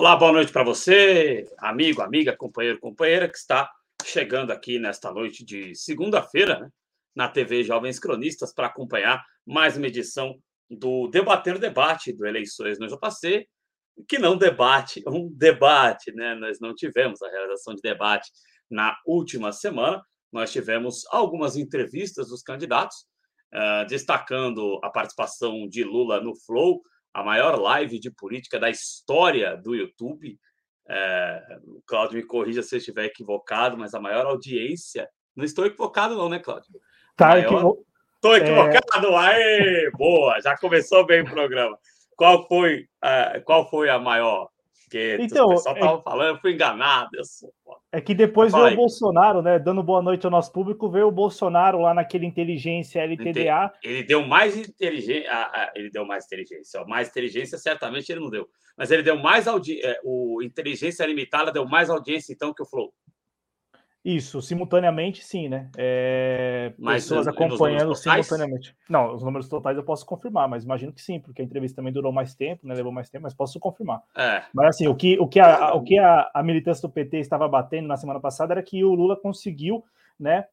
Olá, boa noite para você, amigo, amiga, companheiro, companheira, que está chegando aqui nesta noite de segunda-feira, né, na TV Jovens Cronistas, para acompanhar mais uma edição do Debater Debate do Eleições no JC, que não debate, um debate, né? Nós não tivemos a realização de debate na última semana, nós tivemos algumas entrevistas dos candidatos, uh, destacando a participação de Lula no Flow, a maior live de política da história do YouTube. É, o Cláudio me corrija se eu estiver equivocado, mas a maior audiência. Não estou equivocado, não, né, Cláudio? Tá maior... equivo... Estou equivocado? É... Aê, boa! Já começou bem o programa. Qual foi, uh, qual foi a maior? Porque então, o pessoal estava é... falando, eu fui enganado. Eu sou... É que depois veio o Bolsonaro, né? Dando boa noite ao nosso público, veio o Bolsonaro lá naquele inteligência LTDA. Ele deu mais inteligência. Ele deu mais inteligência. Mais inteligência, certamente ele não deu. Mas ele deu mais audiência. É, o inteligência limitada deu mais audiência, então, que o Flow. Isso, simultaneamente, sim, né? É, mas pessoas acompanhando simultaneamente. Não, os números totais eu posso confirmar, mas imagino que sim, porque a entrevista também durou mais tempo, né? Levou mais tempo, mas posso confirmar. É. Mas assim, o que, o que, a, o que a, a militância do PT estava batendo na semana passada era que o Lula conseguiu, né?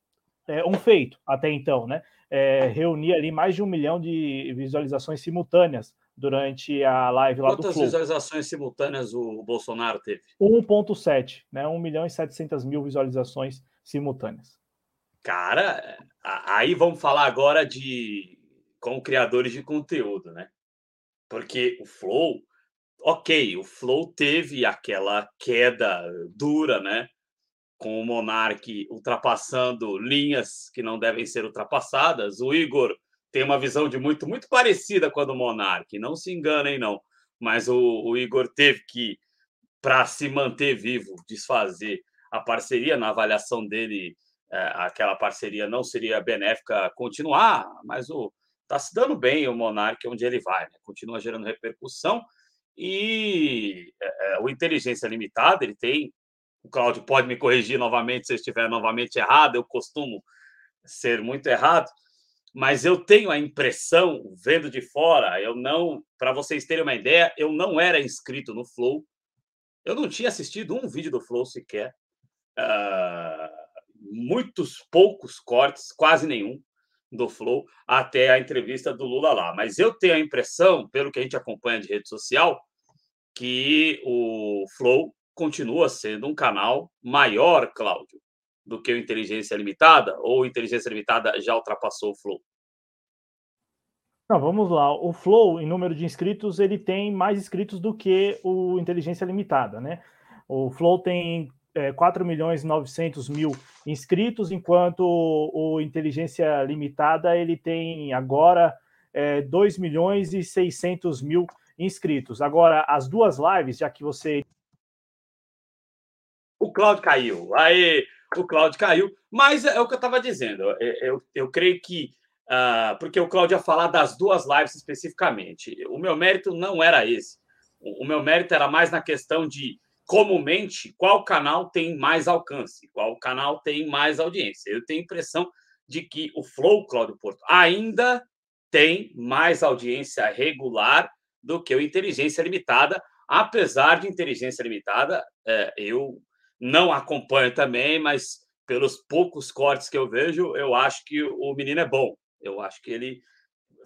É, um feito até então, né? É, reunir ali mais de um milhão de visualizações simultâneas durante a live lá Quantas do Flow. visualizações simultâneas o Bolsonaro teve? 1.7, né? 1 milhão e 700 mil visualizações simultâneas. Cara, aí vamos falar agora de com criadores de conteúdo, né? Porque o Flow, ok, o Flow teve aquela queda dura, né? Com o Monark ultrapassando linhas que não devem ser ultrapassadas. O Igor tem uma visão de muito, muito parecida com a do Monark. Não se enganem, não. Mas o, o Igor teve que, para se manter vivo, desfazer a parceria. Na avaliação dele, é, aquela parceria não seria benéfica continuar, mas o está se dando bem o Monark onde ele vai, né? continua gerando repercussão. E é, é, o Inteligência Limitada, ele tem. O Cláudio pode me corrigir novamente se eu estiver novamente errado, eu costumo ser muito errado mas eu tenho a impressão, vendo de fora, eu não, para vocês terem uma ideia, eu não era inscrito no Flow, eu não tinha assistido um vídeo do Flow sequer, uh, muitos poucos cortes, quase nenhum do Flow, até a entrevista do Lula lá. Mas eu tenho a impressão, pelo que a gente acompanha de rede social, que o Flow continua sendo um canal maior, Cláudio, do que o Inteligência Limitada? Ou o Inteligência Limitada já ultrapassou o Flow? Não, vamos lá. O Flow, em número de inscritos, ele tem mais inscritos do que o Inteligência Limitada, né? O Flow tem é, 4 milhões e 900 mil inscritos, enquanto o Inteligência Limitada ele tem agora é, 2 milhões e 600 mil inscritos. Agora, as duas lives, já que você. O Cláudio caiu. Aí, o Cláudio caiu. Mas é o que eu estava dizendo. Eu, eu, creio que. Uh, porque o Cláudio ia falar das duas lives especificamente. O meu mérito não era esse. O, o meu mérito era mais na questão de, comumente, qual canal tem mais alcance, qual canal tem mais audiência. Eu tenho a impressão de que o Flow Cláudio Porto ainda tem mais audiência regular do que o Inteligência Limitada, apesar de Inteligência Limitada, é, eu não acompanho também, mas pelos poucos cortes que eu vejo, eu acho que o menino é bom. Eu acho que ele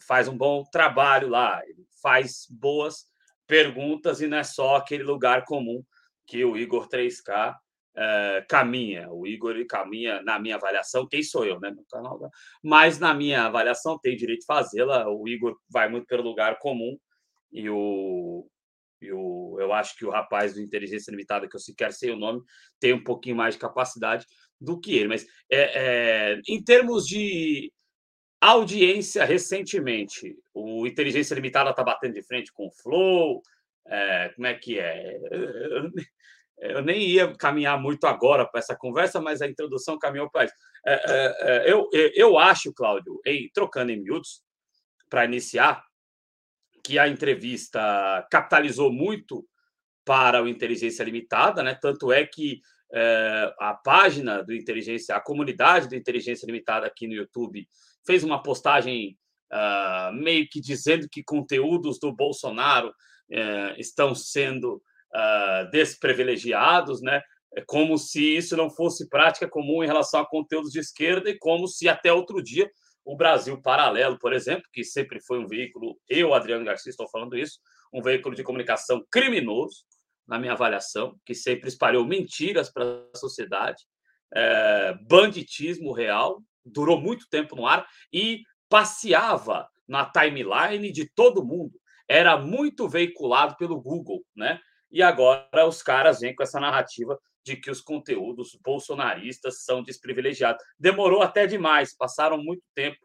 faz um bom trabalho lá, ele faz boas perguntas e não é só aquele lugar comum que o Igor 3K é, eh, caminha. O Igor caminha, na minha avaliação, quem sou eu, né? No canal, mas na minha avaliação tem direito de fazê-la. O Igor vai muito pelo lugar comum e o, eu, eu acho que o rapaz do Inteligência Limitada, que eu sequer sei o nome, tem um pouquinho mais de capacidade do que ele. Mas é, é, em termos de audiência, recentemente, o Inteligência Limitada está batendo de frente com o Flow. É, como é que é? Eu, eu nem ia caminhar muito agora para essa conversa, mas a introdução caminhou para isso. É, é, é, eu, eu acho, Cláudio, em, trocando em miúdos, para iniciar, que a entrevista capitalizou muito para o Inteligência Limitada, né? Tanto é que é, a página do Inteligência, a comunidade do Inteligência Limitada aqui no YouTube fez uma postagem uh, meio que dizendo que conteúdos do Bolsonaro uh, estão sendo uh, desprivilegiados, né? É como se isso não fosse prática comum em relação a conteúdos de esquerda e como se até outro dia o Brasil Paralelo, por exemplo, que sempre foi um veículo, eu, Adriano Garcia, estou falando isso, um veículo de comunicação criminoso, na minha avaliação, que sempre espalhou mentiras para a sociedade, é, banditismo real, durou muito tempo no ar e passeava na timeline de todo mundo. Era muito veiculado pelo Google, né? E agora os caras vêm com essa narrativa de que os conteúdos bolsonaristas são desprivilegiados. Demorou até demais, passaram muito tempo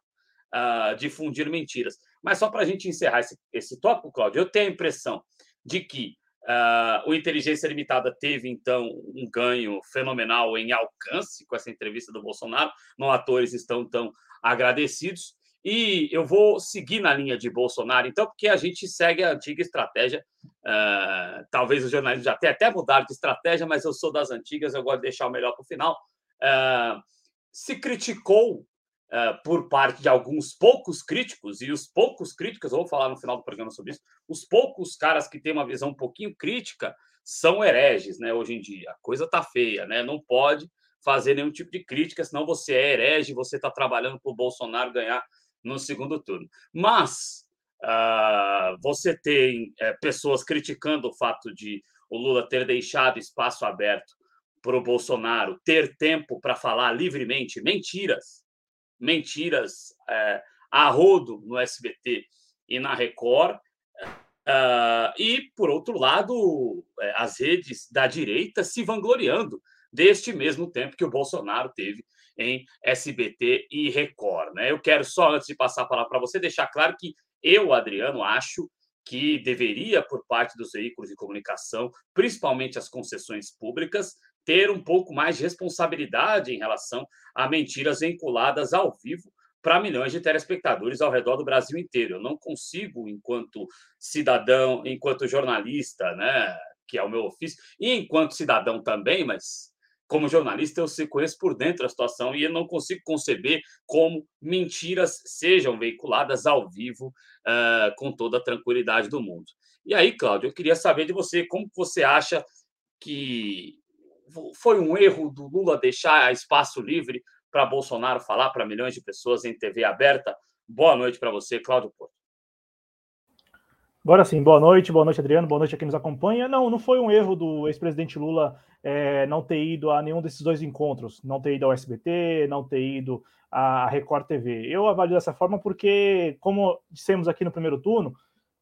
uh, difundir mentiras. Mas só para a gente encerrar esse, esse tópico, Cláudio, eu tenho a impressão de que uh, o Inteligência Limitada teve, então, um ganho fenomenal em alcance com essa entrevista do Bolsonaro. Não atores estão tão agradecidos. E eu vou seguir na linha de Bolsonaro, então, porque a gente segue a antiga estratégia. Uh, talvez os jornalistas já tenham até mudado de estratégia, mas eu sou das antigas, eu gosto de deixar o melhor para o final. Uh, se criticou uh, por parte de alguns poucos críticos, e os poucos críticos, eu vou falar no final do programa sobre isso, os poucos caras que têm uma visão um pouquinho crítica são hereges, né? Hoje em dia. A coisa tá feia, né? Não pode fazer nenhum tipo de crítica, senão você é herege, você está trabalhando para o Bolsonaro ganhar no segundo turno. Mas uh, você tem uh, pessoas criticando o fato de o Lula ter deixado espaço aberto para o Bolsonaro ter tempo para falar livremente mentiras, mentiras uh, a rodo no SBT e na Record. Uh, e, por outro lado, eh, as redes da direita se vangloriando deste mesmo tempo que o Bolsonaro teve em SBT e Record. Né? Eu quero só, antes de passar a palavra para você, deixar claro que eu, Adriano, acho que deveria, por parte dos veículos de comunicação, principalmente as concessões públicas, ter um pouco mais de responsabilidade em relação a mentiras vinculadas ao vivo para milhões de telespectadores ao redor do Brasil inteiro. Eu não consigo, enquanto cidadão, enquanto jornalista, né, que é o meu ofício, e enquanto cidadão também, mas como jornalista, eu se conheço por dentro da situação e eu não consigo conceber como mentiras sejam veiculadas ao vivo uh, com toda a tranquilidade do mundo. E aí, Cláudio, eu queria saber de você como você acha que foi um erro do Lula deixar espaço livre para Bolsonaro falar para milhões de pessoas em TV aberta? Boa noite para você, Cláudio Porto. Agora sim, boa noite, boa noite, Adriano, boa noite a quem nos acompanha. Não, não foi um erro do ex-presidente Lula é, não ter ido a nenhum desses dois encontros, não ter ido ao SBT, não ter ido à Record TV. Eu avalio dessa forma porque, como dissemos aqui no primeiro turno,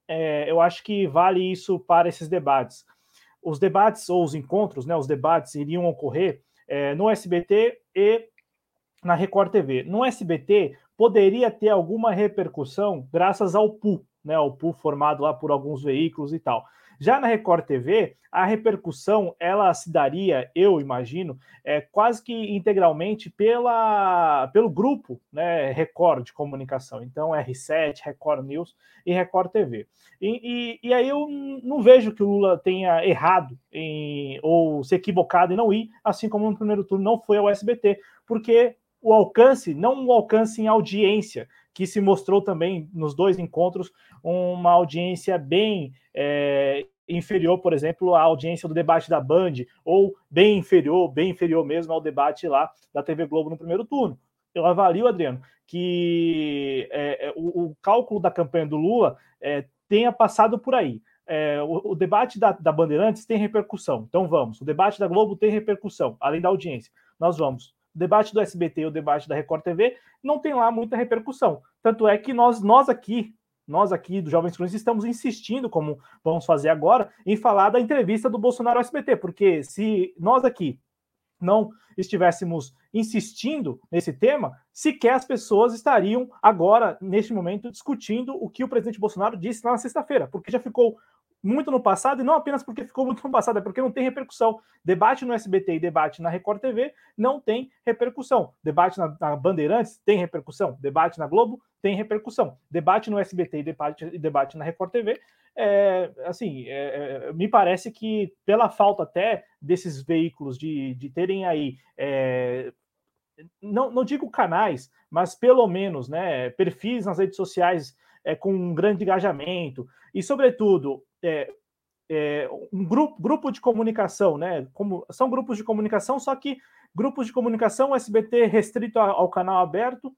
é, eu acho que vale isso para esses debates. Os debates ou os encontros, né, os debates iriam ocorrer é, no SBT e na Record TV. No SBT poderia ter alguma repercussão graças ao PU, né, o pool formado lá por alguns veículos e tal. Já na Record TV, a repercussão ela se daria, eu imagino, é, quase que integralmente pela, pelo grupo né, Record de comunicação. Então, R7, Record News e Record TV. E, e, e aí eu não vejo que o Lula tenha errado em, ou se equivocado em não ir, assim como no primeiro turno não foi ao SBT, porque o alcance, não o alcance em audiência, que se mostrou também nos dois encontros uma audiência bem é, inferior, por exemplo, à audiência do debate da Band, ou bem inferior, bem inferior mesmo ao debate lá da TV Globo no primeiro turno. Eu avalio, Adriano, que é, é o, o, cálculo da campanha do Lula é, tenha passado por aí. É, o, o, debate da, da Bandeirantes tem repercussão, então vamos. O debate da Globo tem repercussão, além da audiência. Nós vamos o debate do SBT o debate da Record TV não tem lá muita repercussão. Tanto é que nós, nós aqui, nós aqui do Jovens Cronistas, estamos insistindo, como vamos fazer agora, em falar da entrevista do Bolsonaro ao SBT, porque se nós aqui não estivéssemos insistindo nesse tema, sequer as pessoas estariam agora, neste momento, discutindo o que o presidente Bolsonaro disse lá na sexta-feira, porque já ficou muito no passado, e não apenas porque ficou muito no passado, é porque não tem repercussão. Debate no SBT e debate na Record TV não tem repercussão. Debate na, na Bandeirantes tem repercussão. Debate na Globo tem repercussão. Debate no SBT e debate, e debate na Record TV, é, assim, é, é, me parece que pela falta até desses veículos de, de terem aí é, não, não digo canais, mas pelo menos né, perfis nas redes sociais é, com um grande engajamento e, sobretudo, é, é, um grupo, grupo de comunicação, né? Como, são grupos de comunicação, só que grupos de comunicação, SBT restrito ao canal aberto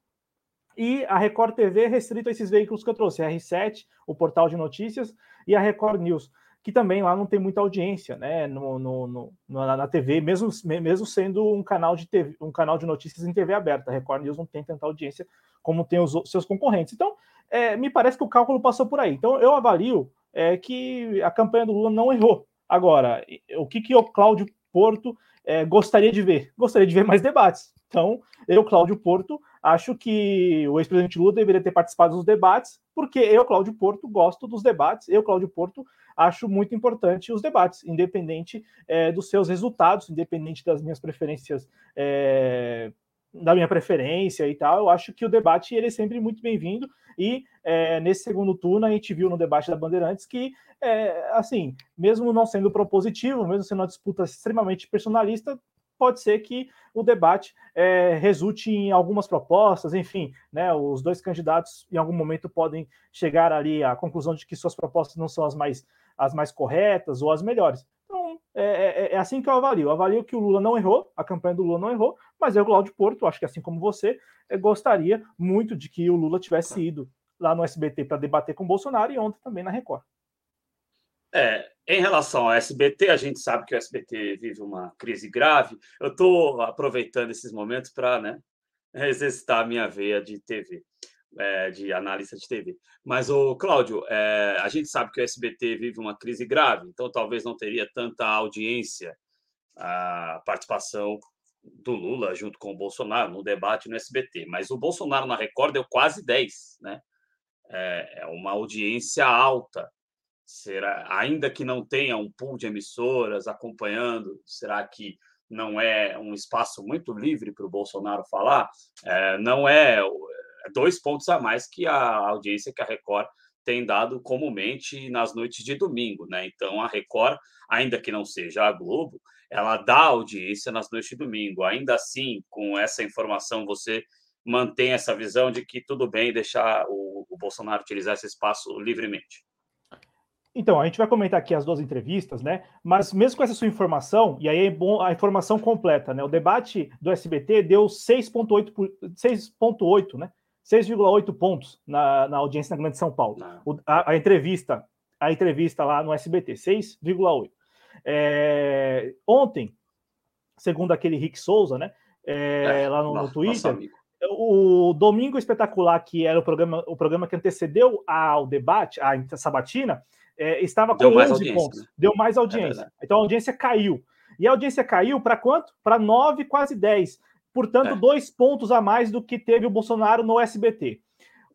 e a Record TV restrito a esses veículos que eu trouxe, a R7, o portal de notícias, e a Record News, que também lá não tem muita audiência, né? No, no, no na TV, mesmo, mesmo sendo um canal de TV, um canal de notícias em TV aberta. A Record News não tem tanta audiência como tem os seus concorrentes. Então, é, me parece que o cálculo passou por aí. Então, eu avalio é, que a campanha do Lula não errou. Agora, o que, que o Cláudio Porto é, gostaria de ver? Gostaria de ver mais debates. Então, eu, Cláudio Porto, acho que o ex-presidente Lula deveria ter participado dos debates, porque eu, Cláudio Porto, gosto dos debates. Eu, Cláudio Porto, acho muito importante os debates, independente é, dos seus resultados, independente das minhas preferências. É, da minha preferência e tal, eu acho que o debate ele é sempre muito bem-vindo e é, nesse segundo turno a gente viu no debate da Bandeirantes que, é, assim, mesmo não sendo propositivo, mesmo sendo uma disputa extremamente personalista, pode ser que o debate é, resulte em algumas propostas, enfim, né, os dois candidatos em algum momento podem chegar ali à conclusão de que suas propostas não são as mais, as mais corretas ou as melhores. Então, é, é, é assim que eu avalio. Eu avalio que o Lula não errou, a campanha do Lula não errou, mas eu, Cláudio Porto, acho que assim como você, gostaria muito de que o Lula tivesse ido lá no SBT para debater com o Bolsonaro e ontem também na Record. É, em relação ao SBT, a gente sabe que o SBT vive uma crise grave. Eu estou aproveitando esses momentos para né, exercitar a minha veia de TV, é, de analista de TV. Mas, o Cláudio, é, a gente sabe que o SBT vive uma crise grave, então talvez não teria tanta audiência a participação do Lula junto com o Bolsonaro no debate no SBT. Mas o Bolsonaro na Record deu quase 10, né? É, é uma audiência alta Será, ainda que não tenha um pool de emissoras acompanhando, será que não é um espaço muito livre para o Bolsonaro falar? É, não é, é dois pontos a mais que a audiência que a Record tem dado comumente nas noites de domingo, né? Então a Record, ainda que não seja a Globo, ela dá audiência nas noites de domingo. Ainda assim, com essa informação, você mantém essa visão de que tudo bem deixar o, o Bolsonaro utilizar esse espaço livremente. Então, a gente vai comentar aqui as duas entrevistas, né? Mas mesmo com essa sua informação, e aí é bom a informação completa, né? O debate do SBT deu 6,8, 6,8, né? 6,8 pontos na, na audiência na Grande São Paulo. O, a, a, entrevista, a entrevista lá no SBT, 6,8. É, ontem, segundo aquele Rick Souza, né? É, é, lá no, no Twitter, o Domingo Espetacular, que era o programa, o programa que antecedeu ao debate, a sabatina, é, estava com 11 pontos, né? deu mais é audiência. Então a audiência caiu. E a audiência caiu para quanto? Para 9, quase 10. Portanto, é. dois pontos a mais do que teve o Bolsonaro no SBT.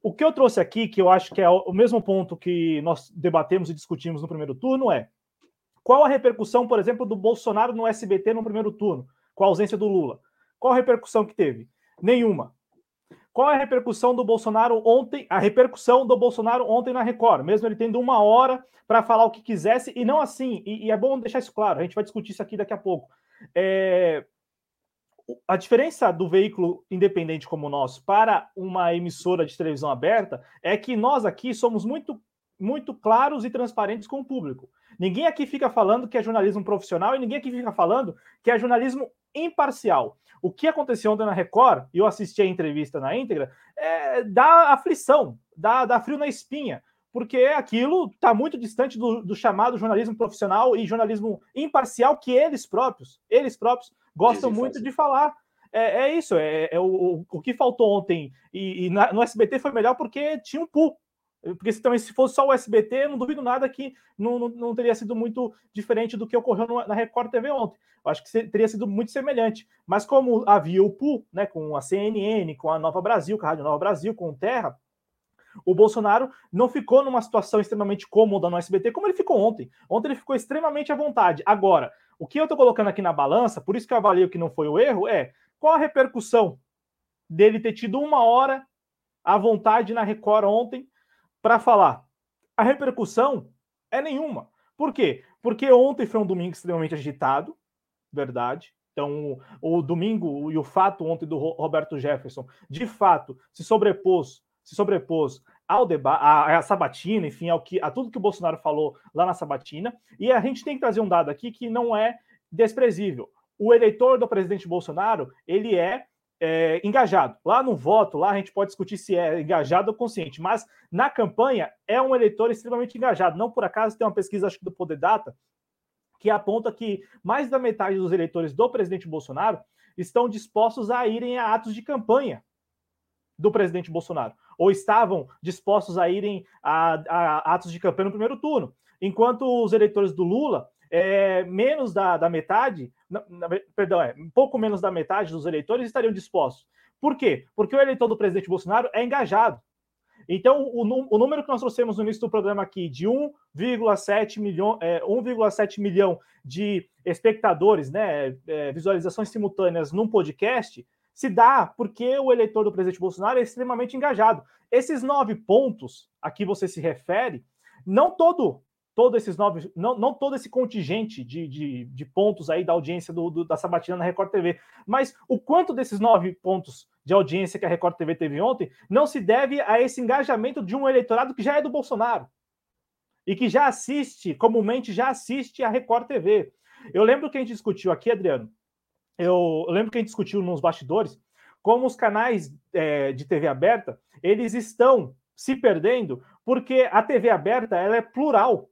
O que eu trouxe aqui, que eu acho que é o mesmo ponto que nós debatemos e discutimos no primeiro turno, é qual a repercussão, por exemplo, do Bolsonaro no SBT no primeiro turno, com a ausência do Lula? Qual a repercussão que teve? Nenhuma. Qual a repercussão do Bolsonaro ontem? A repercussão do Bolsonaro ontem na Record, mesmo ele tendo uma hora para falar o que quisesse, e não assim, e, e, é bom deixar isso claro, a gente vai discutir isso aqui daqui a pouco. É, a diferença do veículo independente como o nosso para uma emissora de televisão aberta é que nós aqui somos muito, muito claros e transparentes com o público. Ninguém aqui fica falando que é jornalismo profissional e ninguém aqui fica falando que é jornalismo imparcial. O que aconteceu ontem na Record, e eu assisti a entrevista na íntegra, é, dá aflição, dá, dá frio na espinha, porque aquilo está muito distante do, do, chamado jornalismo profissional e jornalismo imparcial que eles próprios, eles próprios gostam muito de falar. É, é isso, é, é o, o, que faltou ontem e, e na, no SBT foi melhor porque tinha um pool, porque se, também, se fosse só o SBT, não duvido nada que não, não, não teria sido muito diferente do que ocorreu no, na Record TV ontem. Eu acho que teria sido muito semelhante. Mas como havia o PU, né, com a CNN, com a Nova Brasil, com a Rádio Nova Brasil, com o Terra, o Bolsonaro não ficou numa situação extremamente cômoda no SBT, como ele ficou ontem. Ontem ele ficou extremamente à vontade. Agora, o que eu estou colocando aqui na balança, por isso que eu avalio que não foi o erro, é qual a repercussão dele ter tido uma hora à vontade na Record ontem para falar. A repercussão é nenhuma. Por quê? Porque ontem foi um domingo extremamente agitado, verdade. Então, o, o domingo e o fato ontem do Roberto Jefferson, de fato, se sobrepôs, se sobrepôs ao debate, a, a, sabatina, enfim, ao que, a tudo que o Bolsonaro falou lá na sabatina. E a gente tem que trazer um dado aqui que não é desprezível. O eleitor do presidente Bolsonaro, ele é, é engajado. Lá no voto, lá a gente pode discutir se é engajado ou consciente, mas na campanha é um eleitor extremamente engajado. Não por acaso tem uma pesquisa, acho que do Poder Data, que aponta que mais da metade dos eleitores do presidente Bolsonaro estão dispostos a irem a atos de campanha do presidente Bolsonaro, ou estavam dispostos a irem a, a atos de campanha no primeiro turno, enquanto os eleitores do Lula, é, menos da, da metade, na, na, perdão, é, pouco menos da metade dos eleitores estariam dispostos. Por quê? Porque o eleitor do presidente Bolsonaro é engajado. Então, o, o número que nós trouxemos no início do programa aqui, de 1,7 milhão, é, 1,7 milhão de espectadores, né, é, visualizações simultâneas num podcast, se dá porque o eleitor do presidente Bolsonaro é extremamente engajado. Esses nove pontos a que você se refere, não todo, todo esses nove, não, não todo esse contingente de, de, de pontos aí da audiência do, do, da Sabatina na Record TV, mas o quanto desses nove pontos de audiência que a Record TV teve ontem não se deve a esse engajamento de um eleitorado que já é do Bolsonaro e que já assiste, comumente já assiste a Record TV. Eu lembro que a gente discutiu aqui, Adriano, eu lembro que a gente discutiu nos bastidores como os canais é, de TV aberta eles estão se perdendo porque a TV aberta ela é plural.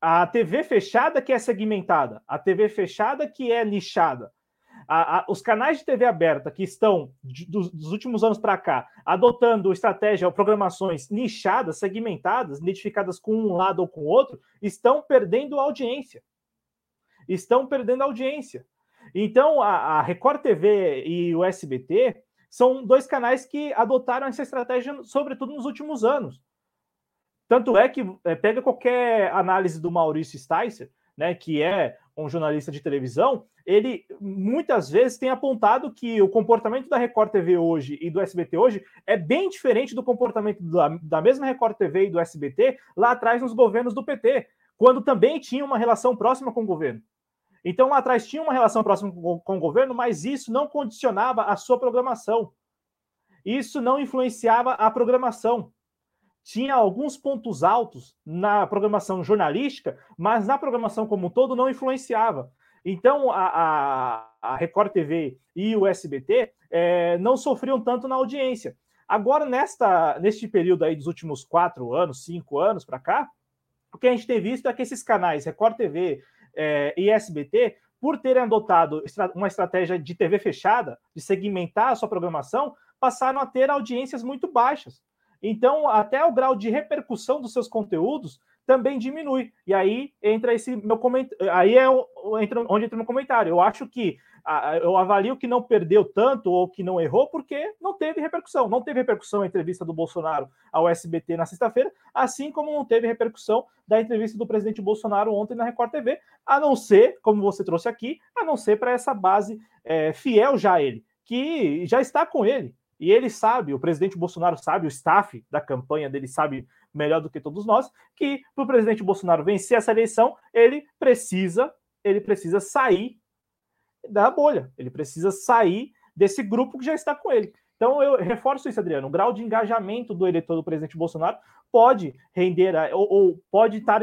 A TV fechada que é segmentada, a TV fechada que é nichada. A, a, os canais de TV aberta que estão, de, dos, dos, últimos anos para cá, adotando estratégia ou programações nichadas, segmentadas, identificadas com um lado ou com o outro, estão perdendo audiência. Estão perdendo audiência. Então, a, a Record TV e o SBT são dois canais que adotaram essa estratégia, sobretudo nos últimos anos. Tanto é que é, pega qualquer análise do Maurício Sticer, né, que é um jornalista de televisão, ele muitas vezes tem apontado que o comportamento da Record TV hoje e do SBT hoje é bem diferente do comportamento da, da mesma Record TV e do SBT lá atrás nos governos do PT, quando também tinha uma relação próxima com o governo. Então, lá atrás tinha uma relação próxima com, o governo, mas isso não condicionava a sua programação. Isso não influenciava a programação. Tinha alguns pontos altos na programação jornalística, mas na programação como um todo não influenciava. Então, a, a, a Record TV e o SBT é, não sofriam tanto na audiência. Agora, nesta, neste período aí dos últimos quatro anos, cinco anos para cá, o que a gente tem visto é que esses canais, Record TV, é, e SBT, por terem adotado uma estratégia de TV fechada, de segmentar a sua programação, passaram a ter audiências muito baixas. Então, até o grau de repercussão dos seus conteúdos também diminui. E aí entra esse meu comentário. Aí é onde entra o meu comentário. Eu acho que eu avalio que não perdeu tanto ou que não errou porque não teve repercussão. Não teve repercussão a entrevista do Bolsonaro ao SBT na sexta-feira, assim como não teve repercussão da entrevista do presidente Bolsonaro ontem na Record TV, a não ser, como você trouxe aqui, a não ser para essa base é, fiel já a ele, que já está com ele. E ele sabe, o presidente Bolsonaro sabe, o staff da campanha dele sabe melhor do que todos nós, que para o presidente Bolsonaro vencer essa eleição, ele precisa, ele precisa sair da bolha. Ele precisa sair desse grupo que já está com ele. Então, eu reforço isso, Adriano. O grau de engajamento do eleitor do presidente Bolsonaro pode render, ou, ou pode, estar,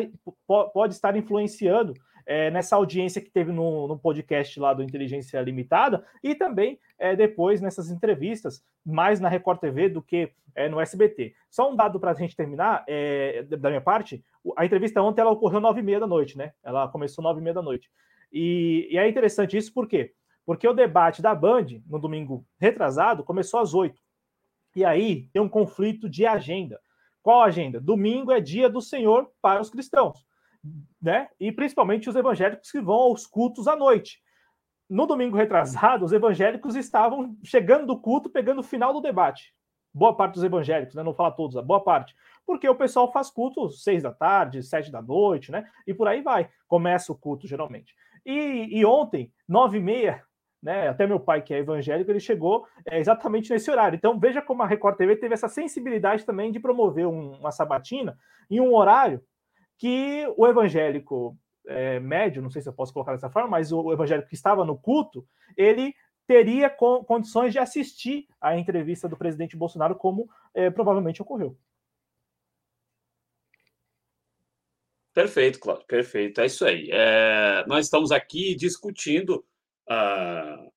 pode estar influenciando é, nessa audiência que teve no, no, podcast lá do Inteligência Limitada e também é, depois nessas entrevistas, mais na Record TV do que é, no SBT. Só um dado para a gente terminar, da minha parte, a entrevista ontem ela ocorreu nove e meia da noite, né? Ela começou nove e meia da noite. E, e é interessante isso por quê? Porque o debate da Band, no domingo retrasado, começou às oito. E aí tem um conflito de agenda. Qual agenda? Domingo é dia do Senhor para os cristãos, né? E principalmente os evangélicos que vão aos cultos à noite. No domingo retrasado, os evangélicos estavam chegando do culto, pegando o final do debate. Boa parte dos evangélicos, né? Não falar todos, a boa parte porque o pessoal faz culto seis da tarde, sete da noite, né? E por aí vai. Começa o culto geralmente. E, e ontem, nove e meia, né? Até meu pai, que é evangélico, ele chegou é, exatamente nesse horário. Então veja como a Record TV teve essa sensibilidade também de promover um, uma sabatina em um horário que o evangélico é, médio, não sei se eu posso colocar dessa forma, mas o evangélico que estava no culto, ele teria condições de assistir à entrevista do presidente Bolsonaro, como é, provavelmente ocorreu. Perfeito, Cláudio, perfeito. É isso aí. É, nós estamos aqui discutindo uh,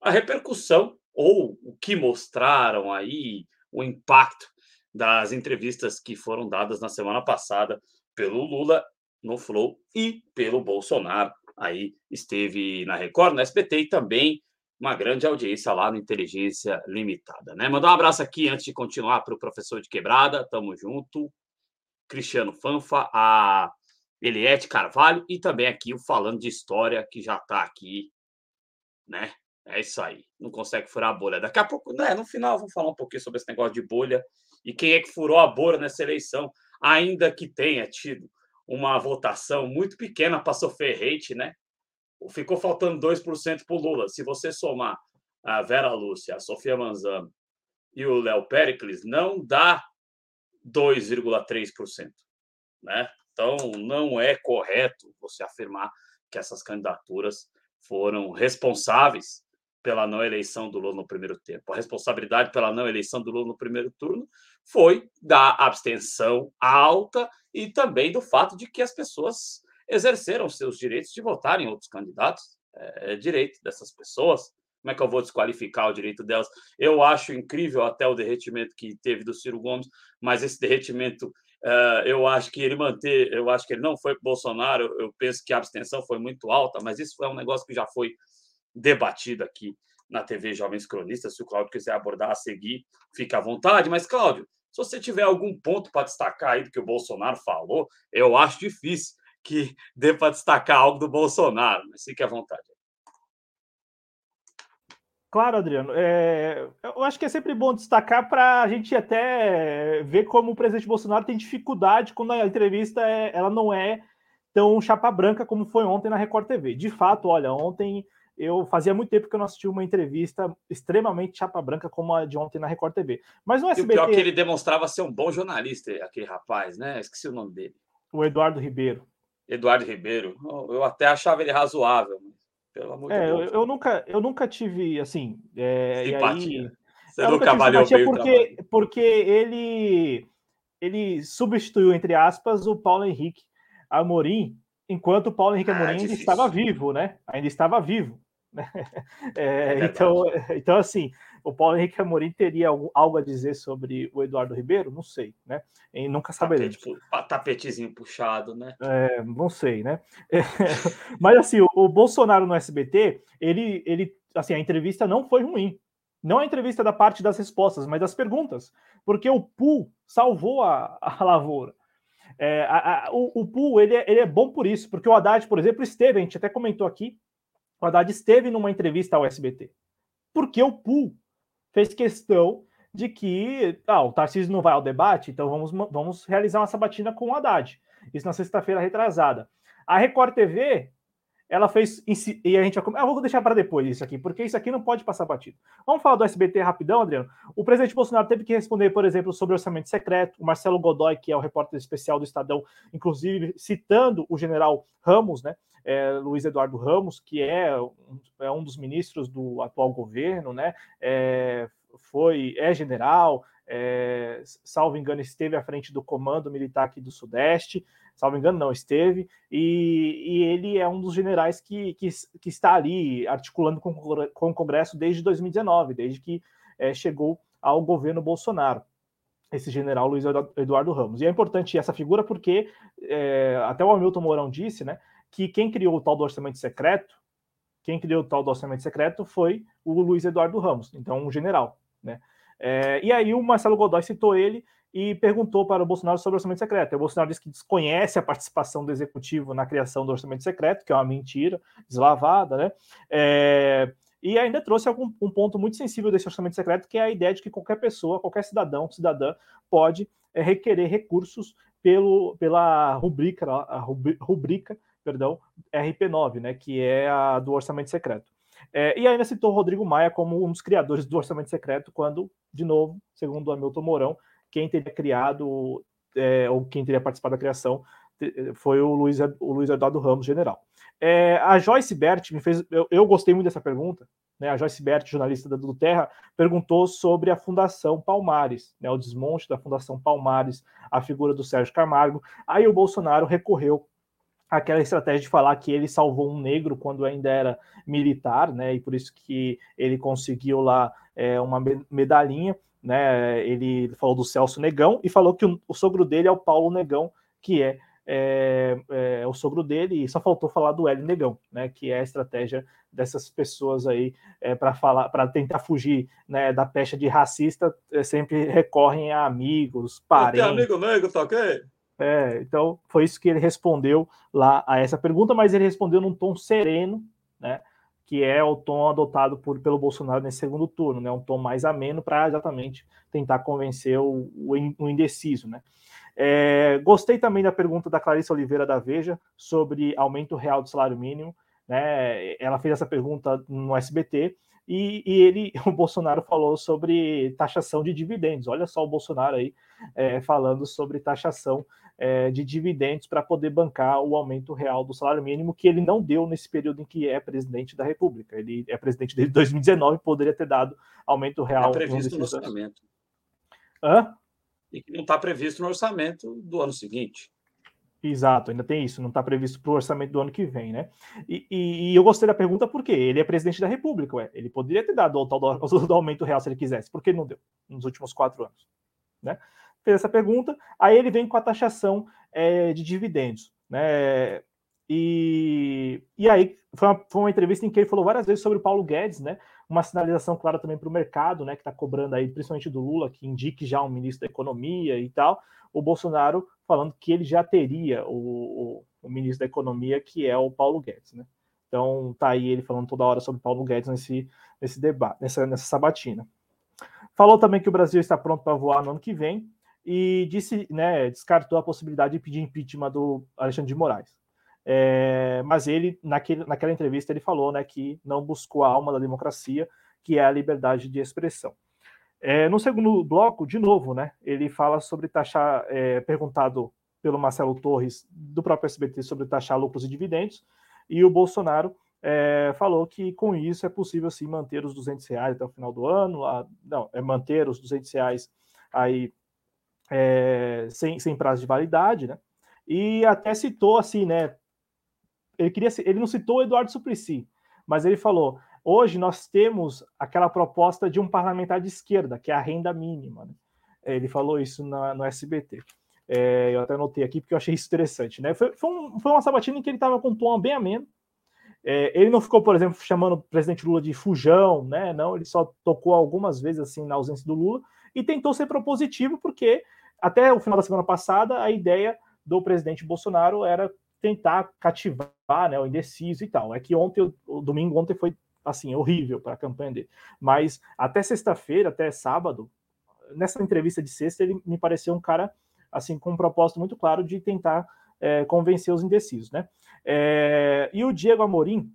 a repercussão ou o que mostraram aí, o impacto das entrevistas que foram dadas na semana passada pelo Lula no Flow e pelo Bolsonaro. Aí esteve na Record, no SBT e também uma grande audiência lá no Inteligência Limitada. Né? Mandar um abraço aqui antes de continuar para o professor de quebrada, tamo junto. Cristiano Fanfa, a Eliette Carvalho e também aqui o Falando de História, que já está aqui, né? É isso aí. Não consegue furar a bolha. Daqui a pouco, né? No final, vou falar um pouquinho sobre esse negócio de bolha e quem é que furou a bolha nessa eleição, ainda que tenha tido uma votação muito pequena para sofrer hate, né? Ficou faltando 2% para o Lula. Se você somar a Vera Lúcia, a Sofia Manzano e o Léo Pericles, não dá 2,3%. Né? Então, não é correto você afirmar que essas candidaturas foram responsáveis pela não eleição do Lula no primeiro tempo. A responsabilidade pela não eleição do Lula no primeiro turno foi da abstenção alta e também do fato de que as pessoas exerceram seus direitos de votar em outros candidatos. É, é direito dessas pessoas. Como é que eu vou desqualificar o direito delas? Eu acho incrível até o derretimento que teve do Ciro Gomes, mas esse derretimento Uh, eu acho que ele manter, eu acho que ele não foi para Bolsonaro. Eu penso que a abstenção foi muito alta, mas isso é um negócio que já foi debatido aqui na TV Jovens Cronistas. Se o Cláudio quiser abordar a seguir, fica à vontade. Mas, Cláudio, se você tiver algum ponto para destacar aí do que o Bolsonaro falou, eu acho difícil que dê para destacar algo do Bolsonaro, mas fique à vontade. Claro, Adriano. É, eu acho que é sempre bom destacar para a gente até ver como o presidente Bolsonaro tem dificuldade quando a entrevista é, ela não é tão chapa branca como foi ontem na Record TV. De fato, olha, ontem eu fazia muito tempo que eu não assisti uma entrevista extremamente chapa branca como a de ontem na Record TV. Mas no SBT... E o pior é que ele demonstrava ser um bom jornalista, aquele rapaz, né? Esqueci o nome dele. O Eduardo Ribeiro. Eduardo Ribeiro. Eu até achava ele razoável. Pelo amor é, de Deus. Eu, eu, nunca, eu nunca tive, assim. É, simpatia. Aí, Você eu nunca valeu bem porque, porque ele, ele substituiu, entre aspas, o Paulo Henrique Amorim, enquanto o Paulo Henrique ah, Amorim ainda estava vivo, né? Ainda estava vivo. Né? É, é então, então, assim, o Paulo Henrique Amorim teria algo a dizer sobre o Eduardo Ribeiro? Não sei, né? E nunca saberemos. Tapete, tapetezinho puxado, né? É, não sei, né? É, mas assim, o, o, Bolsonaro no SBT, ele, ele, assim, a entrevista não foi ruim. Não a entrevista da parte das respostas, mas das perguntas, porque o Pool salvou a, a lavoura. É, a, a, o, o Pool ele é, ele é bom por isso, porque o Haddad, por exemplo, esteve, a gente até comentou aqui, o Haddad esteve numa entrevista ao SBT. Porque o Pool fez questão de que ah, o Tarcísio não vai ao debate, então vamos, vamos realizar uma sabatina com o Haddad. Isso na sexta-feira retrasada. A Record TV, ela fez. E a gente vai. Eu vou deixar para depois isso aqui, porque isso aqui não pode passar batido. Vamos falar do SBT rapidão, Adriano. O presidente Bolsonaro teve que responder, por exemplo, sobre orçamento secreto. O Marcelo Godoy, que é o repórter especial do Estadão, inclusive citando o general Ramos, né? É, Luiz Eduardo Ramos, que é um, é um dos ministros do atual governo, né? É, foi é general, é, salvo engano, esteve à frente do comando militar aqui do Sudeste, salvo engano, não esteve, e, e ele é um dos generais que, que, que está ali articulando com, com, o Congresso desde 2019, desde que é, chegou ao governo Bolsonaro. Esse general Luiz Eduardo Ramos. E é importante essa figura porque é, até o Hamilton Mourão disse né, que quem criou o tal do orçamento secreto, quem criou o tal do orçamento secreto foi o Luiz Eduardo Ramos, então um general. Né? É, e aí o Marcelo Godoy citou ele e perguntou para o Bolsonaro sobre o orçamento secreto. E o Bolsonaro disse que desconhece a participação do executivo na criação do orçamento secreto, que é uma mentira deslavada, né? É, e ainda trouxe algum, um ponto muito sensível desse orçamento secreto, que é a ideia de que qualquer pessoa, qualquer cidadão, cidadã, pode é, requerer recursos pelo, pela rubrica, a rubrica perdão, RP9, né, que é a do orçamento secreto. É, e ainda citou Rodrigo Maia como um dos criadores do orçamento secreto, quando, de novo, segundo Hamilton Mourão, quem teria criado, é, ou quem teria participado da criação, foi o Luiz, o Luiz Eduardo Ramos, general. É, a Joyce Bert me fez. Eu, eu, gostei muito dessa pergunta, né, a Joyce Bert, jornalista do Terra, perguntou sobre a Fundação Palmares, né, o desmonte da Fundação Palmares, a figura do Sérgio Camargo. Aí o Bolsonaro recorreu àquela estratégia de falar que ele salvou um negro quando ainda era militar, né, e por isso que ele conseguiu lá é, uma medalhinha. Né, ele falou do Celso Negão e falou que o, o sogro dele é o Paulo Negão, que é é, é, o sogro dele, e só faltou falar do Hélio Negão, né, que é a estratégia dessas pessoas aí é, para falar, para tentar fugir né, da pecha de racista, é, sempre recorrem a amigos, parentes. amigo negro, tá ok? É, então foi isso que ele respondeu lá a essa pergunta, mas ele respondeu num tom sereno, né? Que é o tom adotado por, pelo Bolsonaro nesse segundo turno, né? Um tom mais ameno para exatamente tentar convencer o, o indeciso, né? É, gostei também da pergunta da Clarice Oliveira da Veja sobre aumento real do salário mínimo. Né? Ela fez essa pergunta no SBT e, e, ele, o Bolsonaro falou sobre taxação de dividendos. Olha só o Bolsonaro aí é, falando sobre taxação é, de dividendos para poder bancar o aumento real do salário mínimo que ele não deu nesse período em que é presidente da República. Ele é presidente desde 2019, poderia ter dado aumento real. Está previsto no orçamento. Hã? e que não está previsto no orçamento do ano seguinte. Exato, ainda tem isso, não está previsto para o orçamento do ano que vem, né? E, e, e, eu gostei da pergunta porque ele é presidente da República, ué. ele poderia ter dado o tal do, do, aumento real se ele quisesse, por que não deu nos últimos quatro anos? Né? Fez essa pergunta, aí ele vem com a taxação é, de dividendos, né? E, e aí foi uma, foi uma entrevista em que ele falou várias vezes sobre o Paulo Guedes, né? uma sinalização clara também para o mercado, né, que está cobrando aí, principalmente do Lula, que indique já um ministro da Economia e tal, o Bolsonaro falando que ele já teria o, o, o ministro da Economia, que é o Paulo Guedes, né? Então tá aí ele falando toda hora sobre Paulo Guedes nesse, nesse debate, nessa, nessa sabatina. Falou também que o Brasil está pronto para voar no ano que vem e disse, né, descartou a possibilidade de pedir impeachment do Alexandre de Moraes. É, mas ele, naquele, naquela entrevista, ele falou né, que não buscou a alma da democracia, que é a liberdade de expressão. É, no segundo bloco, de novo, né, ele fala sobre taxar, é, perguntado pelo Marcelo Torres, do próprio SBT, sobre taxar lucros e dividendos, e o Bolsonaro é, falou que com isso é possível sim manter os 200 reais até o final do ano, a, não, é manter os 200 reais aí é, sem, sem prazo de validade, né? E até citou assim, né? ele queria ele não citou o Eduardo Suplicy, mas ele falou: hoje nós temos aquela proposta de um parlamentar de esquerda, que é a renda mínima. Né? Ele falou isso na, no SBT. É, eu até anotei aqui porque eu achei isso interessante. Né? Foi, foi, um, foi uma sabatina em que ele estava com um tom bem ameno. É, ele não ficou, por exemplo, chamando o presidente Lula de fujão, né? Não, ele só tocou algumas vezes assim na ausência do Lula e tentou ser propositivo, porque até o final da semana passada a ideia do presidente Bolsonaro era tentar cativar né, o indeciso e tal. É que ontem, o domingo ontem foi assim, horrível para a campanha dele. Mas até sexta-feira, até sábado, nessa entrevista de sexta, ele me pareceu um cara assim com um propósito muito claro de tentar é, convencer os indecisos, né? É, e o Diego Amorim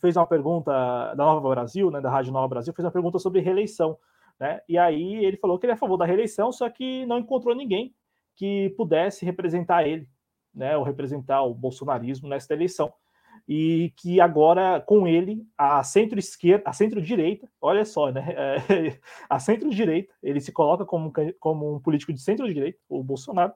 fez uma pergunta da Nova Brasil, né, da Rádio Nova Brasil, fez uma pergunta sobre reeleição, né? E aí ele falou que ele é a favor da reeleição, só que não encontrou ninguém que pudesse representar ele né, ou representar o bolsonarismo nesta eleição. E que agora, com ele, a centro-esquerda, a centro-direita, olha só, né? É, a centro-direita, ele se coloca como, como um político de centro-direita, o Bolsonaro,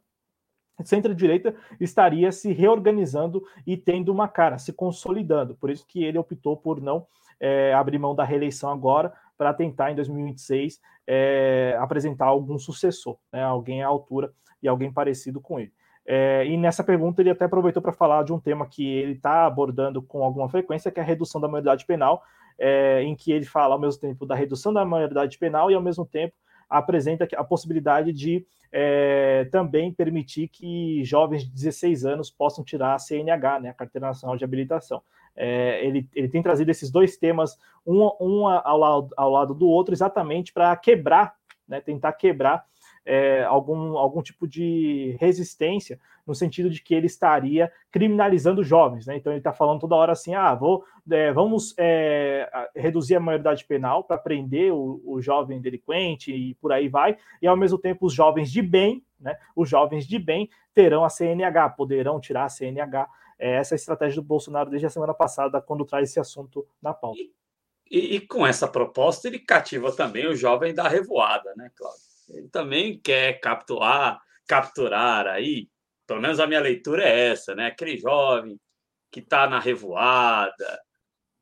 centro-direita estaria se reorganizando e tendo uma cara, se consolidando. Por isso que ele optou por não é, abrir mão da reeleição agora, para tentar, em 2026, é, apresentar algum sucessor, né, alguém à altura e alguém parecido com ele. É, e nessa pergunta ele até aproveitou para falar de um tema que ele está abordando com alguma frequência, que é a redução da maioridade penal, é, em que ele fala ao mesmo tempo da redução da maioridade penal e ao mesmo tempo apresenta a possibilidade de é, também permitir que jovens de 16 anos possam tirar a CNH, né, a Carteira Nacional de Habilitação. É, ele, ele tem trazido esses dois temas, um, um ao, lado, ao lado do outro, exatamente para quebrar, né, tentar quebrar é, algum, algum tipo de resistência, no sentido de que ele estaria criminalizando jovens. Né? Então ele está falando toda hora assim: ah, vou, é, vamos é, reduzir a maioridade penal para prender o, o, jovem delinquente e por aí vai, e ao mesmo tempo os jovens de bem, né, os jovens de bem terão a CNH, poderão tirar a CNH. É essa a estratégia do Bolsonaro desde a semana passada, quando traz esse assunto na pauta. E, E, e, com essa proposta, ele cativa também o jovem da revoada, né, Cláudio? Ele também quer capturar, capturar aí, pelo menos a minha leitura é essa, né? Aquele jovem que está na revoada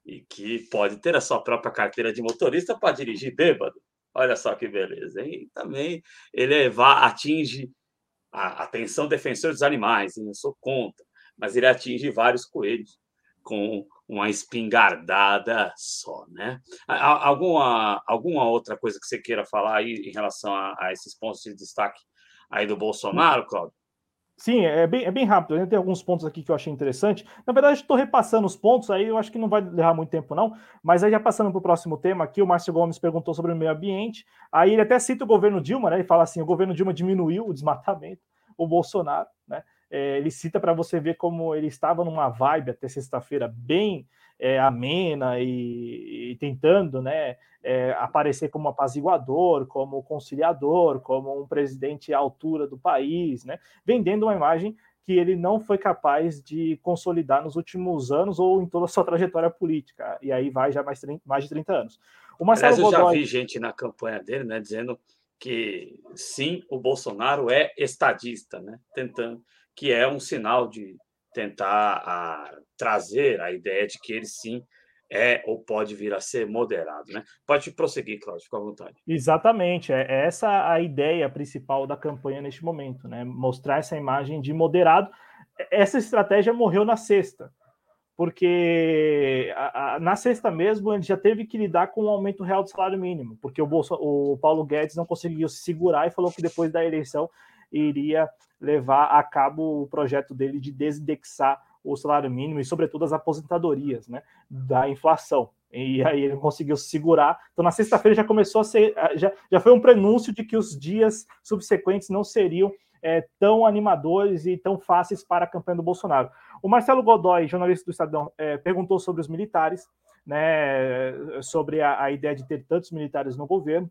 e que pode ter a sua própria carteira de motorista para dirigir bêbado. Olha só que beleza. E também ele atinge a atenção defensor dos animais, eu sou contra, mas ele atinge vários coelhos com uma espingardada só, né? Alguma, alguma outra coisa que você queira falar aí em relação a, a esses pontos de destaque aí do Bolsonaro, Claudio? Sim, é bem, é bem rápido. Tem alguns pontos aqui que eu achei interessante. Na verdade, estou repassando os pontos aí, eu acho que não vai levar muito tempo, não. Mas aí, já passando para o próximo tema aqui, o Márcio Gomes perguntou sobre o meio ambiente. Aí ele até cita o governo Dilma, né? Ele fala assim: o governo Dilma diminuiu o desmatamento, o Bolsonaro, né? É, ele cita para você ver como ele estava numa vibe até sexta-feira bem é, amena e, e, tentando né, é, aparecer como apaziguador, como conciliador, como um presidente à altura do país, né, vendendo uma imagem que ele não foi capaz de consolidar nos últimos anos ou em toda a sua trajetória política. E aí vai já mais, mais de 30 anos. O Marcelo Aliás, eu Godoy... já vi gente na campanha dele né, dizendo que sim, o Bolsonaro é estadista, né, tentando, que é um sinal de tentar a, trazer a ideia de que ele sim é ou pode vir a ser moderado, né? Pode prosseguir, Cláudio, fica à vontade. Exatamente, é, é essa a ideia principal da campanha neste momento, né? Mostrar essa imagem de moderado. Essa estratégia morreu na sexta, porque a, a, na sexta mesmo ele já teve que lidar com o um aumento real do salário mínimo, porque o, Bolso, o Paulo Guedes não conseguiu se segurar e falou que depois da eleição iria levar a cabo o projeto dele de desindexar o salário mínimo e, sobretudo, as aposentadorias né, da inflação. E aí ele conseguiu segurar. Então, na sexta-feira já começou a ser. Já, já foi um prenúncio de que os dias subsequentes não seriam é, tão animadores e tão fáceis para a campanha do Bolsonaro. O Marcelo Godoy, jornalista do Estadão, é, perguntou sobre os militares, né, sobre a, a ideia de ter tantos militares no governo.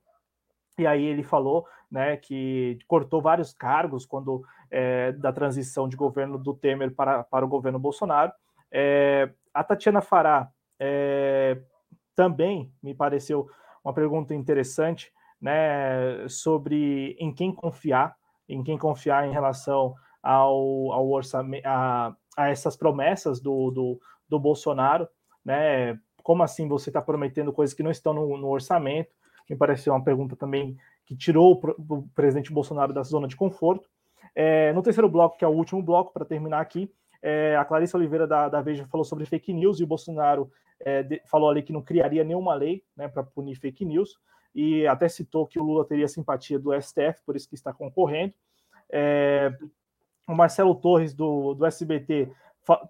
E aí ele falou né, que cortou vários cargos quando é, da transição de governo do Temer para, para o governo Bolsonaro. É, a Tatiana Fará é, também me pareceu uma pergunta interessante né, sobre em quem confiar, em quem confiar em relação ao, ao orçamento, a, a essas promessas do, do, do Bolsonaro, né? Como assim você está prometendo coisas que não estão no, no orçamento? me pareceu uma pergunta também que tirou o presidente Bolsonaro da zona de conforto. É, no terceiro bloco, que é o último bloco, para terminar aqui, é, a Clarice Oliveira da, da, Veja falou sobre fake news e o Bolsonaro é, de, falou ali que não criaria nenhuma lei né, para punir fake news e até citou que o Lula teria simpatia do STF, por isso que está concorrendo. É, o Marcelo Torres, do, do SBT,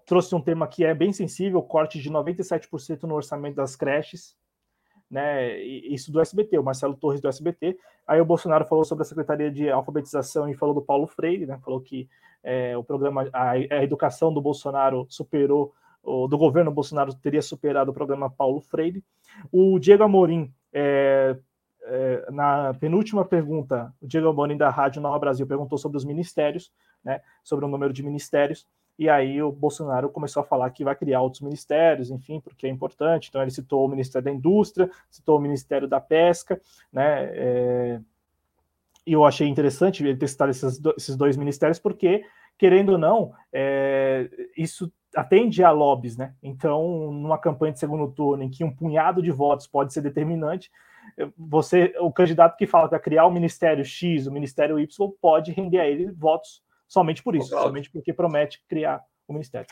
trouxe um tema que é bem sensível, corte de 97% no orçamento das creches né? Isso do SBT, o Marcelo Torres do SBT. Aí o Bolsonaro falou sobre a Secretaria de Alfabetização e falou do Paulo Freire, né? Falou que é, o programa, a, a, educação do Bolsonaro superou, o, do governo Bolsonaro teria superado o programa Paulo Freire. O Diego Amorim, é, é, na penúltima pergunta, o Diego Amorim da Rádio Nova Brasil perguntou sobre os ministérios, né? Sobre o número de ministérios. E aí o Bolsonaro começou a falar que vai criar outros ministérios, enfim, porque é importante. Então ele citou o Ministério da Indústria, citou o Ministério da Pesca, né? É... E eu achei interessante ele ter citado esses, esses dois ministérios, porque, querendo ou não, é... isso atende a lobbies, né? Então, numa campanha de segundo turno em que um punhado de votos pode ser determinante, você, o candidato que fala que vai criar o Ministério X, o Ministério Y, pode render a ele votos somente por isso, somente porque promete criar o ministério.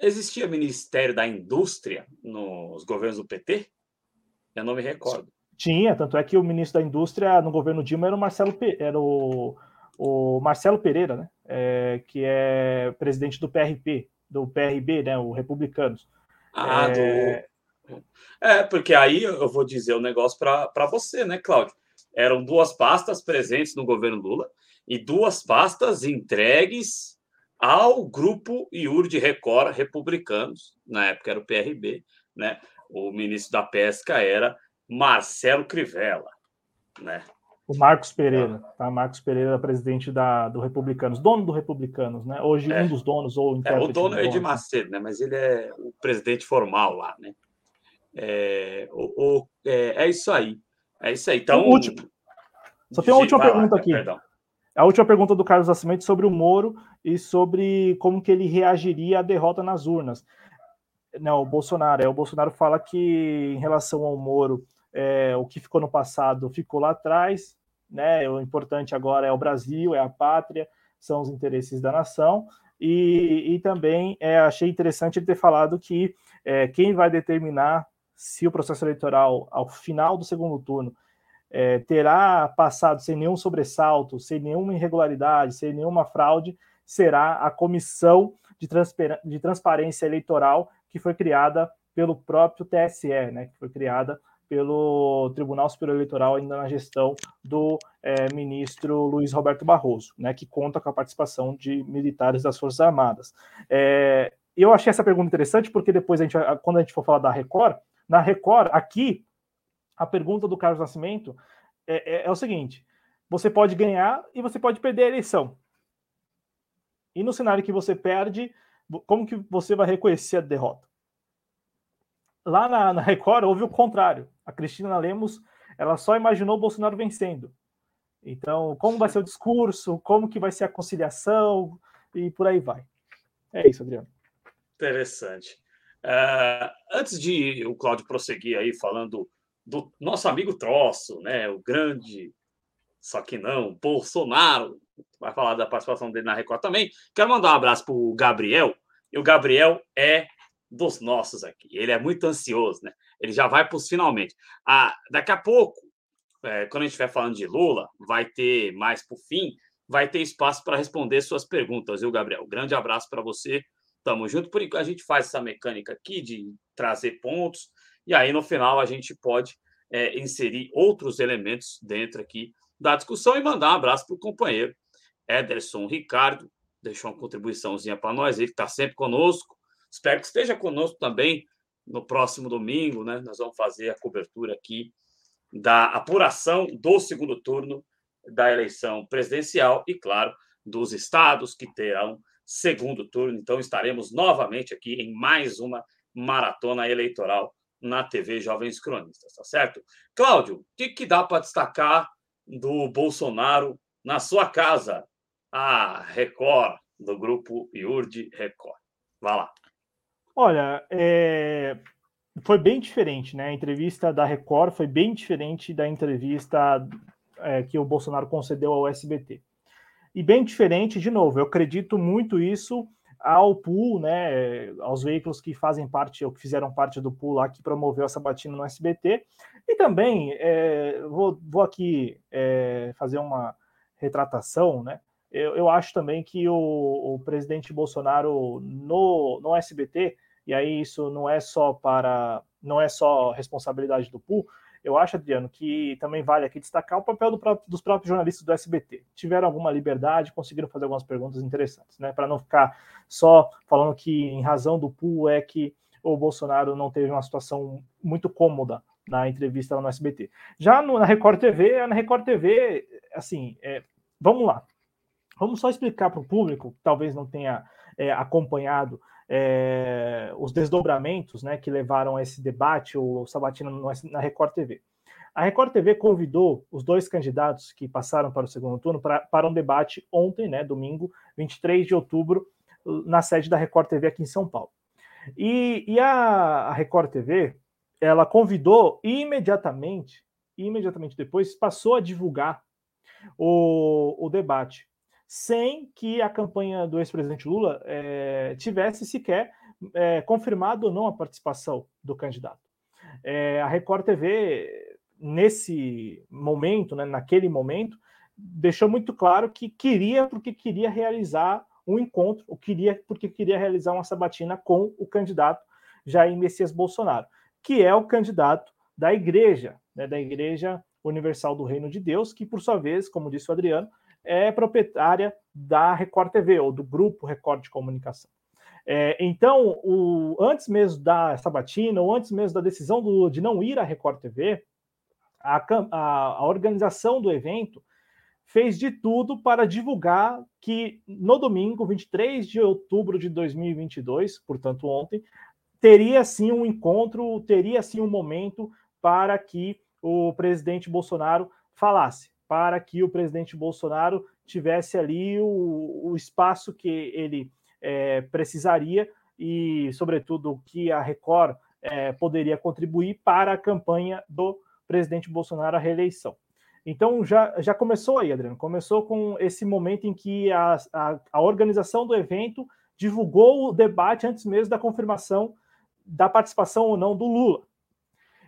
Existia Ministério da Indústria nos governos do PT? Eu não me recordo. Tinha, tanto é que o ministro da Indústria no governo Dilma era o Marcelo, era o, o Marcelo Pereira, né? É, que é presidente do PRP, do PRB, né? O Republicanos. Ah, é... do. É, porque aí eu vou dizer o um negócio para você, né, Cláudio? Eram duas pastas presentes no governo Lula e duas pastas entregues ao grupo IUR de Record republicanos, na época era o PRB, né? O ministro da Pesca era Marcelo Crivella, né? O Marcos Pereira, tá? Marcos Pereira, presidente da, do Republicanos, dono do Republicanos, né? Hoje é. um dos donos ou é, o dono é Edir Macedo, né? Mas ele é o presidente formal lá, né? É, o, o, é, é, isso aí. É isso aí. Então, último. Só tem uma última pergunta lá, aqui. Perdão. A última pergunta do Carlos Nascimento sobre o Moro e sobre como que ele reagiria à derrota nas urnas. Não, o Bolsonaro. É, o Bolsonaro fala que em relação ao Moro, é, o que ficou no passado ficou lá atrás, né? O importante agora é o Brasil, é a pátria, são os interesses da nação. E, e também é, achei interessante ele ter falado que é, quem vai determinar se o processo eleitoral, ao final do segundo turno, é, terá passado sem nenhum sobressalto, sem nenhuma irregularidade, sem nenhuma fraude, será a comissão de, de transparência eleitoral que foi criada pelo próprio TSE, né, que foi criada pelo Tribunal Superior Eleitoral ainda na gestão do é, ministro Luiz Roberto Barroso, né, que conta com a participação de militares das Forças Armadas. É, eu achei essa pergunta interessante porque depois, a gente, quando a gente for falar da Record, na Record, aqui, a pergunta do Carlos Nascimento é, é, é o seguinte: você pode ganhar e você pode perder a eleição. E no cenário que você perde, como que você vai reconhecer a derrota? Lá na, na Record houve o contrário. A Cristina Lemos ela só imaginou Bolsonaro vencendo. Então, como vai ser o discurso, como que vai ser a conciliação e por aí vai. É isso, Adriano. Interessante. Uh, antes de o Cláudio prosseguir aí falando do nosso amigo Troço, né, o grande, só que não, Bolsonaro, vai falar da participação dele na Record também. Quero mandar um abraço para o Gabriel, e o Gabriel é dos nossos aqui. Ele é muito ansioso, né? Ele já vai para os finalmente. Ah, daqui a pouco, é, quando a gente estiver falando de Lula, vai ter mais o fim, vai ter espaço para responder suas perguntas, viu, Gabriel? Grande abraço para você. Tamo junto. Por enquanto, a gente faz essa mecânica aqui de trazer pontos, e aí no final a gente pode é, inserir outros elementos dentro aqui da discussão e mandar um abraço para o companheiro Ederson Ricardo, deixou uma contribuiçãozinha para nós, ele está sempre conosco. Espero que esteja conosco também no próximo domingo, né? Nós vamos fazer a cobertura aqui da apuração do segundo turno da eleição presidencial e, claro, dos estados que terão segundo turno. Então, estaremos novamente aqui em mais uma maratona eleitoral na TV Jovens Cronistas, tá certo? Cláudio, o que, que dá para destacar do Bolsonaro na sua casa, a Record, do grupo Iurde Record? Vá lá. Olha, é... foi bem diferente, né? A entrevista da Record foi bem diferente da entrevista é, que o Bolsonaro concedeu ao SBT. E bem diferente, de novo, eu acredito muito isso ao pool, né, aos veículos que fazem parte ou que fizeram parte do pool lá que promoveu essa batina no SBT. E também é, vou, vou, aqui é, fazer uma retratação, né? Eu, eu acho também que o, o, presidente Bolsonaro no, no SBT, e aí isso não é só para não é só responsabilidade do pool, eu acho, Adriano, que também vale aqui destacar o papel do próprio, dos próprios jornalistas do SBT. Tiveram alguma liberdade, conseguiram fazer algumas perguntas interessantes, né? Para não ficar só falando que, em razão do pool, é que o Bolsonaro não teve uma situação muito cômoda na entrevista lá no SBT. Já no, na Record TV, na Record TV, assim, é, vamos lá. Vamos só explicar para o público, que talvez não tenha é, acompanhado é, os desdobramentos né, que levaram a esse debate, o Sabatina na Record TV. A Record TV convidou os dois candidatos que passaram para o segundo turno para, para um debate ontem, né, domingo, 23 de outubro, na sede da Record TV aqui em São Paulo. E, e a, a Record TV, ela convidou imediatamente, imediatamente depois, passou a divulgar o, o debate sem que a campanha do ex-presidente Lula é, tivesse sequer é, confirmado ou não a participação do candidato. É, a Record TV, nesse momento, né, naquele momento, deixou muito claro que queria, porque queria realizar um encontro, ou queria, porque queria realizar uma sabatina com o candidato Jair Messias Bolsonaro, que é o candidato da igreja, né, da Igreja Universal do Reino de Deus, que, por sua vez, como disse o Adriano, é proprietária da Record TV, ou do grupo Record de Comunicação. É, então, o, antes mesmo da sabatina, ou antes mesmo da decisão do Lula de não ir à Record TV, a, a, a organização do evento fez de tudo para divulgar que no domingo, 23 de outubro de 2022, portanto ontem, teria sim um encontro, teria sim um momento para que o presidente Bolsonaro falasse, para que o presidente Bolsonaro tivesse ali o, o espaço que ele é, precisaria e, sobretudo, que a Record é, poderia contribuir para a campanha do presidente Bolsonaro à reeleição. Então já, já começou aí, Adriano. Começou com esse momento em que a, a, a organização do evento divulgou o debate antes mesmo da confirmação da participação ou não do Lula.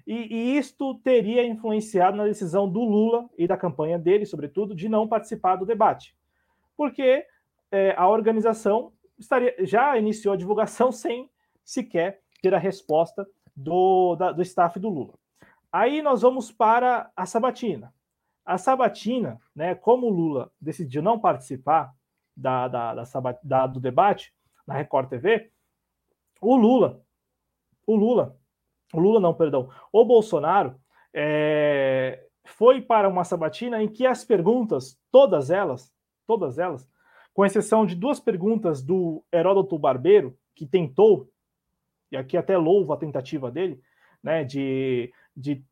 E, e, isto teria influenciado na decisão do Lula e da campanha dele, sobretudo, de não participar do debate. Porque é, a organização estaria, já iniciou a divulgação sem sequer ter a resposta do, da, do staff do Lula. Aí nós vamos para a sabatina. A sabatina, né, como o Lula decidiu não participar da, da, da, da, do debate na Record TV, o Lula, o Lula, o Lula não, perdão, o Bolsonaro é, foi para uma sabatina em que as perguntas, todas elas, todas elas, com exceção de duas perguntas do Heródoto Barbeiro, que tentou, e aqui até louvo a tentativa dele, né, de, de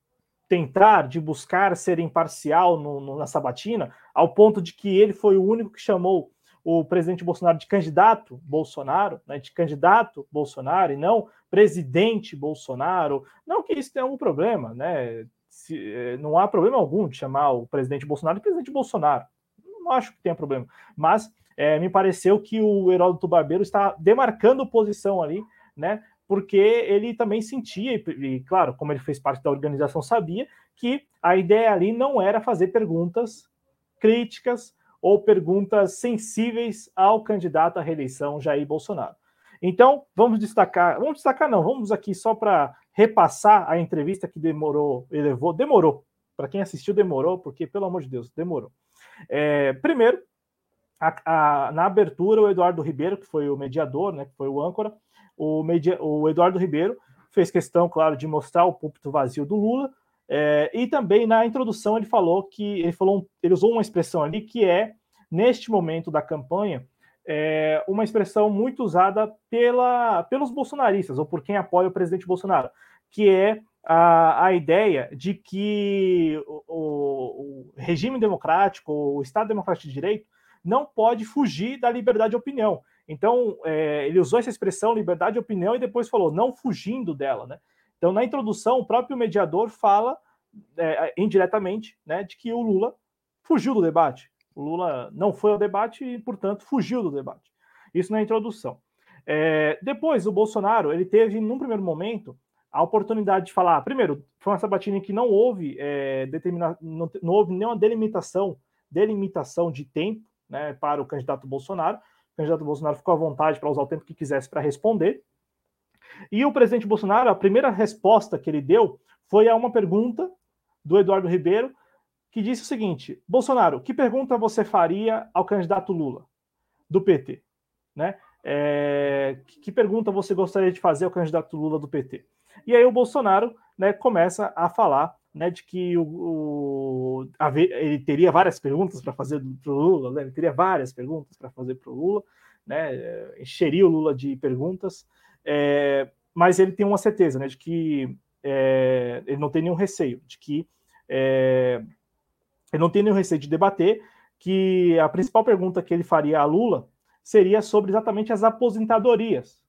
tentar, de buscar ser imparcial no, no, na sabatina, ao ponto de que ele foi o único que chamou o presidente Bolsonaro de candidato Bolsonaro, né, de candidato Bolsonaro e não presidente Bolsonaro. Não que isso tenha algum problema, né? Se, eh, não há problema algum de chamar o presidente Bolsonaro de presidente Bolsonaro. Não acho que tenha problema. Mas é, me pareceu que o Heródoto Barbeiro está demarcando posição ali, né? porque ele também sentia, e, claro, como ele fez parte da organização, sabia que a ideia ali não era fazer perguntas críticas ou perguntas sensíveis ao candidato à reeleição Jair Bolsonaro. Então, vamos destacar, vamos destacar não, vamos aqui só para repassar a entrevista que demorou, elevou, demorou. Para quem assistiu, demorou, porque, pelo amor de Deus, demorou. É, primeiro, a, a, na abertura, o Eduardo Ribeiro, que foi o mediador, né, que foi o âncora, o, media, o Eduardo Ribeiro fez questão, claro, de mostrar o púlpito vazio do Lula. É, e também na introdução ele falou que ele falou, ele usou uma expressão ali que é neste momento da campanha é, uma expressão muito usada pela, pelos bolsonaristas ou por quem apoia o presidente Bolsonaro, que é a, a ideia de que o, o, regime democrático, o Estado democrático de direito, não pode fugir da liberdade de opinião. Então, é, ele usou essa expressão liberdade de opinião e depois falou não fugindo dela, né? Então, na introdução, o próprio mediador fala é, indiretamente, né, de que o Lula fugiu do debate. O Lula não foi ao debate e, portanto, fugiu do debate. Isso na introdução. É, depois, o Bolsonaro, ele teve, num primeiro momento, a oportunidade de falar. Primeiro, foi uma sabatina em que não houve é, determina, não, não houve nenhuma delimitação, delimitação de tempo né, para o candidato Bolsonaro. O candidato Bolsonaro ficou à vontade para usar o tempo que quisesse para responder. E o presidente Bolsonaro, a primeira resposta que ele deu foi a uma pergunta do Eduardo Ribeiro, que disse o seguinte: Bolsonaro, que pergunta você faria ao candidato Lula, do PT? Né? É, que pergunta você gostaria de fazer ao candidato Lula do PT? E aí o Bolsonaro né, começa a falar né, de que o, o a, ele teria várias perguntas para fazer para o Lula, né, ele teria várias perguntas para fazer para o Lula, né, encheria o Lula de perguntas, é, mas ele tem uma certeza né, de que é, ele não tem nenhum receio, de que é, ele não tem nenhum receio de debater, que a principal pergunta que ele faria a Lula seria sobre exatamente as aposentadorias,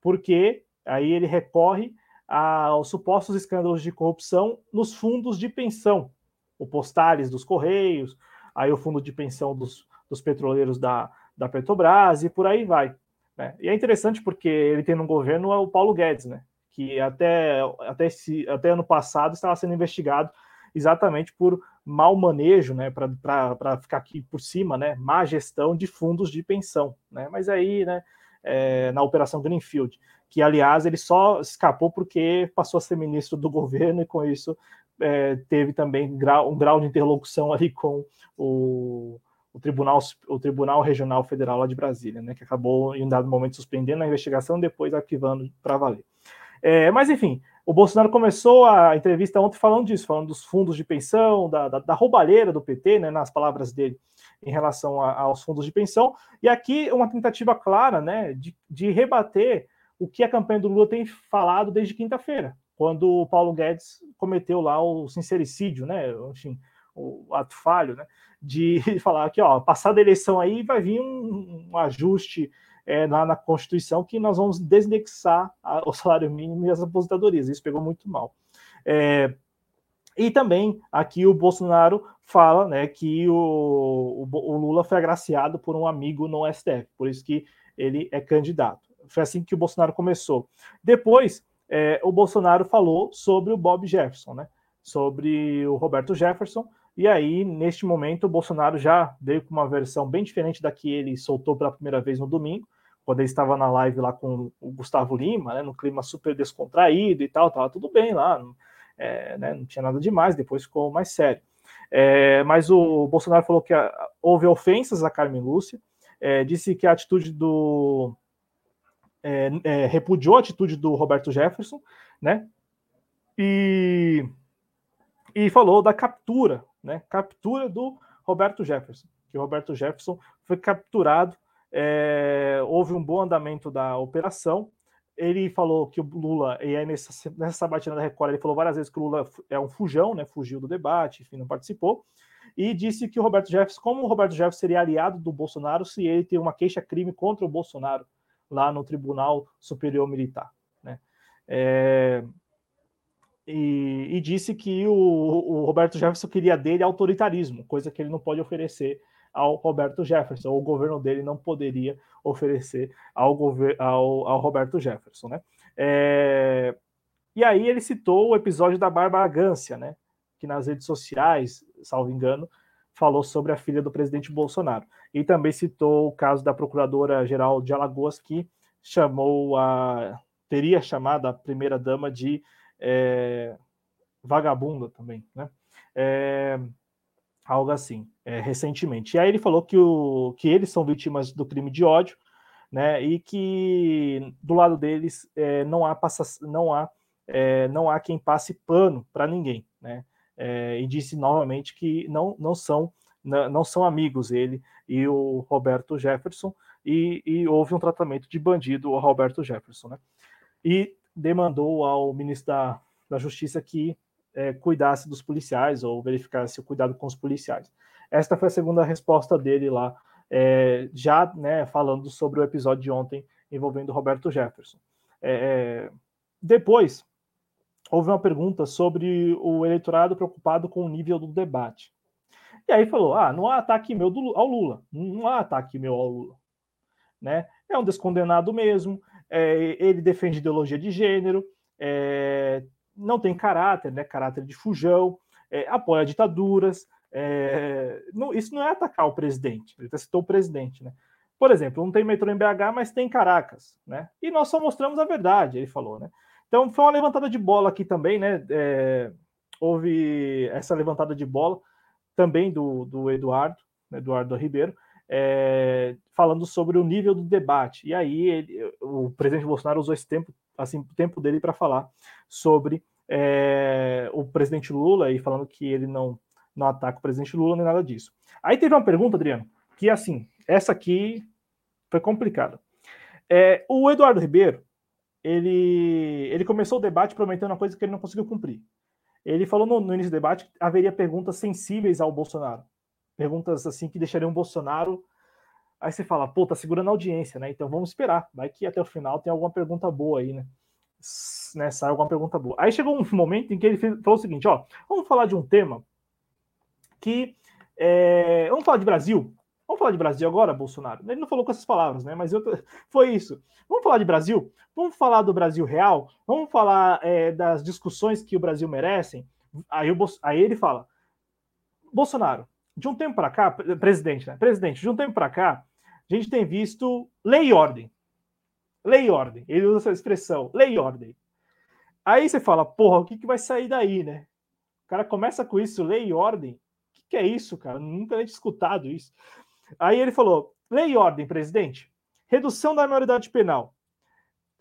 porque aí ele recorre aos supostos escândalos de corrupção nos fundos de pensão, o Postales dos Correios, aí o fundo de pensão dos, dos petroleiros da, da Petrobras e por aí vai. Né? E é interessante porque ele tem no governo o Paulo Guedes, né? que até, até, esse, até ano passado estava sendo investigado exatamente por mau manejo, né, para ficar aqui por cima, né, má gestão de fundos de pensão, né, mas aí, né, é, na Operação Greenfield que, aliás, ele só escapou porque passou a ser ministro do governo e, com isso, é, teve também grau, um grau de interlocução ali com o, o, Tribunal, o Tribunal Regional Federal lá de Brasília, né, que acabou, em um dado momento, suspendendo a investigação depois arquivando para valer. É, mas, enfim, o Bolsonaro começou a entrevista ontem falando disso, falando dos fundos de pensão, da, da, da roubalheira do PT, né, nas palavras dele, em relação a, aos fundos de pensão. E aqui uma tentativa clara né, de, de rebater o que a campanha do Lula tem falado desde quinta-feira, quando o Paulo Guedes cometeu lá o sincericídio, né? Enfim, o ato falho, né? De falar que, ó, passada a eleição aí vai vir um, um ajuste é, lá na Constituição que nós vamos desindexar a, o salário mínimo e as aposentadorias. Isso pegou muito mal. É, e também aqui o Bolsonaro fala né, que o, o, o, Lula foi agraciado por um amigo no STF, por isso que ele é candidato. Foi assim que o Bolsonaro começou. Depois, é, o Bolsonaro falou sobre o Bob Jefferson, né, sobre o Roberto Jefferson, e aí, neste momento, o Bolsonaro já veio com uma versão bem diferente da que ele soltou pela primeira vez no domingo, quando ele estava na live lá com o Gustavo Lima, né, no clima super descontraído e tal, estava tudo bem lá, é, né, não tinha nada demais, depois ficou mais sério. É, mas o Bolsonaro falou que a, houve ofensas a Carmen Lúcia, é, disse que a atitude do. É, é, repudiou a atitude do Roberto Jefferson, né? E, e falou da captura, né? Captura do Roberto Jefferson, que o Roberto Jefferson foi capturado. É, houve um bom andamento da operação, ele falou que o Lula, e aí nessa, nessa sabatina da Record, ele falou várias vezes que o Lula é um fujão, né? Fugiu do debate, enfim, não participou. E disse que o Roberto Jefferson, como o Roberto Jefferson seria aliado do Bolsonaro se ele tem uma queixa-crime contra o Bolsonaro lá no Tribunal Superior Militar, né? É, e, e, disse que o, o Roberto Jefferson queria dele autoritarismo, coisa que ele não pode oferecer ao Roberto Jefferson. O governo dele não poderia oferecer ao, ao, ao Roberto Jefferson, né? É... E aí ele citou o episódio da Bárbara Gância, né? Que nas redes sociais, salvo engano, falou sobre a filha do presidente Bolsonaro. E também citou o caso da procuradora-geral de Alagoas, que chamou a. teria chamado a primeira-dama de é... vagabunda também, né? É algo assim, é, recentemente. E aí ele falou que, o, que eles são vítimas do crime de ódio, né, e que do lado deles é, não há passa, não há é, não há quem passe pano para ninguém, né, é, e disse novamente que não não são não são amigos ele e o Roberto Jefferson e, e houve um tratamento de bandido ao Roberto Jefferson, né, e demandou ao ministro da, da Justiça que é, cuidasse dos policiais ou verificasse o cuidado com os policiais. Esta foi a segunda resposta dele lá, é, já né, falando sobre o episódio de ontem envolvendo Roberto Jefferson. É, é, depois, houve uma pergunta sobre o eleitorado preocupado com o nível do debate. E aí falou: ah, não há ataque meu do, ao Lula, não há ataque meu ao Lula. Né? É um descondenado mesmo, é, ele defende ideologia de gênero, é, não tem caráter, né? Caráter de fujão, é, apoia ditaduras. É, não, isso não é atacar o presidente. Ele citou o presidente, né? Por exemplo, não tem metrô em BH, mas tem Caracas, né? E nós só mostramos a verdade, ele falou, né? Então foi uma levantada de bola aqui também, né? É, houve essa levantada de bola também do, do Eduardo, né? Eduardo Ribeiro, é, falando sobre o nível do debate. E aí ele, o presidente Bolsonaro usou esse tempo, assim, o tempo dele para falar sobre é, o presidente Lula e falando que ele não, não ataca o presidente Lula nem nada disso. Aí teve uma pergunta, Adriano, que assim, essa aqui foi complicada. É, o Eduardo Ribeiro, ele, ele começou o debate prometendo uma coisa que ele não conseguiu cumprir. Ele falou no, no início do debate que haveria perguntas sensíveis ao Bolsonaro. Perguntas assim que deixariam Bolsonaro. Aí você fala, pô, tá segurando a audiência, né? Então vamos esperar. Vai que até o final tem alguma pergunta boa aí, né? né, saiu alguma pergunta boa. Aí chegou um momento em que ele falou o seguinte: ó, vamos falar de um tema que. É, vamos falar de Brasil? Vamos falar de Brasil agora, Bolsonaro? Ele não falou com essas palavras, né? Mas eu, foi isso. Vamos falar de Brasil? Vamos falar do Brasil real? Vamos falar é, das discussões que o Brasil merece? Aí, o, aí ele fala: Bolsonaro, de um tempo para cá, presidente, né? Presidente, de um tempo para cá, a gente tem visto lei e ordem. Lei e ordem. Ele usa essa expressão, lei e ordem. Aí você fala, porra, o que, que vai sair daí, né? O cara começa com isso, lei e ordem. O que, que é isso, cara? Nunca tinha escutado isso. Aí ele falou: lei e ordem, presidente. Redução da maioridade penal.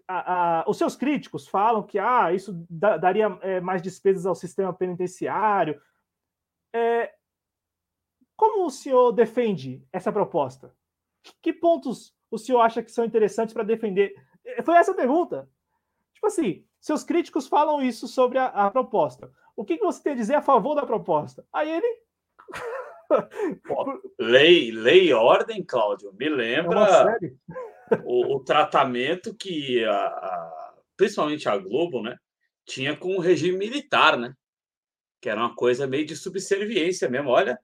A, a, os seus críticos falam que ah, isso da, daria é, mais despesas ao sistema penitenciário. É, como o senhor defende essa proposta? Que, pontos o senhor acha que são interessantes para defender Foi essa a pergunta. Tipo assim, seus críticos falam isso sobre a, a proposta. O que, que você tem a dizer a favor da proposta? Aí ele. Pô, lei, lei e ordem, Cláudio, me lembra é o, o, tratamento que a, a, principalmente a Globo, né, tinha com o regime militar, né? Que era uma coisa meio de subserviência mesmo. Olha,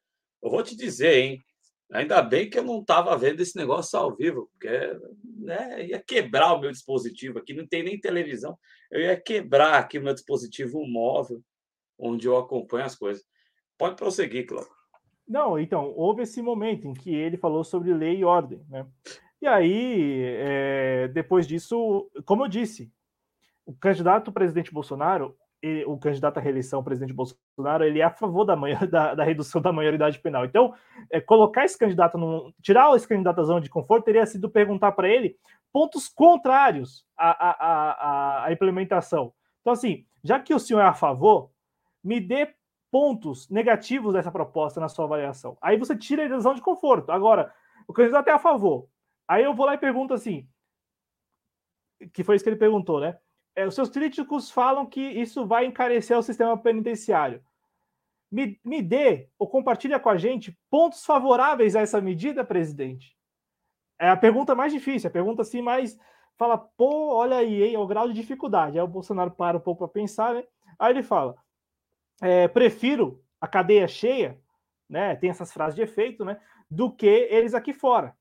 eu vou te dizer, hein? Ainda bem que eu não estava vendo esse negócio ao vivo, porque né, ia quebrar o meu dispositivo aqui, não tem nem televisão. Eu ia quebrar aqui o meu dispositivo móvel, onde eu acompanho as coisas. Pode prosseguir, Cláudio. Não, então, houve esse momento em que ele falou sobre lei e ordem, né? E aí, é, depois disso, como eu disse, o candidato presidente Bolsonaro, o candidato à reeleição, o presidente Bolsonaro, ele é a favor da, da, da redução da maioridade penal. Então, é, colocar esse candidato, no, tirar esse candidato da zona de conforto, teria sido perguntar para ele pontos contrários à, à, à, à, implementação. Então, assim, já que o senhor é a favor, me dê pontos negativos dessa proposta na sua avaliação. Aí você tira a da de conforto. Agora, o candidato é a favor. Aí eu vou lá e pergunto assim, que foi isso que ele perguntou, né? É, os seus críticos falam que isso vai encarecer o sistema penitenciário. Me, me dê ou compartilha com a gente pontos favoráveis a essa medida, presidente. É a pergunta mais difícil, a pergunta assim mais fala, pô, olha aí, hein, é o grau de dificuldade. Aí o Bolsonaro para um pouco para pensar, né? Aí ele fala: é, prefiro a cadeia cheia, né? Tem essas frases de efeito, né? Do que eles aqui fora.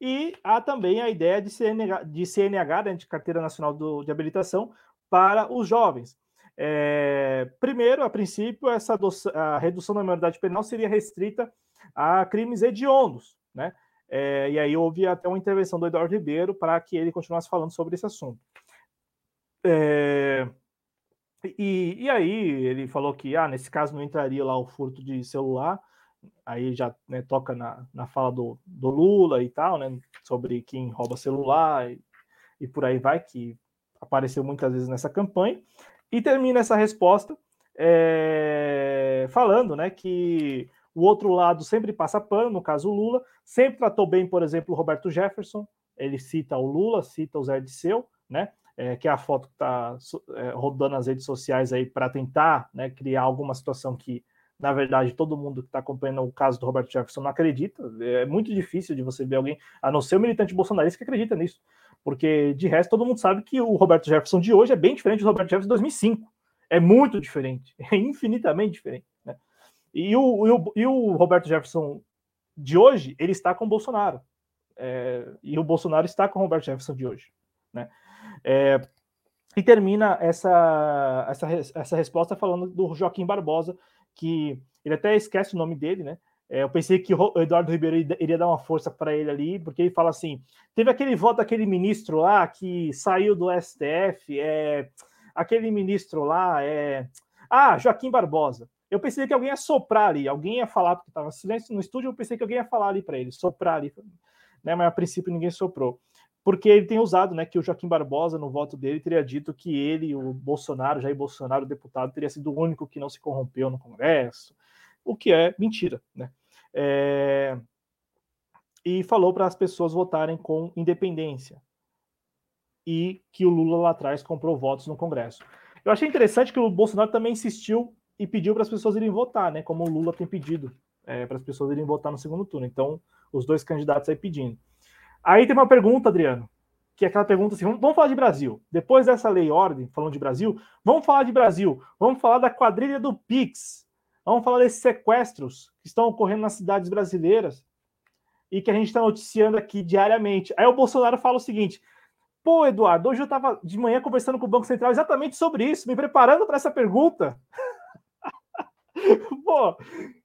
E há também a ideia de CNH, de, CNH, né, de Carteira Nacional do, de Habilitação, para os jovens. É, primeiro, a princípio, essa a redução da maioridade penal seria restrita a crimes hediondos, né? É, e aí houve até uma intervenção do Eduardo Ribeiro para que ele continuasse falando sobre esse assunto. É, e, e aí ele falou que, ah, nesse caso não entraria lá o furto de celular, aí já né, toca na, na fala do, do Lula e tal, né, sobre quem rouba celular e, e por aí vai, que apareceu muitas vezes nessa campanha, e termina essa resposta é, falando né, que o outro lado sempre passa pano, no caso o Lula, sempre tratou bem, por exemplo, o Roberto Jefferson, ele cita o Lula, cita o Zé Disseu, né, é, que é a foto que está é, rodando nas redes sociais aí para tentar né, criar alguma situação que na verdade, todo mundo que está acompanhando o caso do Roberto Jefferson não acredita. É muito difícil de você ver alguém, a não ser o militante bolsonarista, que acredita nisso. Porque, de resto, todo mundo sabe que o Roberto Jefferson de hoje é bem diferente do Roberto Jefferson de 2005. É muito diferente. É infinitamente diferente. Né? E, o, e, o, e o Roberto Jefferson de hoje, ele está com o Bolsonaro. É, e o Bolsonaro está com o Roberto Jefferson de hoje. Né? É, e termina essa, essa, essa resposta falando do Joaquim Barbosa, que ele até esquece o nome dele, né? É, eu pensei que o Eduardo Ribeiro iria dar uma força para ele ali, porque ele fala assim: teve aquele voto daquele ministro lá que saiu do STF, é, aquele ministro lá é. Ah, Joaquim Barbosa. Eu pensei que alguém ia soprar ali, alguém ia falar, porque estava silêncio no estúdio, eu pensei que alguém ia falar ali para ele, soprar ali, né? Mas a princípio ninguém soprou porque ele tem usado, né, que o Joaquim Barbosa, no voto dele, teria dito que ele, o Bolsonaro, Jair Bolsonaro, o deputado, teria sido o único que não se corrompeu no Congresso, o que é mentira, né? É... E falou para as pessoas votarem com independência e que o Lula lá atrás comprou votos no Congresso. Eu achei interessante que o Bolsonaro também insistiu e pediu para as pessoas irem votar, né? Como o Lula tem pedido é, para as pessoas irem votar no segundo turno. Então, os dois candidatos aí pedindo. Aí tem uma pergunta, Adriano, que é aquela pergunta assim: vamos, falar de Brasil. Depois dessa lei ordem, falando de Brasil, vamos falar de Brasil. Vamos falar da quadrilha do Pix. Vamos falar desses sequestros que estão ocorrendo nas cidades brasileiras e que a gente está noticiando aqui diariamente. Aí o Bolsonaro fala o seguinte: pô, Eduardo, hoje eu estava de manhã conversando com o Banco Central exatamente sobre isso, me preparando para essa pergunta. pô,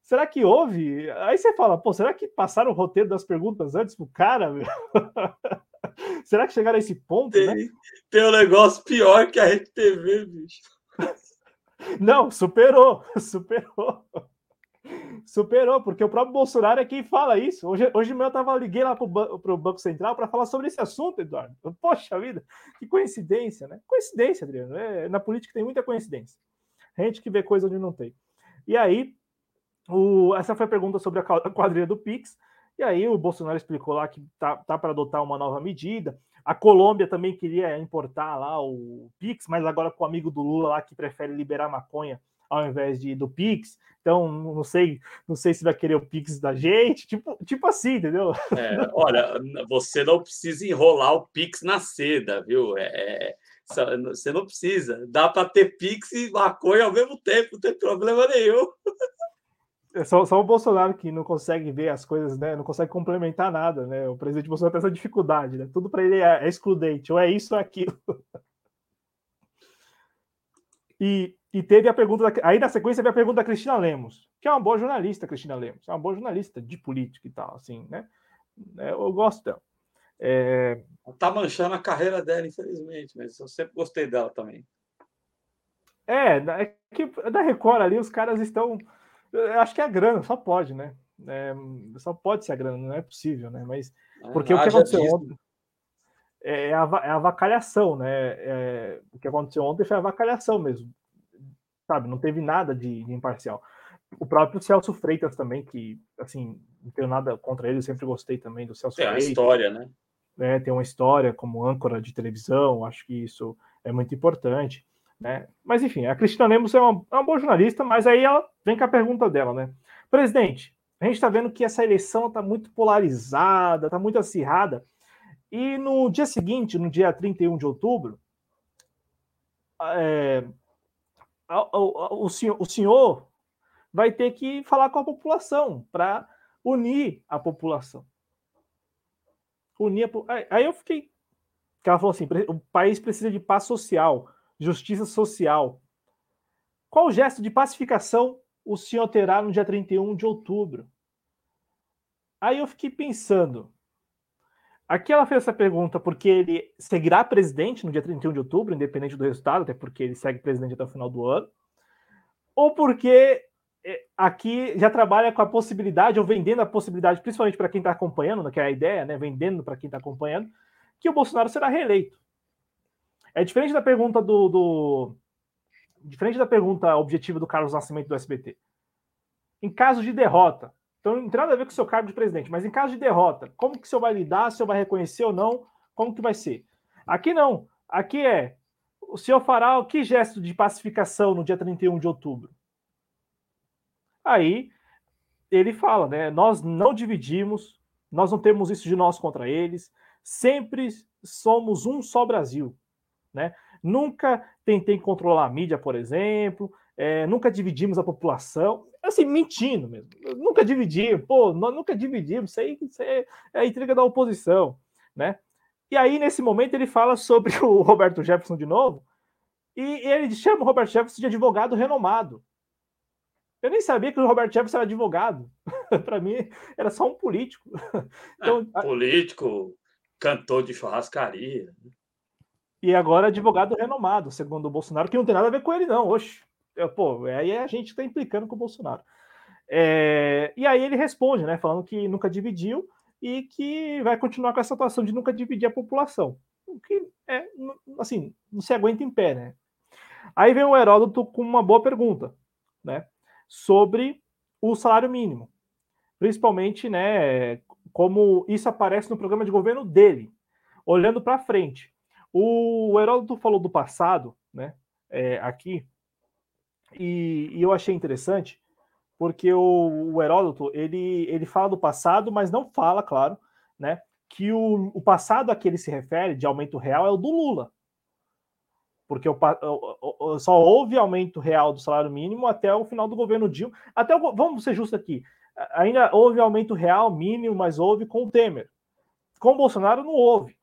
será que houve? Aí você fala, pô, será que passaram o roteiro das perguntas antes pro cara, meu? será que chegaram a esse ponto, tem, né? Tem um negócio pior que a RTV, bicho. Não, superou, superou. Superou, porque o próprio Bolsonaro é quem fala isso. Hoje, hoje mesmo eu tava, liguei lá para o Banco Central para falar sobre esse assunto, Eduardo. Poxa vida, que coincidência, né? Coincidência, Adriano. É, na política tem muita coincidência. Gente que vê coisa onde não tem. E aí, o, essa foi a pergunta sobre a quadrilha do Pix. E aí o Bolsonaro explicou lá que tá, tá para adotar uma nova medida. A Colômbia também queria importar lá o Pix, mas agora com o amigo do Lula lá que prefere liberar maconha ao invés de do Pix. Então, não sei, não sei se vai querer o Pix da gente, tipo, tipo assim, entendeu? É, olha, você não precisa enrolar o Pix na seda, viu? É, é você não precisa. Dá para ter Pix e maconha ao mesmo tempo, não tem problema nenhum. É só, só, o Bolsonaro que não consegue ver as coisas, né? Não consegue complementar nada, né? O presidente Bolsonaro tem essa dificuldade, né? Tudo para ele é, é, excludente, ou é isso ou é aquilo. E, e teve a pergunta, da, aí na sequência veio a pergunta da Cristina Lemos, que é uma boa jornalista, Cristina Lemos, é uma boa jornalista de política e tal, assim, né? É, eu gosto dela. É... Tá manchando a carreira dela, infelizmente, mas eu sempre gostei dela também. É, é que da Record ali os caras estão eu acho que é a grana, só pode, né? É, só pode ser a grana, não é possível, né? Mas é, porque o que aconteceu ontem é, é a, é a avacalhação, né? É, o que aconteceu ontem foi a avacalhação mesmo, sabe? Não teve nada de, de, imparcial. O próprio Celso Freitas também, que assim, não tenho nada contra ele, eu sempre gostei também do Celso tem Freitas. Tem uma história, né? É, tem uma história como âncora de televisão, acho que isso é muito importante. Né? Mas enfim, a Cristina Lemos é uma, é uma boa jornalista, mas aí ela vem com a pergunta dela, né? Presidente, a gente está vendo que essa eleição está muito polarizada, está muito acirrada, e no dia seguinte, no dia 31 de outubro, é, o, senhor, o senhor vai ter que falar com a população para unir a população. Unir a, aí eu fiquei. Ela falou assim: o país precisa de paz social justiça social. Qual gesto de pacificação o senhor terá no dia 31 de outubro? Aí eu fiquei pensando. Aqui ela fez essa pergunta porque ele seguirá presidente no dia 31 de outubro, independente do resultado, até porque ele segue presidente até o final do ano. Ou porque aqui já trabalha com a possibilidade, ou vendendo a possibilidade, principalmente para quem está acompanhando, né, que é a ideia, né, vendendo para quem está acompanhando, que o Bolsonaro será reeleito. É diferente da pergunta do, do. Diferente da pergunta objetiva do Carlos Nascimento do SBT. Em caso de derrota, então não tem nada a ver com o seu cargo de presidente, mas em caso de derrota, como que o senhor vai lidar, se o senhor vai reconhecer ou não, como que vai ser? Aqui não. Aqui é, o senhor fará que gesto de pacificação no dia 31 de outubro? Aí ele fala, né? Nós não dividimos, nós não temos isso de nós contra eles, sempre somos um só Brasil. Né? Nunca tentei controlar a mídia, por exemplo, é, nunca dividimos a população, assim, mentindo mesmo. Nunca dividimos, pô, nós nunca dividimos, isso aí, isso aí é a intriga da oposição, né? E aí, nesse momento, ele fala sobre o Roberto Jefferson de novo, e ele chama o Roberto Jefferson de advogado renomado. Eu nem sabia que o Roberto Jefferson era advogado. Para mim, era só um político. Então, é, político, cantor de churrascaria. E agora advogado renomado, segundo o Bolsonaro, que não tem nada a ver com ele, não. Oxe, é, pô, aí a gente está implicando com o Bolsonaro. É, e aí ele responde, né, falando que nunca dividiu e que vai continuar com essa situação de nunca dividir a população. O que é, assim, não se aguenta em pé, né? Aí vem o Heródoto com uma boa pergunta, né, sobre o salário mínimo. Principalmente, né, como isso aparece no programa de governo dele, olhando para frente. O Heródoto falou do passado, né? É, aqui, e, e, eu achei interessante, porque o, o, Heródoto ele, ele fala do passado, mas não fala, claro, né? Que o, o passado a que ele se refere, de aumento real, é o do Lula. Porque só houve aumento real do salário mínimo até o final do governo Dilma. Até o, vamos ser justos aqui. Ainda houve aumento real mínimo, mas houve com o Temer. Com o Bolsonaro não houve.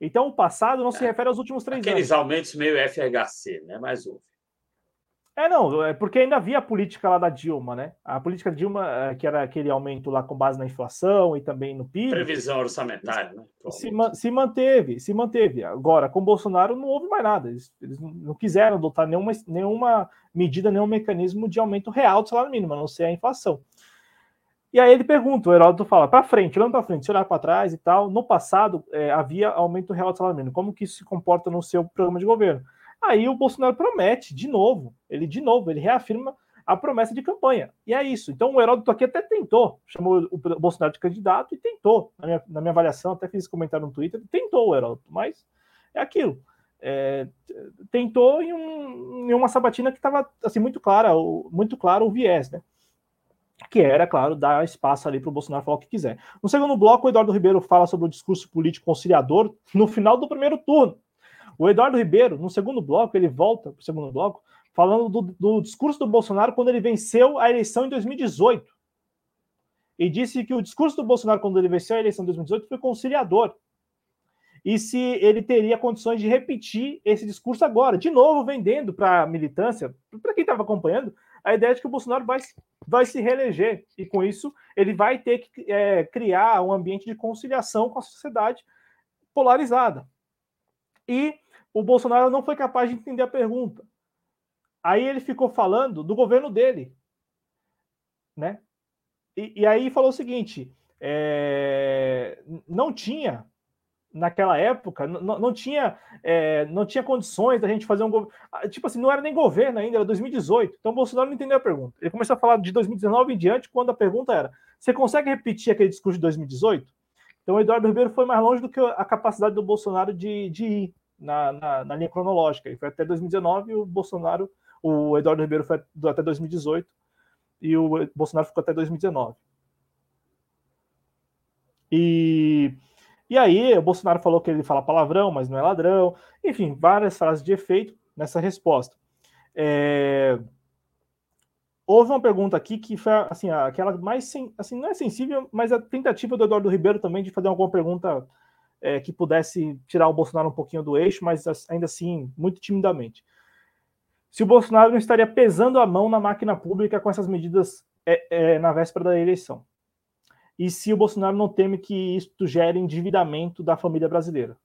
Então, o passado não se é. refere aos últimos três Aqueles anos. Aqueles aumentos meio FHC, né? Mas houve. É, não, é porque ainda havia a política lá da Dilma, né? A política Dilma, é, que era aquele aumento lá com base na inflação e também no PIB. Previsão orçamentária, né? Se, se, manteve, se manteve. Agora, com Bolsonaro não houve mais nada. Eles, eles, não quiseram adotar nenhuma, nenhuma medida, nenhum mecanismo de aumento real do salário mínimo, a não ser a inflação. E aí ele pergunta, o Heródoto fala, para frente, olhando para frente, se olhar para trás e tal, no passado é, havia aumento real do salário mínimo, como que isso se comporta no seu programa de governo? Aí o Bolsonaro promete, de novo, ele de novo, ele reafirma a promessa de campanha. E é isso. Então o Heródoto aqui até tentou, chamou o Bolsonaro de candidato e tentou, na minha, na minha avaliação, até fiz comentário no Twitter, tentou o Heródoto, mas é aquilo. É, tentou em, um, em, uma sabatina que estava assim, muito clara, muito claro o viés, né? Que era, claro, dar espaço ali para o Bolsonaro falar o que quiser. No segundo bloco, o Eduardo Ribeiro fala sobre o discurso político conciliador no final do primeiro turno. O Eduardo Ribeiro, no segundo bloco, ele volta para o segundo bloco, falando do, do discurso do Bolsonaro quando ele venceu a eleição em 2018. E disse que o discurso do Bolsonaro quando ele venceu a eleição em 2018 foi conciliador. E se ele teria condições de repetir esse discurso agora, de novo vendendo para a militância, para quem estava acompanhando, a ideia de que o Bolsonaro vai, vai se reeleger. E com isso, ele vai ter que é, criar um ambiente de conciliação com a sociedade polarizada. E o Bolsonaro não foi capaz de entender a pergunta. Aí ele ficou falando do governo dele, né? E, e aí falou o seguinte: é, não tinha naquela época não, tinha é, não tinha condições da gente fazer um governo tipo assim não era nem governo ainda era 2018 então Bolsonaro não entendeu a pergunta ele começou a falar de 2019 em diante quando a pergunta era você consegue repetir aquele discurso de 2018 então o Eduardo Ribeiro foi mais longe do que a capacidade do Bolsonaro de, de ir na, na, na linha cronológica ele foi até 2019 e o Bolsonaro o Eduardo Ribeiro foi até 2018 e o Bolsonaro ficou até 2019. E, e aí, o Bolsonaro falou que ele fala palavrão, mas não é ladrão. Enfim, várias frases de efeito nessa resposta. É... Houve uma pergunta aqui que foi assim, aquela mais assim, não é sensível, mas a tentativa do Eduardo Ribeiro também de fazer alguma pergunta é, que pudesse tirar o Bolsonaro um pouquinho do eixo, mas ainda assim, muito timidamente se o Bolsonaro não estaria pesando a mão na máquina pública com essas medidas é, é, na véspera da eleição. E se o Bolsonaro não teme que isso gere endividamento da família brasileira,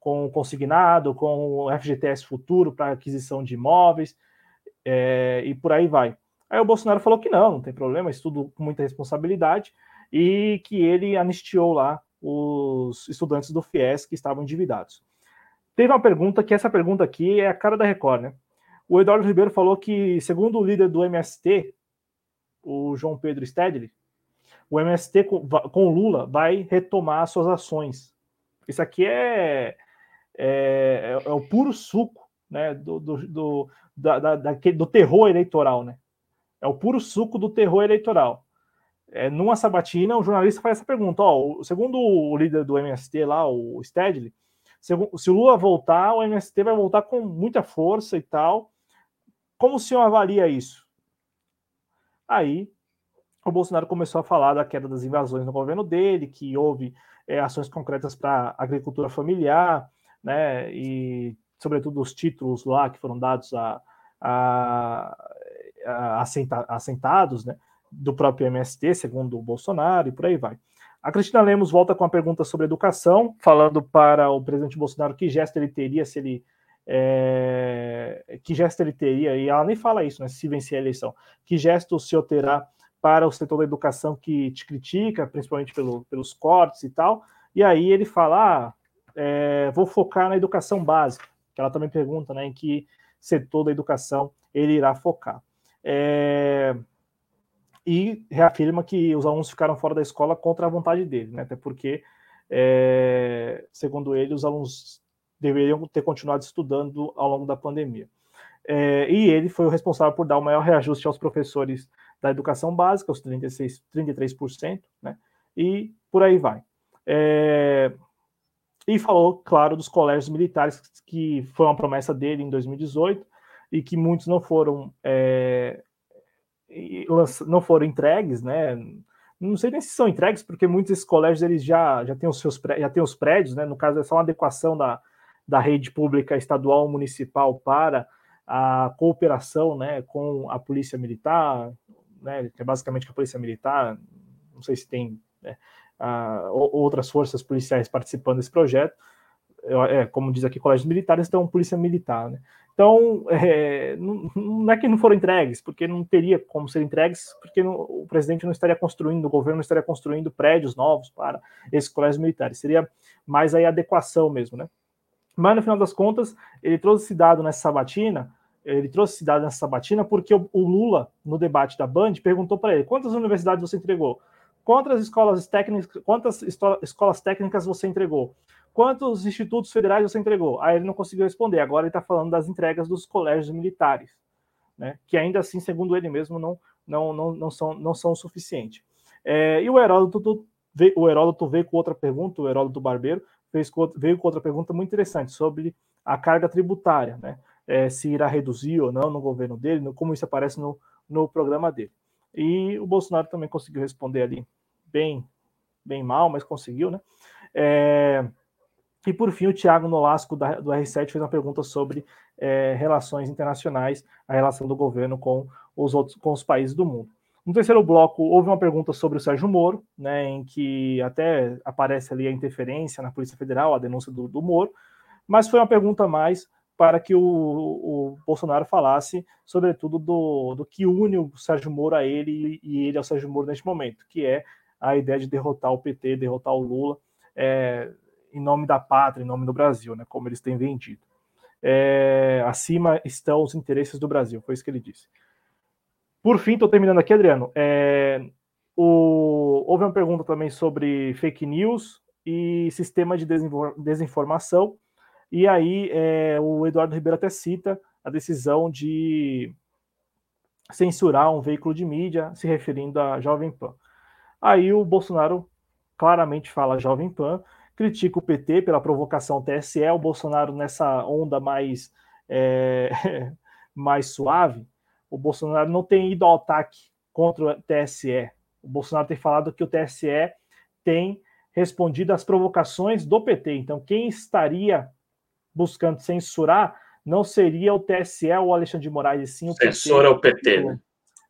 com o consignado, com o FGTS futuro para aquisição de imóveis, é, e por aí vai. Aí o Bolsonaro falou que não, não tem problema, isso tudo com muita responsabilidade, e que ele anistiou lá os estudantes do FIES que estavam endividados. Teve uma pergunta, que essa pergunta aqui é a cara da Record, né? O Eduardo Ribeiro falou que, segundo o líder do MST, o João Pedro Stedley, o MST com, Lula vai retomar suas ações. Isso aqui é, é, é o puro suco né, do, do, do, da, da, do terror eleitoral. Né? É o puro suco do terror eleitoral. É, numa sabatina, o jornalista faz essa pergunta: ó, segundo o líder do MST lá, o Stedley, se, se o Lula voltar, o MST vai voltar com muita força e tal. Como o senhor avalia isso? Aí o Bolsonaro começou a falar da queda das invasões no governo dele, que houve é, ações concretas para agricultura familiar, né, e sobretudo os títulos lá que foram dados a, a, a assentados, né, do próprio MST, segundo o Bolsonaro, e por aí vai. A Cristina Lemos volta com a pergunta sobre educação, falando para o presidente Bolsonaro que gesto ele teria se ele é, que gesto ele teria, e ela nem fala isso, né, se vencer a eleição, que gesto o senhor terá para o setor da educação que te critica, principalmente pelo, pelos cortes e tal, e aí ele fala, ah, é, vou focar na educação básica, que ela também pergunta, né, em que setor da educação ele irá focar. É, e reafirma que os alunos ficaram fora da escola contra a vontade dele, né, até porque, é, segundo ele, os alunos deveriam ter continuado estudando ao longo da pandemia. É, e ele foi o responsável por dar o maior reajuste aos professores da educação básica, os 36, 33%, né? E por aí vai. É, e falou, claro, dos colégios militares, que foi uma promessa dele em 2018 e que muitos não foram é, não foram entregues, né? Não sei nem se são entregues, porque muitos desses colégios eles já, já têm os seus já têm os prédios, né? No caso é só uma adequação da, da rede pública estadual municipal para a cooperação né, com a polícia militar, né, que é basicamente a polícia militar, não sei se tem né, a, outras forças policiais participando desse projeto, é, como diz aqui, colégios militares, então polícia militar. Né? Então, é, não, não, é que não foram entregues, porque não teria como ser entregues, porque não, o presidente não estaria construindo, o governo não estaria construindo prédios novos para esses colégios militares, seria mais aí adequação mesmo, né? Mas no final das contas, ele trouxe esse dado nessa sabatina ele trouxe esse dado nessa sabatina porque o, o Lula, no debate da Band, perguntou para ele quantas universidades você entregou, quantas escolas técnicas, quantas escolas técnicas você entregou, quantos institutos federais você entregou. Aí ele não conseguiu responder. Agora ele está falando das entregas dos colégios militares, né? Que ainda assim, segundo ele mesmo, não não não, não são não são o suficiente. É, e o Heródoto o Heródoto veio com outra pergunta, o Heródoto Barbeiro fez, veio com outra pergunta muito interessante sobre a carga tributária, né? É, se irá reduzir ou não no governo dele, como isso aparece no, no programa dele. E o Bolsonaro também conseguiu responder ali bem, bem mal, mas conseguiu, né? É, e por fim, o Tiago Nolasco, da, do R7, fez uma pergunta sobre é, relações internacionais, a relação do governo com os outros, com os países do mundo. No terceiro bloco, houve uma pergunta sobre o Sérgio Moro, né, em que até aparece ali a interferência na Polícia Federal, a denúncia do, do Moro, mas foi uma pergunta mais para que o, o Bolsonaro falasse, sobretudo, do, do que une o Sérgio Moro a ele e ele ao Sérgio Moro neste momento, que é a ideia de derrotar o PT, derrotar o Lula, é, em nome da pátria, em nome do Brasil, né, como eles têm vendido. É, acima estão os interesses do Brasil, foi isso que ele disse. Por fim, estou terminando aqui, Adriano. É, o, houve uma pergunta também sobre fake news e sistema de desinformação. E aí é, o Eduardo Ribeiro até cita a decisão de censurar um veículo de mídia se referindo à Jovem Pan. Aí o Bolsonaro claramente fala Jovem Pan, critica o PT pela provocação TSE, o Bolsonaro nessa onda mais, é, mais suave, o Bolsonaro não tem ido ao ataque contra o TSE. O Bolsonaro tem falado que o TSE tem respondido às provocações do PT. Então, quem estaria buscando censurar não seria o TSE ou o Alexandre de Moraes, sim o Censor PT. é o PT, né?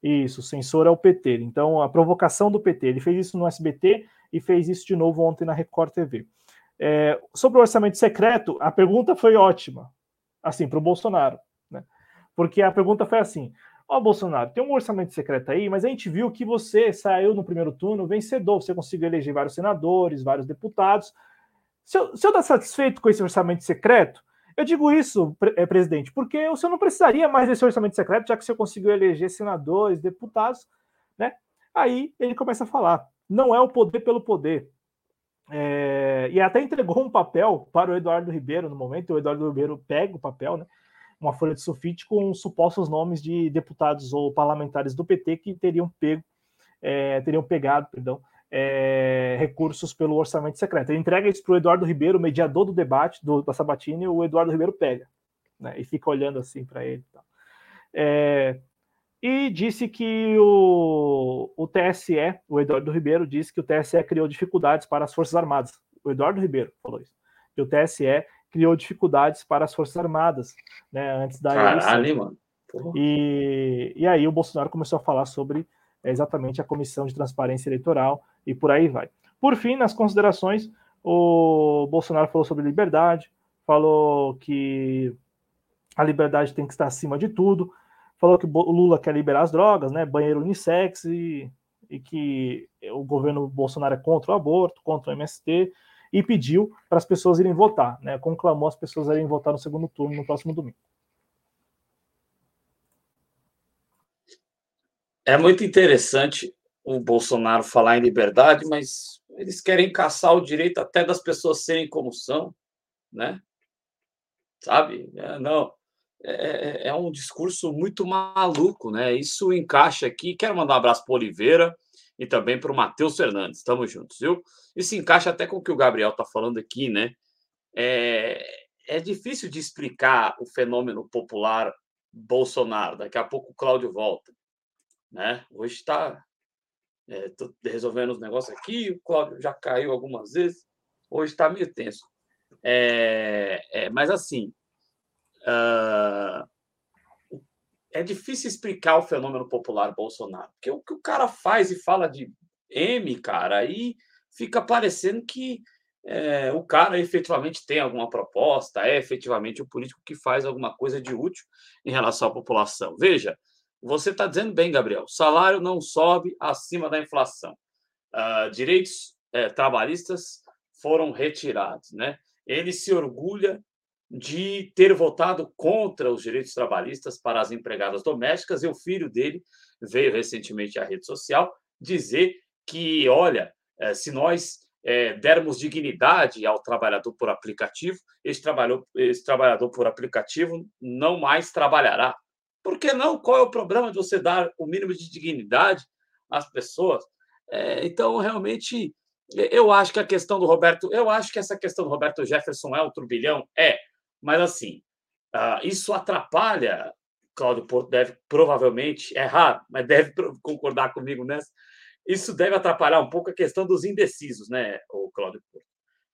Isso, censor é o PT. Então, a provocação do PT. Ele fez isso no SBT e fez isso de novo ontem na Record TV. É, sobre o orçamento secreto, a pergunta foi ótima, assim, para o Bolsonaro. Né? Porque a pergunta foi assim: Ó, oh, Bolsonaro, tem um orçamento secreto aí, mas a gente viu que você saiu no primeiro turno vencedor, você conseguiu eleger vários senadores, vários deputados. Se eu, se eu estar satisfeito com esse orçamento secreto, eu digo isso, é, presidente, porque o senhor não precisaria mais desse orçamento secreto, já que o senhor conseguiu eleger senadores, deputados, né? Aí ele começa a falar: não é o poder pelo poder. É, e até entregou um papel para o Eduardo Ribeiro no momento, o Eduardo Ribeiro pega o papel, né? uma folha de sulfite com supostos nomes de deputados ou parlamentares do PT que teriam pego, é, teriam pegado, perdão, é, recursos pelo orçamento secreto. Ele entrega isso para o Eduardo Ribeiro, mediador do debate do, da Sabatini, e o Eduardo Ribeiro pega, né, e fica olhando assim para ele. É, e disse que o, o TSE, o Eduardo Ribeiro, disse que o TSE criou dificuldades para as Forças Armadas. O Eduardo Ribeiro falou isso. Que o TSE criou dificuldades para as Forças Armadas, né, antes da Caralho, eleição. mano. E, e aí o Bolsonaro começou a falar sobre exatamente a Comissão de Transparência Eleitoral e por aí vai. Por fim, nas considerações, o Bolsonaro falou sobre liberdade, falou que a liberdade tem que estar acima de tudo, falou que o Lula quer liberar as drogas, né, banheiro unissex e, e que o governo Bolsonaro é contra o aborto, contra o MST, e pediu para as pessoas irem votar, né? conclamou as pessoas irem votar no segundo turno no próximo domingo. É muito interessante o Bolsonaro falar em liberdade, mas eles querem caçar o direito até das pessoas serem como são, né? Sabe? É, não. É, é, é um discurso muito maluco, né? Isso encaixa aqui. Quero mandar um abraço para Oliveira, e também para o Matheus Fernandes. Estamos juntos, viu? Se encaixa até com o que o Gabriel está falando aqui, né? É, é difícil de explicar o fenômeno popular Bolsonaro. Daqui a pouco o Cláudio volta. Né? Hoje está é, resolvendo os negócios aqui, o Cláudio já caiu algumas vezes, hoje está meio tenso. É, é, mas assim, uh, é difícil explicar o fenômeno popular Bolsonaro, porque o que o cara faz e fala de M, cara, aí fica parecendo que é, o cara efetivamente tem alguma proposta, é efetivamente o político que faz alguma coisa de útil em relação à população. Veja, você está dizendo bem, Gabriel, salário não sobe acima da inflação. Uh, direitos é, trabalhistas foram retirados, né? Ele se orgulha de ter votado contra os direitos trabalhistas para as empregadas domésticas, e o filho dele veio recentemente à rede social dizer que, olha, eh, se nós eh, dermos dignidade ao trabalhador por aplicativo, esse, esse trabalhador por aplicativo não mais trabalhará. Por que não? Qual é o problema de você dar o mínimo de dignidade às pessoas? É, então, realmente, eu acho que a questão do Roberto, eu acho que essa questão do Roberto Jefferson é um turbilhão, é, mas assim, uh, isso atrapalha. Cláudio Porto deve provavelmente errar, mas deve concordar comigo nessa. Isso deve atrapalhar um pouco a questão dos indecisos, né, o Cláudio Porto?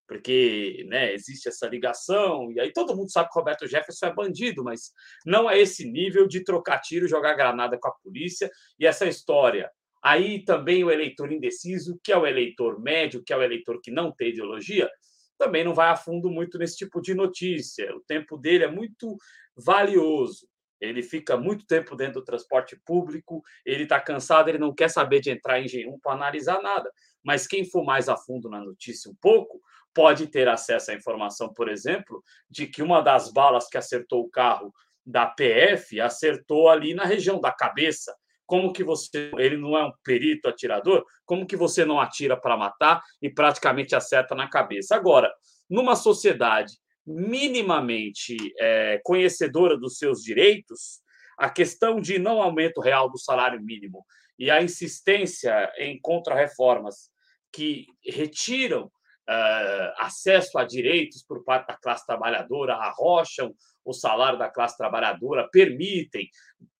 Porque né, existe essa ligação, e aí todo mundo sabe que Roberto Jefferson é bandido, mas não é esse nível de trocar tiro, jogar granada com a polícia, e essa história Aí também o eleitor indeciso, que é o eleitor médio, que é o eleitor que não tem ideologia, também não vai a fundo muito nesse tipo de notícia. O tempo dele é muito valioso. Ele fica muito tempo dentro do transporte público, ele está cansado, ele não quer saber de entrar em G1 para analisar nada. Mas quem for mais a fundo na notícia um pouco, pode ter acesso à informação, por exemplo, de que uma das balas que acertou o carro da PF acertou ali na região da cabeça, como que você, ele não é um perito atirador, como que você não atira para matar e praticamente acerta na cabeça? Agora, numa sociedade minimamente é, conhecedora dos seus direitos, a questão de não aumento real do salário mínimo e a insistência em contra-reformas que retiram acesso a direitos por parte da classe trabalhadora, arrocham o salário da classe trabalhadora, permitem.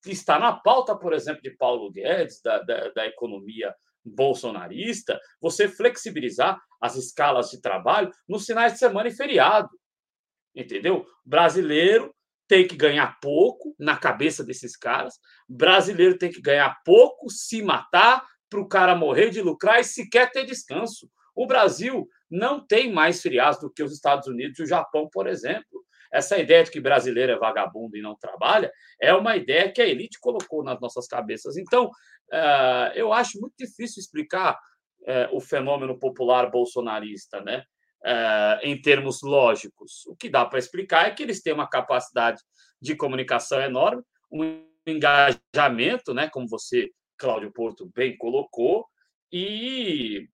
Está na pauta, por exemplo, de Paulo Guedes, da, da, da economia bolsonarista, você flexibilizar as escalas de trabalho nos finais de semana e feriado. Entendeu? Brasileiro tem que ganhar pouco na cabeça desses caras, brasileiro tem que ganhar pouco, se matar para o cara morrer de lucrar e sequer ter descanso. O Brasil não tem mais feriados do que os Estados Unidos e o Japão, por exemplo. Essa ideia de que brasileiro é vagabundo e não trabalha é uma ideia que a elite colocou nas nossas cabeças. Então, eh, eu acho muito difícil explicar eh, o fenômeno popular bolsonarista, né? Eh, em termos lógicos. O que dá para explicar é que eles têm uma capacidade de comunicação enorme, um engajamento, né? Como você, Cláudio Porto, bem colocou, e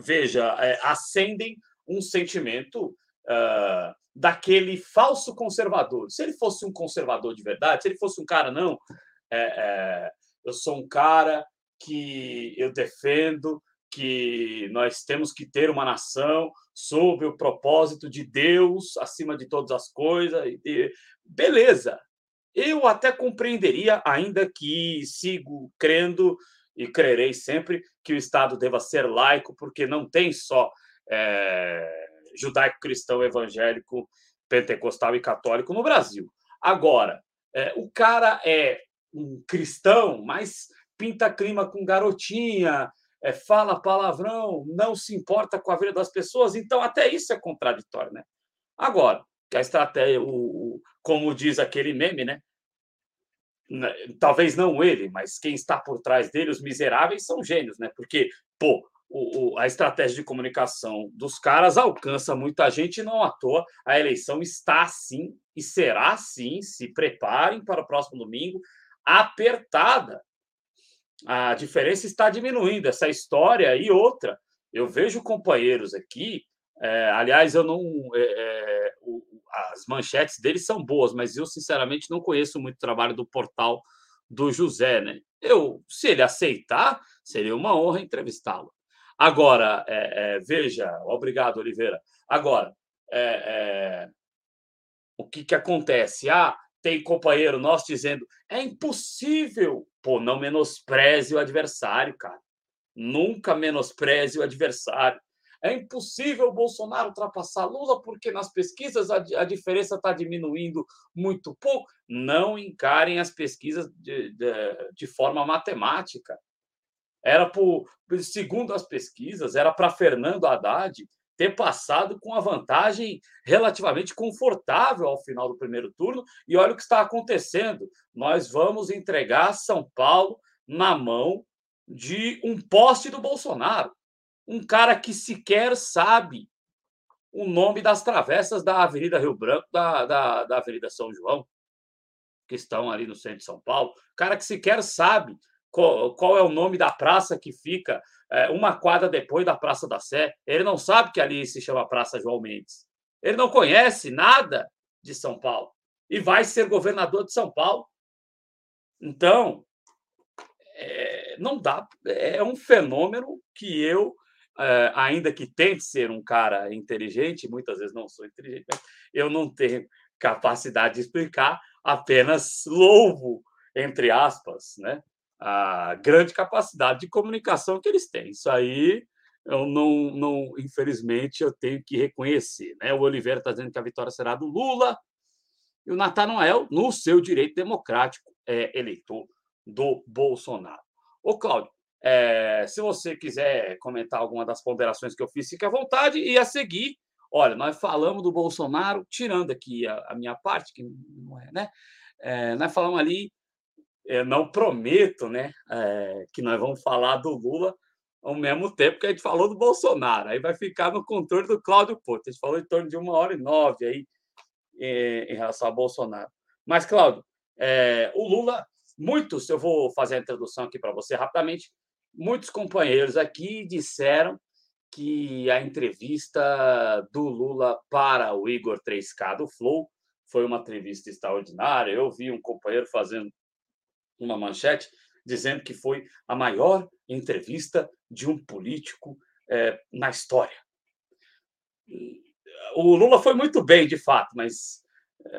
veja, acendem um sentimento uh, daquele falso conservador. Se ele fosse um conservador de verdade, se ele fosse um cara, não, é, é, eu sou um cara que eu defendo que nós temos que ter uma nação sob o propósito de Deus acima de todas as coisas. E, beleza, eu até compreenderia, ainda que sigo crendo e crerei sempre que o Estado deva ser laico, porque não tem só é, judaico-cristão, evangélico, pentecostal e católico no Brasil. Agora, é, o cara é um cristão, mas pinta clima com garotinha, é, fala palavrão, não se importa com a vida das pessoas, então até isso é contraditório, né? Agora, que a estratégia, o, o, como diz aquele meme, né? Talvez não ele, mas quem está por trás dele, os miseráveis, são gênios, né? Porque, pô, o, o, a estratégia de comunicação dos caras alcança muita gente, não à toa a eleição está assim e será assim. Se preparem para o próximo domingo, apertada. A diferença está diminuindo, essa história e outra. Eu vejo companheiros aqui, é, aliás, eu não. É, é, as manchetes deles são boas, mas eu, sinceramente, não conheço muito o trabalho do portal do José, né? Eu, se ele aceitar, seria uma honra entrevistá-lo. Agora, é, é, veja, obrigado, Oliveira. Agora, é, é, o que, que acontece? Ah, tem companheiro nosso dizendo é impossível. Pô, não menospreze o adversário, cara. Nunca menospreze o adversário. É impossível o Bolsonaro ultrapassar Lula porque nas pesquisas a, a diferença está diminuindo muito pouco. Não encarem as pesquisas de, de, de forma matemática. Era por, segundo as pesquisas, era para Fernando Haddad ter passado com a vantagem relativamente confortável ao final do primeiro turno. E olha o que está acontecendo. Nós vamos entregar São Paulo na mão de um poste do Bolsonaro. Um cara que sequer sabe o nome das travessas da Avenida Rio Branco, da, da, da Avenida São João, que estão ali no centro de São Paulo. Cara que sequer sabe qual, qual é o nome da praça que fica é, uma quadra depois da Praça da Sé. Ele não sabe que ali se chama Praça João Mendes. Ele não conhece nada de São Paulo e vai ser governador de São Paulo. Então, é, não dá. É um fenômeno que eu é, ainda que tente ser um cara inteligente, muitas vezes não sou inteligente, eu não tenho capacidade de explicar, apenas louvo, entre aspas, né, a grande capacidade de comunicação que eles têm. Isso aí eu não, não infelizmente, eu tenho que reconhecer. Né? O Oliveira está dizendo que a vitória será do Lula e o Natanael, no seu direito democrático, é eleitor do Bolsonaro. Ô, Cláudio, é, se você quiser comentar alguma das ponderações que eu fiz, fique à vontade. E a seguir, olha, nós falamos do Bolsonaro, tirando aqui a, a minha parte, que não é, né? É, nós falamos ali, eu não prometo, né, é, que nós vamos falar do Lula ao mesmo tempo que a gente falou do Bolsonaro. Aí vai ficar no controle do Cláudio Porto. A gente falou em torno de uma hora e nove aí em, relação ao Bolsonaro. Mas, Cláudio, o Lula, muitos, eu vou fazer a introdução aqui para você rapidamente, muitos companheiros aqui disseram que a entrevista do Lula para o Igor 3K do Flow foi uma entrevista extraordinária. Eu vi um companheiro fazendo uma manchete dizendo que foi a maior entrevista de um político é, na história. O Lula foi muito bem, de fato, mas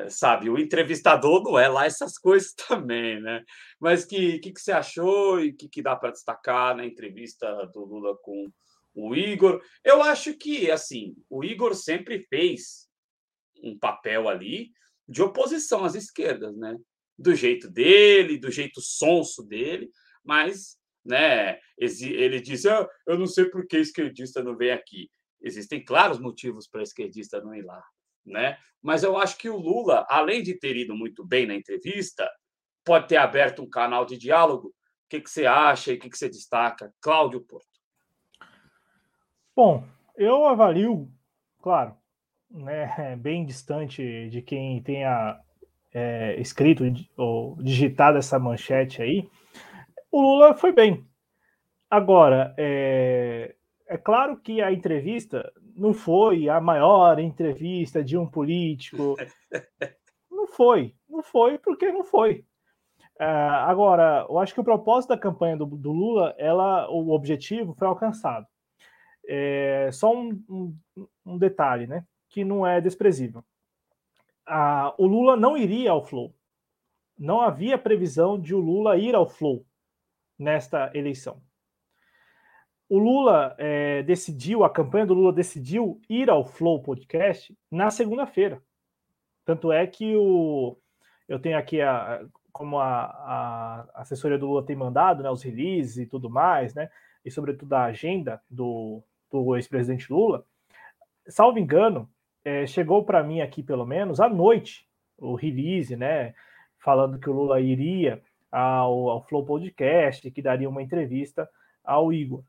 sabe, o entrevistador não é lá essas coisas também, né? Mas que que, que você achou e que, que dá para destacar na entrevista do Lula com o Igor? Eu acho que assim, o Igor sempre fez um papel ali de oposição às esquerdas, né? Do jeito dele, do jeito sonso dele, mas né, ele diz: ah, eu não sei por que esquerdista não vem aqui. Existem claros motivos para esquerdista não ir lá né? Mas eu acho que o Lula, além de ter ido muito bem na entrevista, pode ter aberto um canal de diálogo. O que, que você acha e o que, que você destaca? Cláudio Porto. Bom, eu avalio, claro, né, bem distante de quem tenha é, escrito ou digitado essa manchete aí, o Lula foi bem. Agora, é, é claro que a entrevista não foi a maior entrevista de um político. Não foi, não foi porque não foi. Uh, agora, eu acho que o propósito da campanha do, do Lula, ela, o objetivo foi alcançado. É, só um, um, um, detalhe, né, que não é desprezível. Uh, o Lula não iria ao Flow. Não havia previsão de o Lula ir ao Flow nesta eleição o Lula é, decidiu, a campanha do Lula decidiu ir ao Flow Podcast na segunda-feira. Tanto é que o, eu tenho aqui, a, como a, a assessoria do Lula tem mandado, né, os releases e tudo mais, né, e sobretudo a agenda do, do ex-presidente Lula, salvo engano, é, chegou para mim aqui pelo menos à noite o release, né, falando que o Lula iria ao, ao Flow Podcast, que daria uma entrevista ao Igor.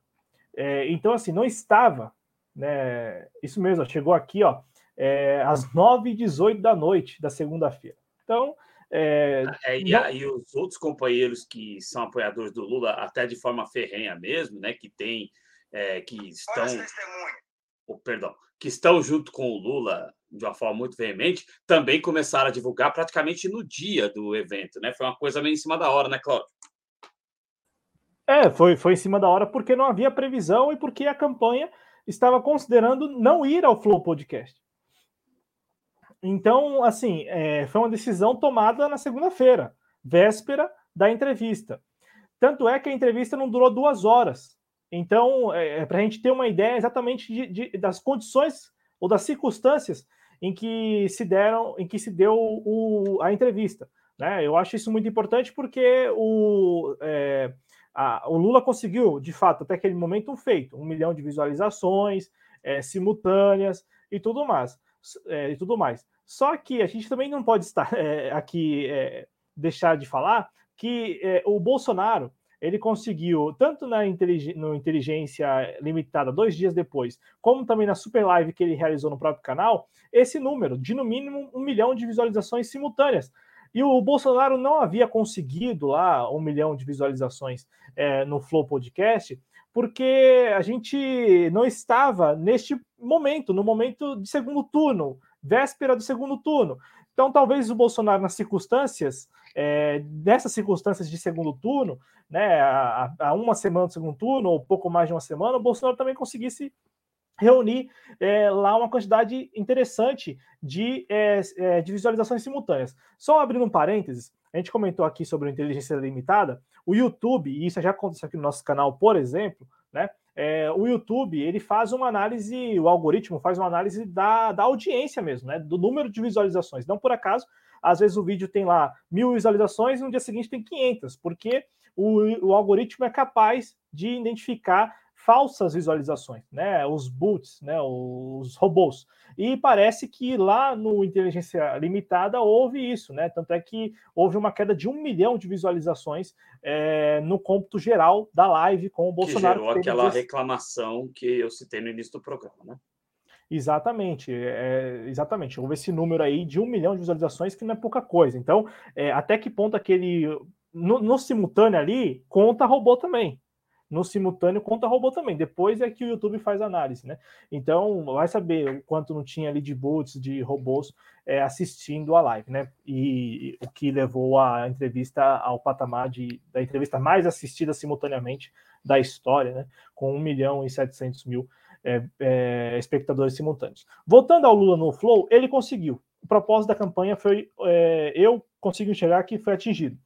É, então, assim, não estava, né? Isso mesmo, chegou aqui, ó, é, às 9h18 da noite da segunda-feira. Então. É, é, e, não... e, os outros companheiros que são apoiadores do Lula, até de forma ferrenha mesmo, né? Que tem. É, que estão. Oh, perdão, que estão junto com o Lula de uma forma muito veemente, também começaram a divulgar praticamente no dia do evento, né? Foi uma coisa meio em cima da hora, né, Cláudio? É, foi, foi em cima da hora porque não havia previsão e porque a campanha estava considerando não ir ao Flow Podcast. Então, assim, é, foi uma decisão tomada na segunda-feira, véspera da entrevista. Tanto é que a entrevista não durou duas horas. Então, é, é para a gente ter uma ideia exatamente de, de, das condições ou das circunstâncias em que se deram, em que se deu o, a entrevista. Né? Eu acho isso muito importante porque o, é, a, o Lula conseguiu, de fato, até aquele momento, um feito: um milhão de visualizações é, simultâneas e tudo mais. É, e tudo mais. Só que a gente também não pode estar é, aqui é, deixar de falar que é, o Bolsonaro ele conseguiu, tanto na intelig no Inteligência Limitada, dois dias depois, como também na Super Live que ele realizou no próprio canal, esse número de no mínimo um milhão de visualizações simultâneas. E o Bolsonaro não havia conseguido lá um milhão de visualizações é, no Flow Podcast, porque a gente não estava neste momento, no momento de segundo turno, véspera do segundo turno. Então, talvez o Bolsonaro, nas circunstâncias, é, nessas circunstâncias de segundo turno, né, a, a, uma semana do segundo turno, ou pouco mais de uma semana, o Bolsonaro também conseguisse reunir é, lá uma quantidade interessante de, é, é de visualizações simultâneas. Só abrindo um parênteses, a gente comentou aqui sobre inteligência limitada, o YouTube, e isso já aconteceu aqui no nosso canal, por exemplo, né? É, o YouTube ele faz uma análise, o algoritmo faz uma análise da, da audiência mesmo, né? Do número de visualizações. Não por acaso, às vezes o vídeo tem lá mil visualizações e no dia seguinte tem 500, porque o, o algoritmo é capaz de identificar falsas visualizações, né? Os bots, né? Os robôs. E parece que lá no Inteligência Limitada houve isso, né? Tanto é que houve uma queda de um milhão de visualizações é, no cômputo geral da live com o Bolsonaro. Que gerou aquela reclamação que eu citei no início do programa, né? Exatamente, é, exatamente. Houve esse número aí de um milhão de visualizações, que não é pouca coisa. Então, é, até que ponto aquele. No, no simultâneo ali, conta robô também no simultâneo conta robô também. Depois é que o YouTube faz análise, né? Então, vai saber o quanto não tinha ali de bots, de robôs é, assistindo a live, né? E, o que levou a entrevista ao patamar de, da entrevista mais assistida simultaneamente da história, né? Com 1 milhão e 700 mil é, é, espectadores simultâneos. Voltando ao Lula no Flow, ele conseguiu. O propósito da campanha foi, é, eu consigo enxergar que foi atingido,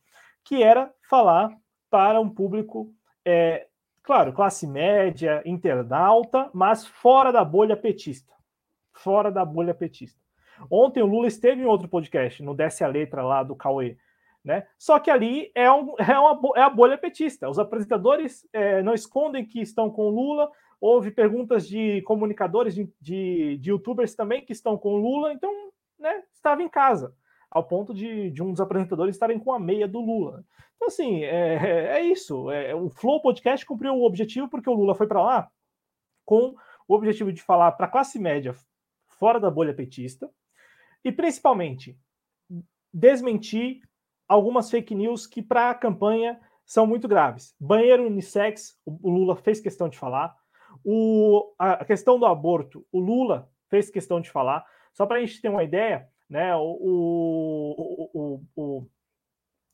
que era falar para um público é, claro, classe média, internauta, mas fora da bolha petista. Fora da bolha petista. Ontem o Lula esteve em outro podcast, no Desce a Letra lá do Cauê. Né? Só que ali é, um, é, uma, é a bolha petista. Os apresentadores é, não escondem que estão com Lula. Houve perguntas de comunicadores, de, de, de youtubers também que estão com Lula. Então, né, estava em casa ao ponto de, de um dos apresentadores estarem com a meia do Lula. Então, assim, é, é isso. É, o Flow Podcast cumpriu o objetivo porque o Lula foi para lá com o objetivo de falar para a classe média fora da bolha petista e, principalmente, desmentir algumas fake news que, para a campanha, são muito graves. Banheiro unissex, o Lula fez questão de falar. O, a questão do aborto, o Lula fez questão de falar. Só para a gente ter uma ideia, né? O, o, o,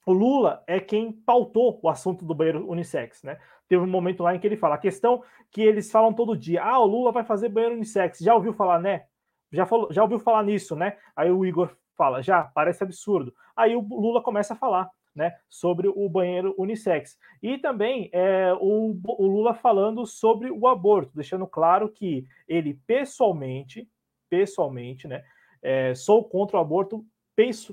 o, Lula é quem pautou o assunto do banheiro unissex, né? Teve um momento lá em que ele fala a questão que eles falam todo dia: ah, o Lula vai fazer banheiro unissex. Já ouviu falar, né? Já, falou, já ouviu falar nisso, né? Aí o Igor fala: já, parece absurdo. Aí o Lula começa a falar. Né, sobre o banheiro unissex. E também é, o, o Lula falando sobre o aborto, deixando claro que ele pessoalmente, pessoalmente, né, é, sou contra o aborto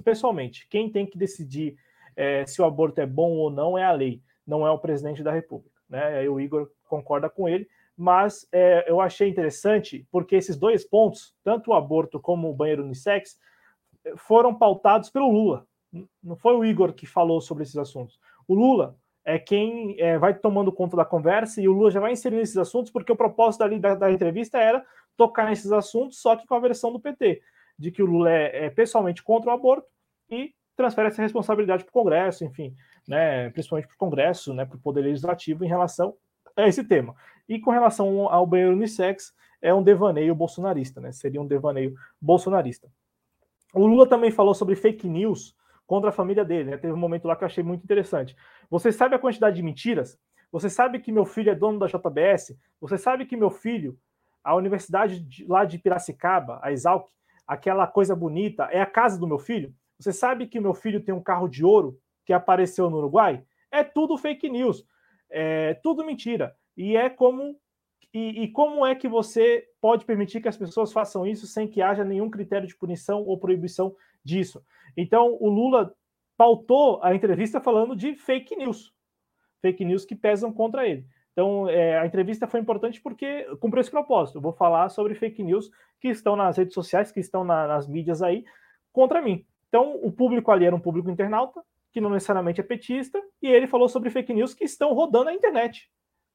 pessoalmente. Quem tem que decidir é, se o aborto é bom ou não é a lei, não é o presidente da República. Né? Aí o Igor concorda com ele, mas é, eu achei interessante porque esses dois pontos, tanto o aborto como o banheiro unissex, foram pautados pelo Lula. Não foi o Igor que falou sobre esses assuntos. O Lula é quem é, vai tomando conta da conversa e o Lula já vai inserindo esses assuntos, porque o propósito da, da entrevista era tocar nesses assuntos, só que com a versão do PT de que o Lula é, é pessoalmente contra o aborto e transfere essa responsabilidade para o Congresso, enfim, né, principalmente para o Congresso, né, para o Poder Legislativo em relação a esse tema. E com relação ao banheiro unissex, é um devaneio bolsonarista, né, seria um devaneio bolsonarista. O Lula também falou sobre fake news contra a família dele, né, teve um momento lá que eu achei muito interessante. Você sabe a quantidade de mentiras? Você sabe que meu filho é dono da JBS? Você sabe que meu filho, a universidade de, lá de Piracicaba, a Exalc, aquela coisa bonita, é a casa do meu filho. Você sabe que meu filho tem um carro de ouro que apareceu no Uruguai? É tudo fake news, é tudo mentira. E é como e, e, como é que você pode permitir que as pessoas façam isso sem que haja nenhum critério de punição ou proibição disso? Então, o Lula pautou a entrevista falando de fake news, fake news que pesam contra ele. Então, é, a entrevista foi importante porque cumpriu esse propósito. Eu vou falar sobre fake news que estão nas redes sociais, que estão na, nas mídias aí, contra mim. Então, o público ali era um público internauta, que não necessariamente é petista, e ele falou sobre fake news que estão rodando na internet.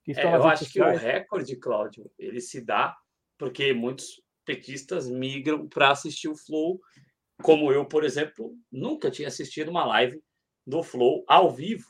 É, eu acho que o recorde, Cláudio, ele se dá porque muitos petistas migram para assistir o Flow, como eu, por exemplo, nunca tinha assistido uma live do Flow ao vivo.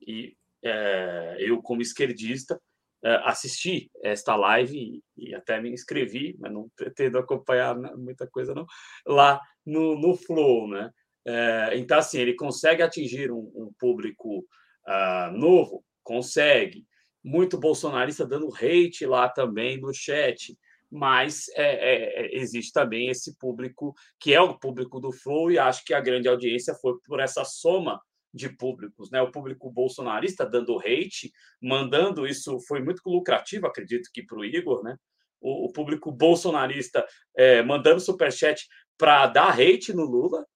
E é, eu, como esquerdista, é, assisti esta live e, até me inscrevi, mas não pretendo acompanhar muita coisa não, lá no, no Flow, né? É, então, assim, ele consegue atingir um, um público uh, novo? Consegue. Muito bolsonarista dando hate lá também no chat, mas é, é, existe também esse público que é o público do Flow, e acho que a grande audiência foi por essa soma de públicos, né? O público bolsonarista dando hate, mandando isso foi muito lucrativo, acredito que para o Igor, né? O, o público bolsonarista é, mandando superchat para dar hate no Lula,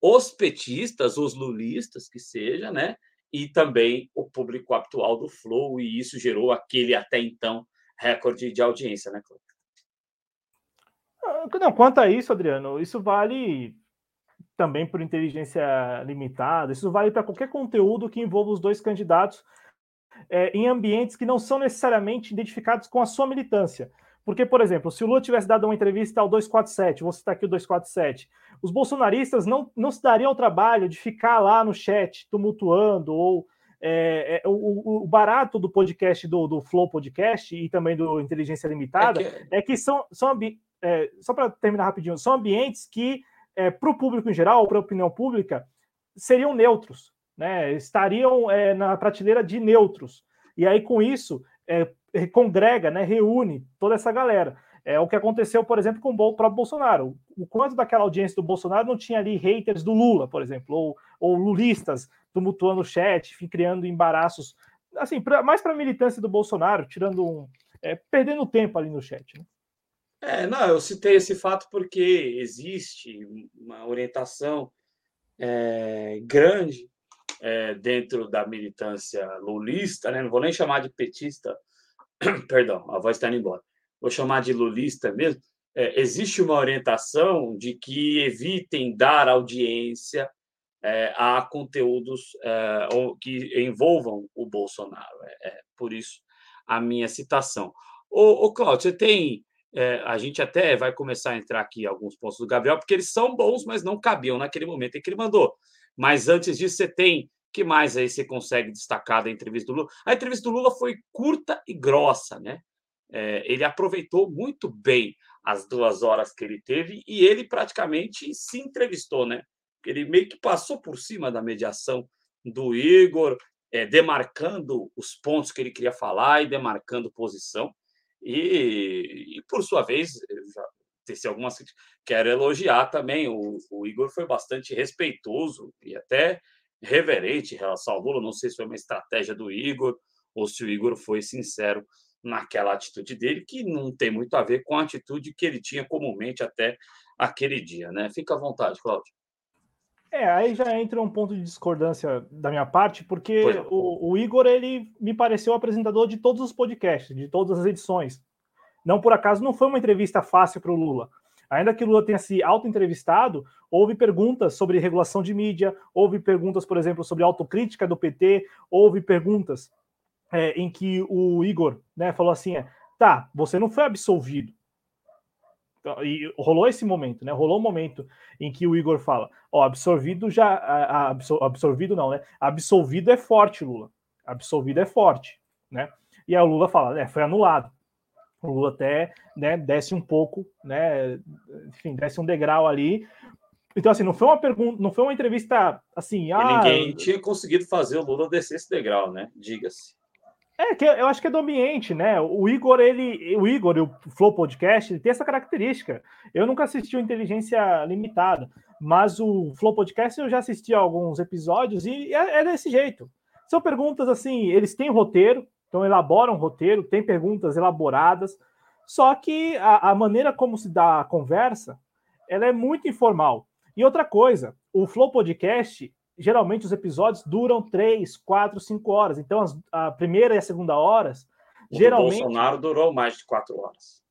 os petistas, os lulistas que seja, né? E também o público atual do Flow, e isso gerou aquele até então recorde de audiência, né, Cláudio? Ah, não, quanto a isso, Adriano, isso vale também por inteligência limitada, isso vale para qualquer conteúdo que envolva os dois candidatos é, em ambientes que não são necessariamente identificados com a sua militância. Porque, por exemplo, se o Lula tivesse dado uma entrevista ao 247, vou citar aqui o 247, os bolsonaristas não, não se dariam o trabalho de ficar lá no chat tumultuando ou é, é, o, o, barato do podcast do, do, Flow Podcast e também do Inteligência Limitada é que, é que são, são é, só para terminar rapidinho, são ambientes que é, para o público em geral, para a opinião pública, seriam neutros, né? estariam é, na prateleira de neutros. E aí, com isso, é, congrega, né, reúne toda essa galera. É o que aconteceu, por exemplo, com o próprio Bolsonaro. O quanto daquela audiência do Bolsonaro não tinha ali haters do Lula, por exemplo, ou, ou lulistas tumultuando o chat, enfim, criando embaraços, assim, pra, mais para a militância do Bolsonaro, tirando um. É, perdendo tempo ali no chat. Né? É, não, eu citei esse fato porque existe uma orientação é, grande é, dentro da militância lulista, né? não vou nem chamar de petista, perdão, a voz está indo embora, vou chamar de lulista mesmo. É, existe uma orientação de que evitem dar audiência é, a conteúdos é, que envolvam o Bolsonaro. É, é, por isso a minha citação. Ô Cláudio, você tem é, a gente até vai começar a entrar aqui alguns pontos do Gabriel, porque eles são bons, mas não cabiam naquele momento em que ele mandou. Mas antes disso, você tem. que mais aí você consegue destacar da entrevista do Lula? A entrevista do Lula foi curta e grossa, né? É, ele aproveitou muito bem as duas horas que ele teve e ele praticamente se entrevistou, né? Ele meio que passou por cima da mediação do Igor, é, demarcando os pontos que ele queria falar e demarcando posição. E, e por sua vez, já teci algumas quero elogiar também. O, o, Igor foi bastante respeitoso e até reverente em relação ao Lula. Não sei se foi uma estratégia do Igor ou se o Igor foi sincero naquela atitude dele, que não tem muito a ver com a atitude que ele tinha comumente até aquele dia, né? Fica à vontade, Cláudio. É, aí já entra um ponto de discordância da minha parte, porque o, o, Igor ele me pareceu apresentador de todos os podcasts, de todas as edições. Não por acaso não foi uma entrevista fácil para o Lula. Ainda que o Lula tenha se auto-entrevistado, houve perguntas sobre regulação de mídia, houve perguntas, por exemplo, sobre autocrítica do PT, houve perguntas é, em que o Igor né, falou assim: é, tá, você não foi absolvido, e rolou esse momento, né? Rolou um momento em que o Igor fala: Ó, absorvido já. absorvido não, né? Absolvido é forte, Lula. Absolvido é forte, né? E aí o Lula fala: é, foi anulado. O Lula até né, desce um pouco, né? Enfim, desce um degrau ali. Então, assim, não foi uma pergunta, não foi uma entrevista assim. Ah, ninguém tinha conseguido fazer o Lula descer esse degrau, né? Diga-se. É, que eu acho que é do ambiente, né? O Igor, ele, o Igor, o Flow Podcast, ele tem essa característica. Eu nunca assisti o Inteligência Limitada, mas o Flow Podcast eu já assisti a alguns episódios e é, é desse jeito. São perguntas assim, eles têm roteiro, então elaboram roteiro, tem perguntas elaboradas, só que a, a maneira como se dá a conversa, ela é muito informal. E outra coisa, o Flow Podcast, geralmente os episódios duram três, quatro, cinco horas. Então, as, a primeira e a segunda horas, o geralmente. O Bolsonaro durou mais de quatro horas.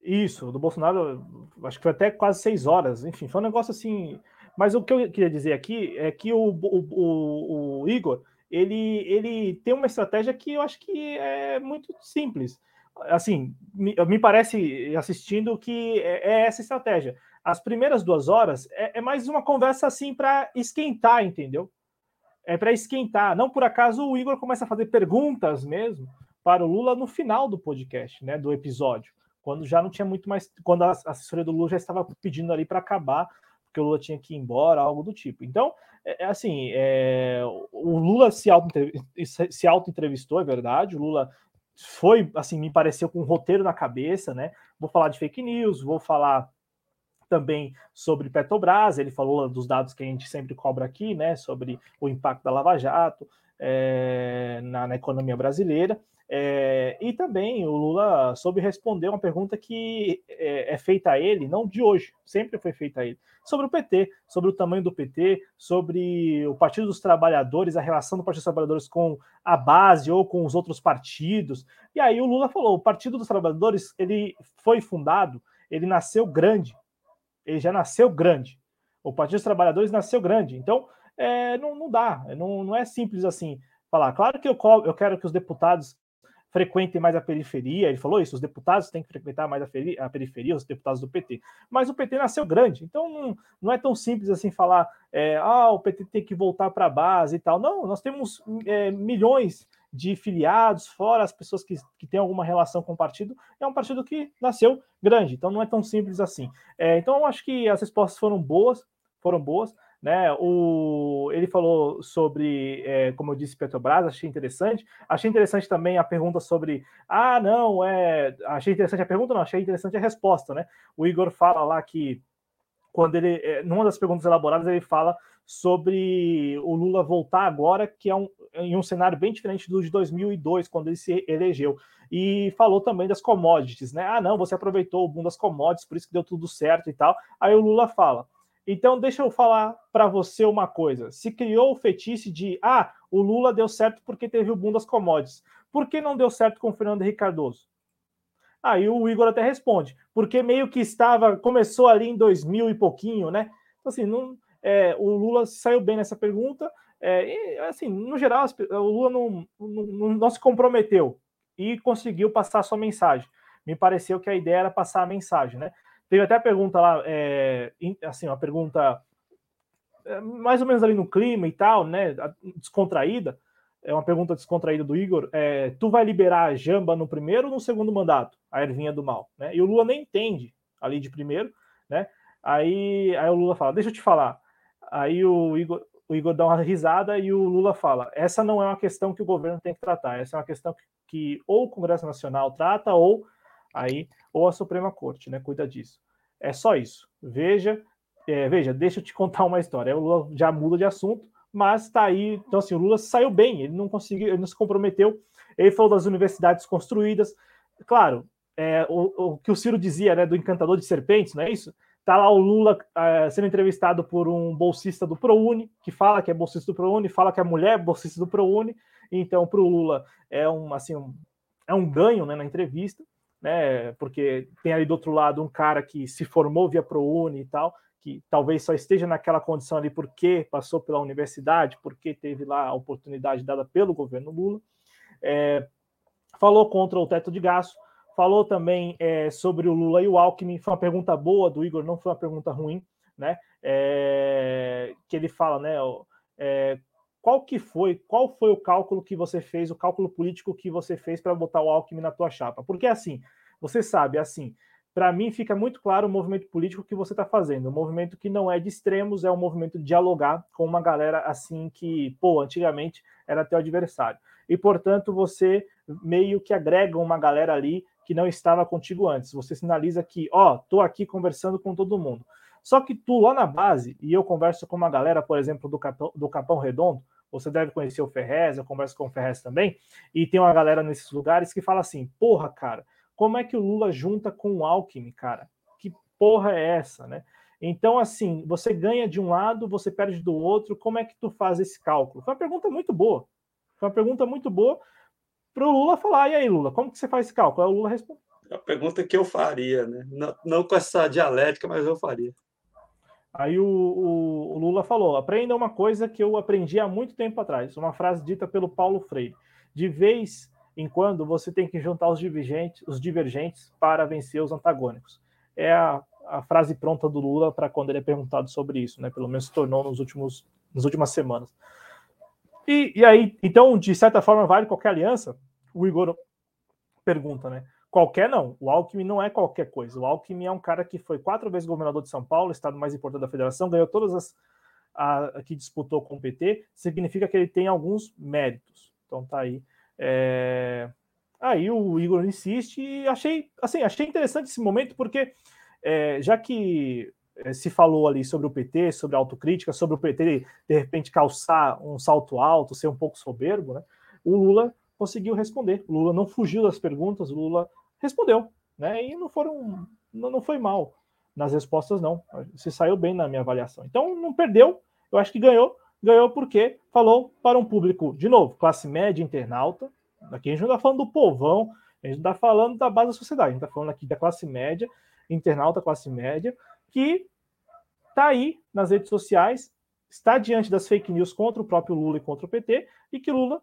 Isso, do Bolsonaro, acho que foi até quase seis horas. Enfim, foi um negócio assim, Mas o que eu queria dizer aqui é que o, o, o, o Igor ele, ele tem uma estratégia que eu acho que é muito simples. Assim, me, me parece assistindo que é, é, essa estratégia. As primeiras duas horas é, é mais uma conversa assim para esquentar, entendeu? É para esquentar. Não por acaso o Igor começa a fazer perguntas mesmo para o Lula no final do podcast, né, do episódio, quando já não tinha muito mais, quando a assessoria do Lula já estava pedindo ali para acabar, porque o Lula tinha que ir embora, algo do tipo. Então, é, é assim, é, o Lula se auto-entrevistou, é verdade, o Lula foi, assim, me pareceu com um roteiro na cabeça, né? Vou falar de fake news, vou falar também sobre Petrobras, ele falou dos dados que a gente sempre cobra aqui, né? Sobre o impacto da Lava Jato é, na, na economia brasileira. É, e também o Lula soube responder uma pergunta que é, é, feita a ele, não de hoje, sempre foi feita a ele, sobre o PT, sobre o tamanho do PT, sobre o Partido dos Trabalhadores, a relação do Partido dos Trabalhadores com a base ou com os outros partidos. E aí o Lula falou: o Partido dos Trabalhadores ele foi fundado, ele nasceu grande, ele já nasceu grande. O Partido dos Trabalhadores nasceu grande, então é, não, não dá, não, não é simples assim falar. Claro que eu, eu quero que os deputados frequentem mais a periferia. Ele falou isso: os deputados têm que frequentar mais a, a periferia, os deputados do PT. Mas o PT nasceu grande, então não, não é tão simples assim falar, é, ah, o PT tem que voltar para a base e tal. Não, nós temos é, milhões de filiados, fora as pessoas que, que têm alguma relação com o partido, é um partido que nasceu grande, então não é tão simples assim. É, então, eu acho que as respostas foram boas, foram boas. Né? O, ele falou sobre, é, como eu disse, Petrobras, achei interessante. Achei interessante também a pergunta sobre, ah, não, é. Achei interessante a pergunta, não, achei interessante a resposta, né? O Igor fala lá que quando ele, é, numa das perguntas elaboradas, ele fala sobre o Lula voltar agora, que é um, em um cenário bem diferente do de 2002, quando ele se elegeu. E falou também das commodities, né? Ah, não, você aproveitou o boom das commodities, por isso que deu tudo certo e tal. Aí o Lula fala: então, deixa eu falar para você uma coisa. Se criou o fetiche de, ah, o Lula deu certo porque teve o boom das commodities. Por que não deu certo com o Fernando Henrique Cardoso? Aí o Igor até responde, porque meio que estava, começou ali em 2000 e pouquinho, né? Então, assim, não, é, o Lula saiu bem nessa pergunta. É, e, assim, no geral, o Lula não, não, não se comprometeu e conseguiu passar a sua mensagem. Me pareceu que a ideia era passar a mensagem, né? Teve até a pergunta lá, é, assim, uma pergunta é, mais ou menos ali no clima e tal, né? Descontraída. É uma pergunta descontraída do Igor. É, tu vai liberar a Jamba no primeiro ou no segundo mandato? A Ervinha do Mal, né? E o Lula nem entende ali de primeiro, né? Aí, aí o Lula fala, deixa eu te falar. Aí o Igor, o Igor dá uma risada e o Lula fala: essa não é uma questão que o governo tem que tratar, essa é uma questão que, ou o Congresso Nacional trata ou aí ou a Suprema Corte, né? Cuida disso. É só isso. Veja, é, veja, deixa eu te contar uma história. O Lula já muda de assunto, mas está aí. Então, assim, o Lula saiu bem, ele não conseguiu, ele não se comprometeu. Ele falou das universidades construídas. Claro, é, o, o, que o Ciro dizia, né, do encantador de serpentes, não é isso? Tá lá o Lula é, sendo entrevistado por um bolsista do ProUni, que fala que é bolsista do ProUni, fala que a mulher é bolsista do ProUni. Então, para o Lula é um, assim, um, é um ganho né, na entrevista né? Porque tem ali do outro lado um cara que se formou via ProUni e tal, que talvez só esteja naquela condição ali porque passou pela universidade, porque teve lá a oportunidade dada pelo governo Lula. É, falou contra o teto de gasto, falou também é, sobre o Lula e o Alckmin. Foi uma pergunta boa do Igor, não foi uma pergunta ruim, né? É, que ele fala, né? É, qual que foi, qual foi o cálculo que você fez, o cálculo político que você fez para botar o Alckmin na tua chapa? Porque assim, você sabe, assim, para mim fica muito claro o movimento político que você está fazendo. Um movimento que não é de extremos, é um movimento de dialogar com uma galera assim que, pô, antigamente era teu adversário. E, portanto, você meio que agrega uma galera ali que não estava contigo antes. Você sinaliza que, ó, tô aqui conversando com todo mundo. Só que tu lá na base, e eu converso com uma galera, por exemplo, do Capão, do Capão Redondo, você deve conhecer o Ferrez, eu converso com o Ferrez também, e tem uma galera nesses lugares que fala assim: porra, cara, como é que o Lula junta com o Alckmin, cara? Que porra é essa, né? Então, assim, você ganha de um lado, você perde do outro, como é que tu faz esse cálculo? Foi uma pergunta muito boa. Foi uma pergunta muito boa para o Lula falar. E aí, Lula, como que você faz esse cálculo? Aí o Lula responde. É a pergunta que eu faria, né? Não, não com essa dialética, mas eu faria. Aí o, o, o, Lula falou: aprenda uma coisa que eu aprendi há muito tempo atrás, uma frase dita pelo Paulo Freire. De vez em quando você tem que juntar os divergentes, os divergentes para vencer os antagônicos. É a, a frase pronta do Lula para quando ele é perguntado sobre isso, né? Pelo menos se tornou nos últimos, nas últimas semanas. E, e aí, então, de certa forma, vale qualquer aliança? O Igor pergunta, né? Qualquer não. O Alckmin não é qualquer coisa. O Alckmin é um cara que foi quatro vezes governador de São Paulo, estado mais importante da federação, ganhou todas as a, que disputou com o PT, significa que ele tem alguns méritos. Então tá aí. É... Aí o Igor insiste e achei, assim, achei interessante esse momento porque é, já que é, se falou ali sobre o PT, sobre a autocrítica, sobre o PT de repente calçar um salto alto, ser um pouco soberbo, né? O Lula conseguiu responder. Lula não fugiu das perguntas, Lula respondeu, né? E não foram, não, não foi mal nas respostas, não. Se saiu bem na minha avaliação. Então não perdeu, eu acho que ganhou. Ganhou porque falou para um público, de novo, classe média, internauta. Aqui a gente não está falando do povão, a gente está falando da base da sociedade, a gente está falando aqui da classe média, internauta, classe média, que está aí nas redes sociais, está diante das fake news contra o próprio Lula e contra o PT, e que Lula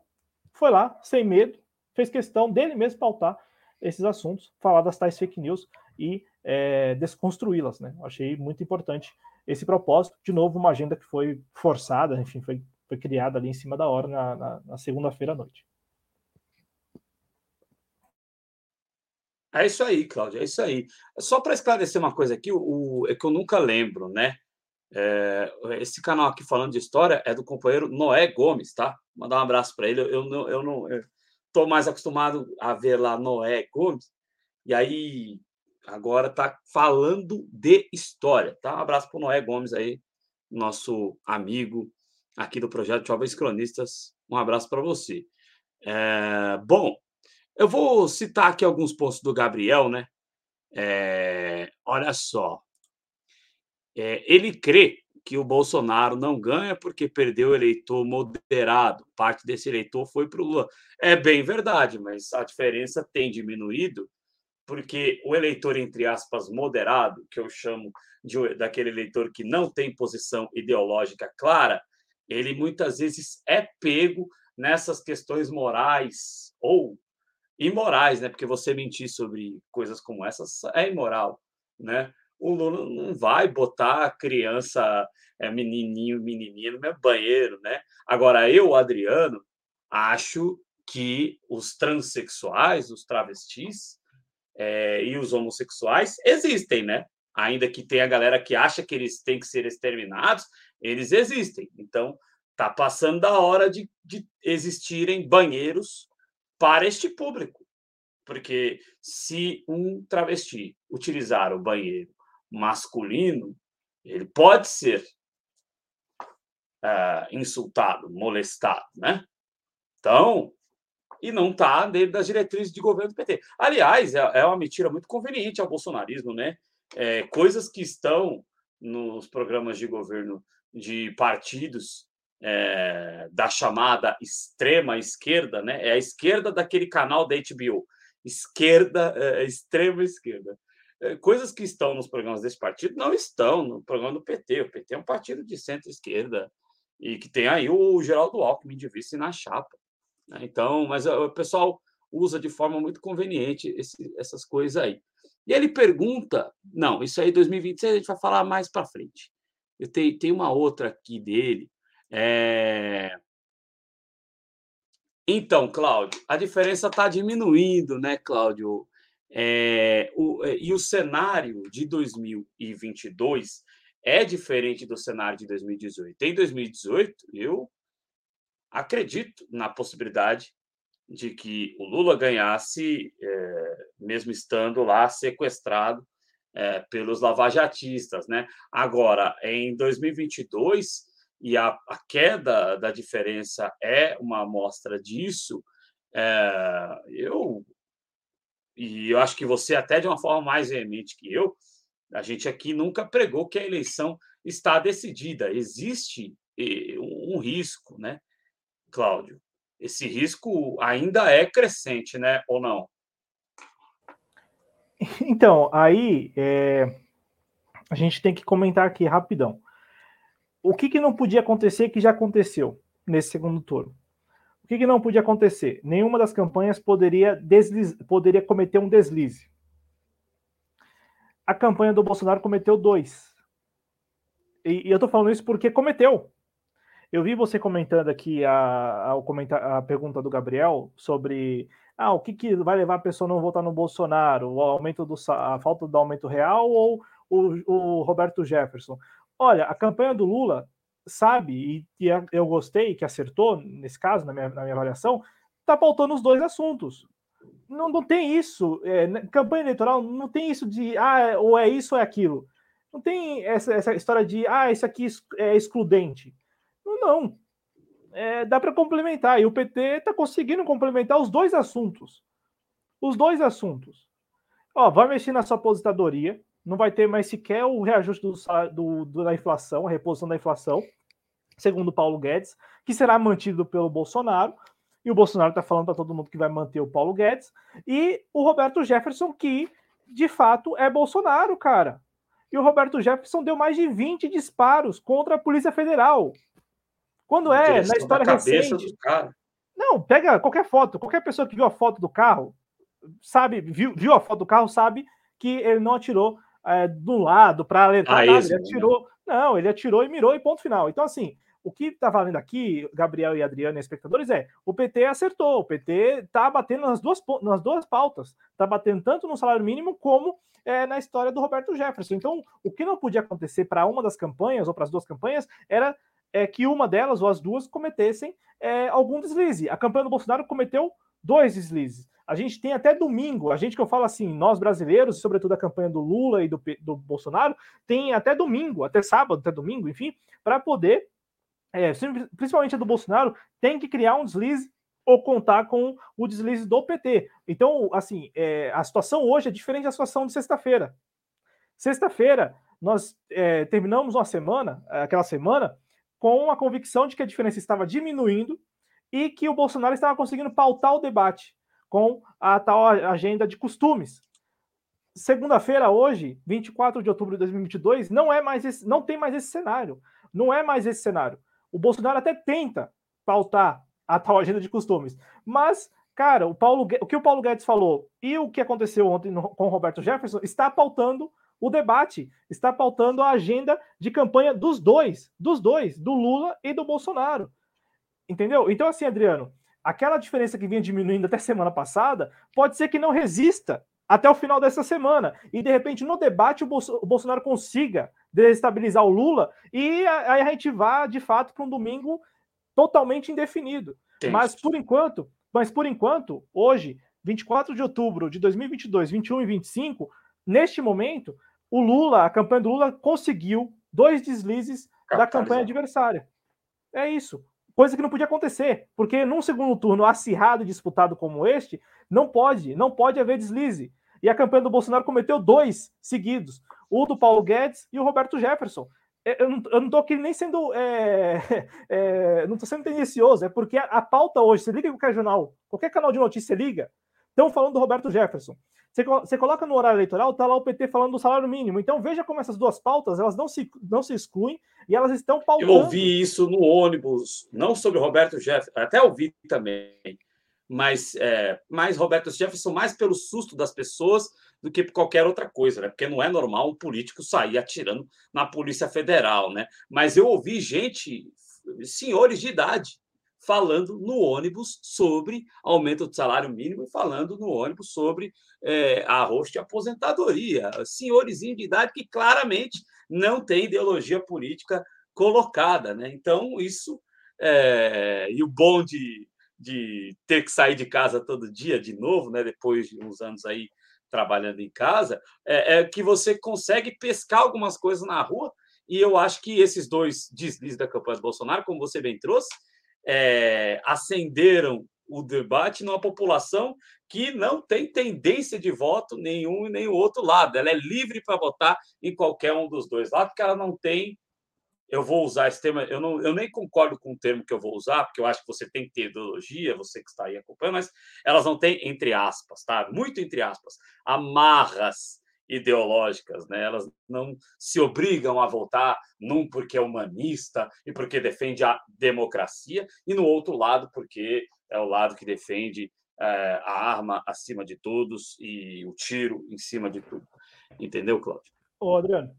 foi lá, sem medo, fez questão dele mesmo pautar esses assuntos, falar das tais fake news e é, desconstruí-las. Né? Achei muito importante esse propósito. De novo, uma agenda que foi forçada, enfim, foi, foi criada ali em cima da hora na, na, na segunda-feira à noite. É isso aí, Cláudio, é isso aí. Só para esclarecer uma coisa aqui, o, é que eu nunca lembro, né? É, esse canal aqui falando de história é do companheiro Noé Gomes, tá? Mandar um abraço para ele. Eu, não, eu não estou mais acostumado a ver lá Noé Gomes, e aí agora tá falando de história, tá? Um abraço para Noé Gomes aí, nosso amigo aqui do projeto Jovens Cronistas. Um abraço para você. É, bom, eu vou citar aqui alguns pontos do Gabriel, né? É, olha só. É, ele crê que o Bolsonaro não ganha porque perdeu eleitor moderado. Parte desse eleitor foi para o Lula. É bem verdade, mas a diferença tem diminuído porque o eleitor, entre aspas, moderado, que eu chamo de, daquele eleitor que não tem posição ideológica clara, ele muitas vezes é pego nessas questões morais ou imorais, né? Porque você mentir sobre coisas como essas é imoral, né? O Lula não vai botar criança, é, menininho, menininha no meu banheiro, né? Agora, eu, Adriano, acho que os transexuais, os travestis é, e os homossexuais existem, né? Ainda que tenha a galera que acha que eles têm que ser exterminados, eles existem. Então, tá passando da hora de, de existirem banheiros para este público. Porque se um travesti utilizar o banheiro masculino, ele pode ser uh, insultado, molestado, né? Então, e não está dentro das diretrizes de governo do PT. Aliás, é, é uma mentira muito conveniente ao bolsonarismo, né? É, coisas que estão nos programas de governo de partidos é, da chamada extrema esquerda, né? É a esquerda daquele canal da HBO, esquerda, é, extrema esquerda. É, coisas que estão nos programas desse partido não estão no programa do PT. O PT é um partido de centro-esquerda e que tem aí o Geraldo Alckmin de vice na chapa. Né? Então, mas o pessoal usa de forma muito conveniente esse, essas coisas aí. E ele pergunta, não, isso aí 2026 a gente vai falar mais para frente. Eu tenho, tenho uma outra aqui dele. É... Então, Cláudio, a diferença está diminuindo, né, Cláudio? É, o, é, e o cenário de 2022 é diferente do cenário de 2018. Em 2018, eu acredito na possibilidade de que o Lula ganhasse, é, mesmo estando lá sequestrado é, pelos lavajatistas. Né? Agora, em 2022, e a, a queda da diferença é uma amostra disso, é, eu e eu acho que você, até de uma forma mais veemente que eu, a gente aqui nunca pregou que a eleição está decidida. Existe eh, um risco, né, Cláudio? Esse risco ainda é crescente, né, ou não? Então, aí é, a gente tem que comentar aqui rapidão. O que, que não podia acontecer que já aconteceu nesse segundo turno? O que, que não podia acontecer? Nenhuma das campanhas poderia, poderia cometer um deslize. A campanha do Bolsonaro cometeu dois. E, e eu tô falando isso porque cometeu. Eu vi você comentando aqui a, a, a pergunta do Gabriel sobre ah, o que, que vai levar a pessoa a não votar no Bolsonaro? O aumento do a falta do aumento real ou o, o Roberto Jefferson? Olha, a campanha do Lula sabe, e, e eu gostei que acertou, nesse caso, na minha, na minha avaliação, está pautando os dois assuntos. Não, não tem isso. É, campanha eleitoral não tem isso de ah, ou é isso ou é aquilo. Não tem essa, essa história de ah, isso aqui é excludente. Não, não. É, dá para complementar. E o PT está conseguindo complementar os dois assuntos. Os dois assuntos. Ó, vai mexer na sua aposentadoria. Não vai ter mais sequer o reajuste do, do, da inflação, a reposição da inflação, segundo Paulo Guedes, que será mantido pelo Bolsonaro. E o Bolsonaro está falando para todo mundo que vai manter o Paulo Guedes. E o Roberto Jefferson, que de fato é Bolsonaro, cara. E o Roberto Jefferson deu mais de 20 disparos contra a Polícia Federal. Quando é, na história recente. Não, pega qualquer foto, qualquer pessoa que viu a foto do carro, sabe, viu, viu a foto do carro, sabe que ele não atirou é, do lado para alertar ah, nada, ele atirou. Né? Não, ele atirou e mirou e ponto final. Então, assim, o que está valendo aqui, Gabriel e Adriano e espectadores, é o PT acertou, o PT está batendo nas duas, nas duas pautas, está batendo tanto no salário mínimo como é, na história do Roberto Jefferson. Então, o que não podia acontecer para uma das campanhas ou para as duas campanhas era é, que uma delas ou as duas cometessem é, algum deslize. A campanha do Bolsonaro cometeu dois deslizes. A gente tem até domingo, a gente que eu falo assim, nós brasileiros, sobretudo a campanha do Lula e do, do Bolsonaro, tem até domingo, até sábado, até domingo, enfim, para poder, é, principalmente a do Bolsonaro, tem que criar um deslize ou contar com o deslize do PT. Então, assim, é, a situação hoje é diferente da situação de sexta-feira. Sexta-feira, nós é, terminamos uma semana, aquela semana, com a convicção de que a diferença estava diminuindo e que o Bolsonaro estava conseguindo pautar o debate com a tal agenda de costumes. Segunda-feira, hoje, 24 de outubro de 2022, não é mais esse, não tem mais esse cenário. Não é mais esse cenário. O Bolsonaro até tenta pautar a tal agenda de costumes, mas cara, o, Paulo, o que o Paulo Guedes falou e o que aconteceu ontem no, com o Roberto Jefferson está pautando o debate, está pautando a agenda de campanha dos dois, dos dois, do Lula e do Bolsonaro. Entendeu? Então, assim, Adriano, aquela diferença que vinha diminuindo até semana passada, pode ser que não resista até o final dessa semana. E, de repente, no debate, o, Bolso o Bolsonaro consiga desestabilizar o Lula e aí a gente vá, de fato, para um domingo totalmente indefinido. Mas, por enquanto, mas por enquanto, hoje, 24 de outubro de 2022, 21 e 25, neste momento, o Lula, a campanha do Lula conseguiu dois deslizes da campanha adversária. É isso. Coisa que não podia acontecer, porque num segundo turno acirrado e disputado como este, não pode, não pode haver deslize. E a campanha do Bolsonaro cometeu dois seguidos: o do Paulo Guedes e o Roberto Jefferson. É, eu não, estou aqui nem sendo. É, é, não estou sendo tendencioso, é porque a, a, pauta hoje, você liga qualquer jornal, qualquer canal de notícia liga, estão falando do Roberto Jefferson. Você, você coloca no horário eleitoral, está lá o PT falando do salário mínimo. Então veja como essas duas pautas elas não se, não se excluem e elas estão pautando. Eu ouvi isso no ônibus, não sobre Roberto Jefferson, até ouvi também, mas é, mais Roberto Jefferson mais pelo susto das pessoas do que por qualquer outra coisa, né? Porque não é normal um político sair atirando na Polícia Federal, né? Mas eu ouvi gente, senhores de idade, falando no ônibus sobre aumento do salário mínimo e falando no ônibus sobre é, arroz de aposentadoria. Senhorizinho de idade que claramente não tem ideologia política colocada. Né? Então, isso. É, e o bom de, de ter que sair de casa todo dia de novo, né? depois de uns anos aí trabalhando em casa, é, é que você consegue pescar algumas coisas na rua. E eu acho que esses dois deslizes da campanha do Bolsonaro, como você bem trouxe, é, acenderam o debate numa população que não tem tendência de voto nenhum e nem o outro lado. Ela é livre para votar em qualquer um dos dois lados, porque ela não tem. Eu vou usar esse termo, eu, não, eu nem concordo com o termo que eu vou usar, porque eu acho que você tem que ter ideologia, você que está aí acompanhando, mas elas não têm, entre aspas, tá? Muito entre aspas, amarras ideológicas, né? Elas não se obrigam a votar num porque é humanista e porque defende a democracia e no outro lado porque é o lado que defende é, a arma acima de todos e o tiro em cima de tudo. Entendeu, Cláudio? Ô, Adriano,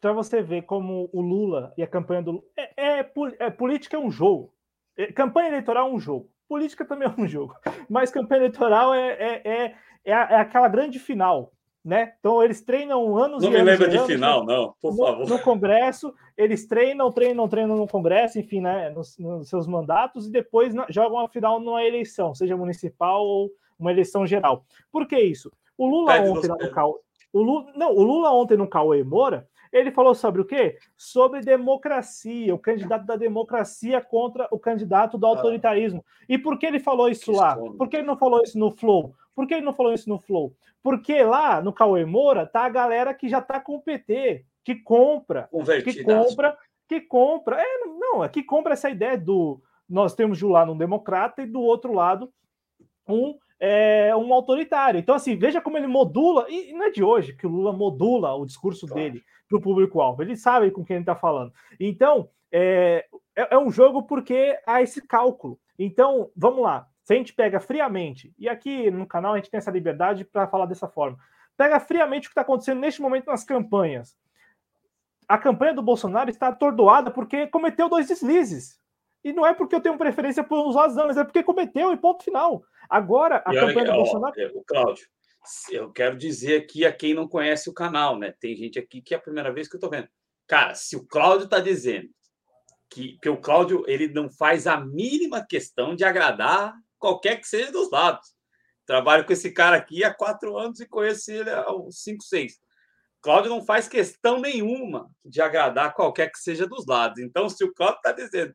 para você ver como o Lula e a campanha do Lula. É, é, é, política é um jogo. É, campanha eleitoral é um jogo. Política também é um jogo. Mas campanha eleitoral é, é, é, é, é aquela grande final né? Então eles treinam anos não e anos. Não me lembra de final, não, por no, favor. No Congresso, eles treinam, treinam, treinam no Congresso, enfim, né? Nos, nos seus mandatos e depois jogam a final numa eleição, seja municipal ou uma eleição geral. Por que isso? O Lula Pede ontem no Cauê, o Lula, não, o Lula ontem no Cauê Moura, ele falou sobre o quê? Sobre democracia, o candidato da democracia contra o candidato do ah. autoritarismo. E por que ele falou isso lá? Por que ele não falou isso no Flow? Por que ele não falou isso no Flow? Porque lá no Cauê Moura tá a galera que já tá com o PT, que compra, que compra, que compra. É, não, é que compra essa ideia do nós temos de um lado um democrata e do outro lado um é, um autoritário. Então, assim, veja como ele modula, e não é de hoje que o Lula modula o discurso claro. dele para o público-alvo. Ele sabe com quem ele está falando. Então, é, é, é um jogo porque há esse cálculo. Então, vamos lá. Se a gente pega friamente, e aqui no canal a gente tem essa liberdade para falar dessa forma, pega friamente o que está acontecendo neste momento nas campanhas. A campanha do Bolsonaro está atordoada porque cometeu dois deslizes. E não é porque eu tenho preferência por uns lados, é porque cometeu e ponto final. Agora, a e campanha olha, do ó, Bolsonaro. É, o Cláudio, eu quero dizer aqui a quem não conhece o canal, né? Tem gente aqui que é a primeira vez que eu estou vendo. Cara, se o Cláudio está dizendo que, que o Cláudio ele não faz a mínima questão de agradar qualquer que seja dos lados. Trabalho com esse cara aqui há quatro anos e conheço ele há uns cinco, seis. Cláudio não faz questão nenhuma de agradar qualquer que seja dos lados. Então, se o Cláudio está dizendo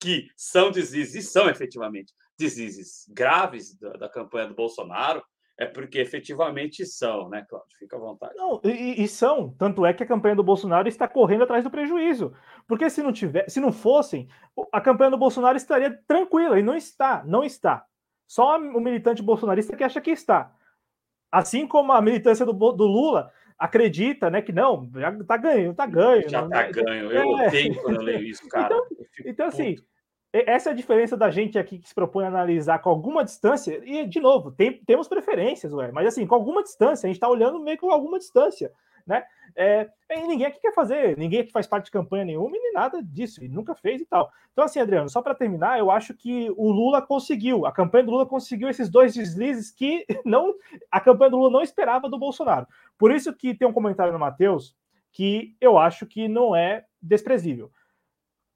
que são deslizes, e são efetivamente deslizes graves da, da, campanha do Bolsonaro, é porque efetivamente são, né, Cláudio? Fica à vontade. Não, e, e, são. Tanto é que a campanha do Bolsonaro está correndo atrás do prejuízo. Porque se não tiver, se não fossem, a campanha do Bolsonaro estaria tranquila, e não está, não está. Só o militante bolsonarista que acha que está. Assim como a militância do, do Lula acredita, né, que não, já está ganho, está ganho. Já está ganho. Eu é. odeio quando eu leio isso, cara. Então, então assim, essa é a diferença da gente aqui que se propõe a analisar com alguma distância, e, de novo, tem, temos preferências, ué, mas assim, com alguma distância, a gente está olhando meio com alguma distância, né? É, ninguém aqui quer fazer, ninguém aqui faz parte de campanha nenhuma e nem nada disso, e nunca fez e tal. Então, assim, Adriano, só para terminar, eu acho que o Lula conseguiu, a campanha do Lula conseguiu esses dois deslizes que não a campanha do Lula não esperava do Bolsonaro. Por isso que tem um comentário no Matheus que eu acho que não é desprezível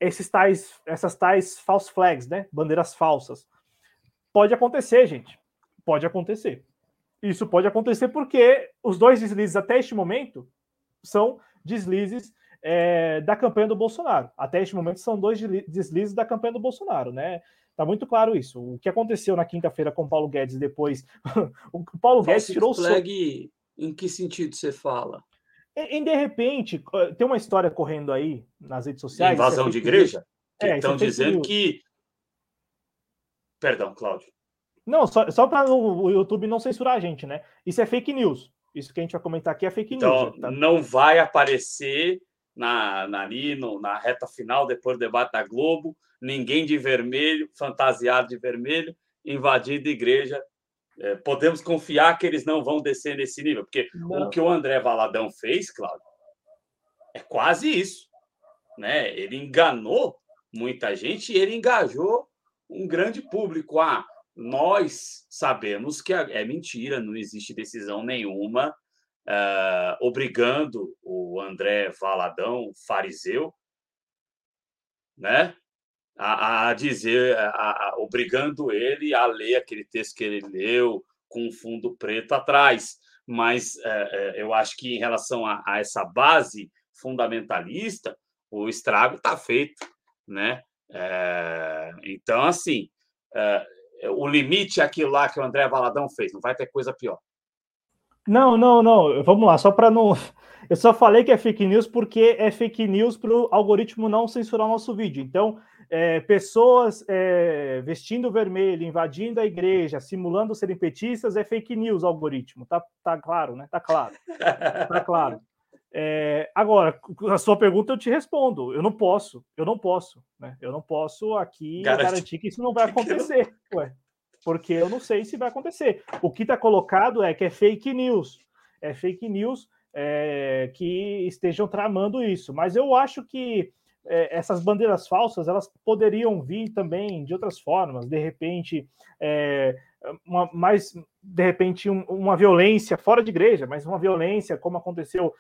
esses tais, essas tais false flags, né? Bandeiras falsas. Pode acontecer, gente. Pode acontecer. Isso pode acontecer porque os dois deslizes até este momento são deslizes é, da campanha do Bolsonaro. Até este momento são dois deslizes da campanha do Bolsonaro, né? Tá muito claro isso. O que aconteceu na quinta-feira com o Paulo Guedes depois. o Paulo Guedes tirou flag, o. Em que sentido você fala? Em, de repente, tem uma história correndo aí nas redes sociais. Invasão é de igreja? Que é, estão é dizendo que. Perdão, Cláudio. Não, só, só para o YouTube não censurar a gente, né? Isso é fake news. Isso que a gente vai comentar aqui é fake então, news. Então, tá? não vai aparecer na, na, ali no, na reta final, depois do debate da Globo, ninguém de vermelho, fantasiado de vermelho, invadindo a igreja é, podemos confiar que eles não vão descer nesse nível, porque não. o que o André Valadão fez, Cláudio, é quase isso. Né? Ele enganou muita gente e ele engajou um grande público. Ah, nós sabemos que é mentira, não existe decisão nenhuma uh, obrigando o André Valadão, fariseu, né? A, a dizer, a, a, obrigando ele a ler aquele texto que ele leu com fundo preto atrás. Mas é, é, eu acho que em relação a, a essa base fundamentalista, o estrago está feito, né? É, então, assim, é, o limite é aquilo lá que o André Valadão fez, não vai ter coisa pior. Não, não, não. Vamos lá, só para não. Eu só falei que é fake news porque é fake news para o algoritmo não censurar o nosso vídeo. Então, é, pessoas é, vestindo vermelho, invadindo a igreja, simulando serem petistas, é fake news, algoritmo. Tá, tá claro, né? Tá claro. Tá claro. É, agora, a sua pergunta eu te respondo. Eu não posso, eu não posso, né? Eu não posso aqui garantir que isso não vai acontecer, ué, porque eu não sei se vai acontecer. O que está colocado é que é fake news, é fake news é, que estejam tramando isso. Mas eu acho que é, essas bandeiras falsas elas poderiam vir também de outras formas, de repente, é, uma, mais de repente um, uma violência fora de igreja, mas uma violência como aconteceu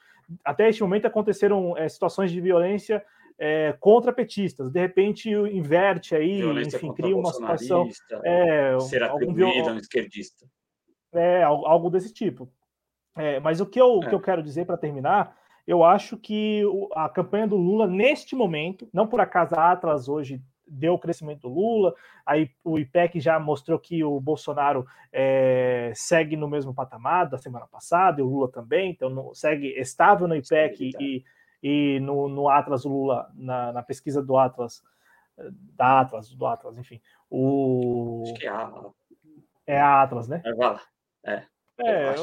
até este momento aconteceram é, situações de violência é, contra petistas. De repente inverte aí, violência enfim, cria uma situação é, ser atribuída um esquerdista. É algo desse tipo. É, mas o que eu, que eu quero dizer para terminar eu acho que a campanha do Lula, neste momento, não por acaso a Atlas hoje deu o crescimento do Lula, aí o IPEC já mostrou que o Bolsonaro é, segue no mesmo patamar da semana passada, e o Lula também, então no, segue estável no IPEC e, e no, no, Atlas, o Lula, na, na, pesquisa do Atlas, da Atlas, do Atlas, enfim. O... Acho que é a... É a Atlas, né? É, é. é,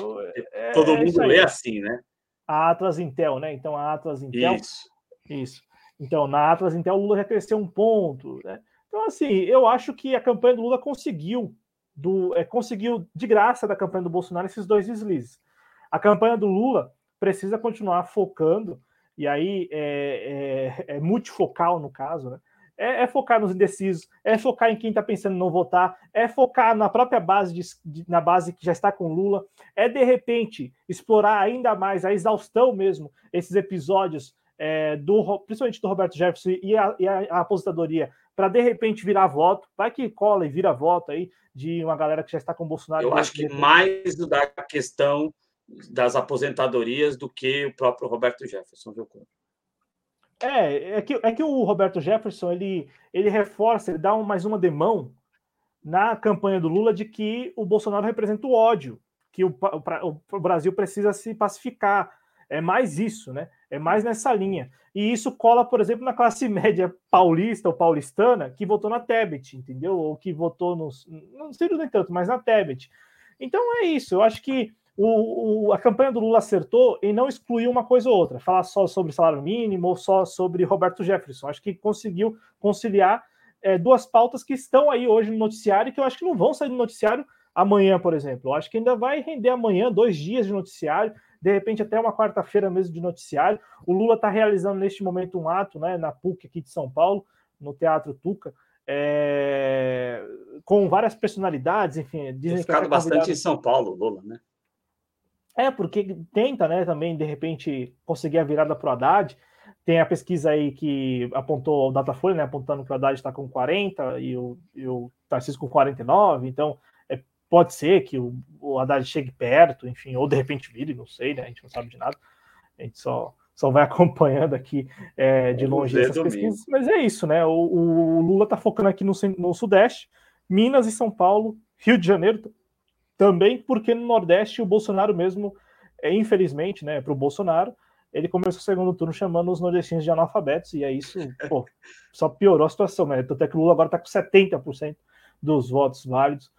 é todo é mundo lê assim, né? A Atlas Intel, né? Então a Atlas Intel. Isso. Isso. Então, na Atlas Intel, o Lula já cresceu um ponto. Né? Então, assim, eu acho que a campanha do Lula conseguiu, do, é, conseguiu de graça da campanha do Bolsonaro esses dois deslizes. A campanha do Lula precisa continuar focando, e aí é, é, é multifocal no caso, né? É, é, focar nos indecisos, é focar em quem está pensando em não votar, é focar na própria base, de, de, na base que já está com Lula, é de repente explorar ainda mais a exaustão mesmo, esses episódios, é, do, principalmente do Roberto Jefferson e a, e a, a aposentadoria, para de repente virar voto, vai que cola e vira voto aí de uma galera que já está com o Bolsonaro. Eu acho que mais da questão das aposentadorias do que o próprio Roberto Jefferson, viu? É, é que, é que o Roberto Jefferson ele, ele reforça, ele dá um, mais uma demão na campanha do Lula de que o Bolsonaro representa o ódio, que o, o, o Brasil precisa se pacificar. É mais isso, né? É mais nessa linha. E isso cola, por exemplo, na classe média paulista ou paulistana que votou na Tebet, entendeu? Ou que votou nos. Não sei nem tanto, mas na Tebet. Então é isso. Eu acho que o, o, a campanha do Lula acertou em não excluir uma coisa ou outra, falar só sobre salário mínimo ou só sobre Roberto Jefferson. Acho que conseguiu conciliar é, duas pautas que estão aí hoje no noticiário e que eu acho que não vão sair do noticiário amanhã, por exemplo. Eu acho que ainda vai render amanhã dois dias de noticiário, de repente até uma quarta-feira mesmo de noticiário. O Lula está realizando neste momento um ato né, na PUC aqui de São Paulo, no Teatro Tuca, é, com várias personalidades, enfim. Dizem Tem ficado bastante em São Paulo, Lula, né? É, porque tenta, né, também, de repente, conseguir a virada para o Haddad. Tem a pesquisa aí que apontou o Datafolha, né, apontando que o Haddad está com 40 e o, e o Tarcísio com 49. Então, é, pode ser que o, o Haddad chegue perto, enfim, ou de repente vire, não sei, né, a gente não sabe de nada. A gente só, só vai acompanhando aqui é, de longe essas pesquisas. Mas é isso, né? O, o Lula está focando aqui no, no Sudeste, Minas e São Paulo, Rio de Janeiro também porque no Nordeste o Bolsonaro mesmo, é, infelizmente, né, para o Bolsonaro, ele começou o segundo turno chamando os nordestinos de analfabetos, e é isso, pô, só piorou a situação, né? Tanto é que o Lula agora está com 70% dos votos válidos,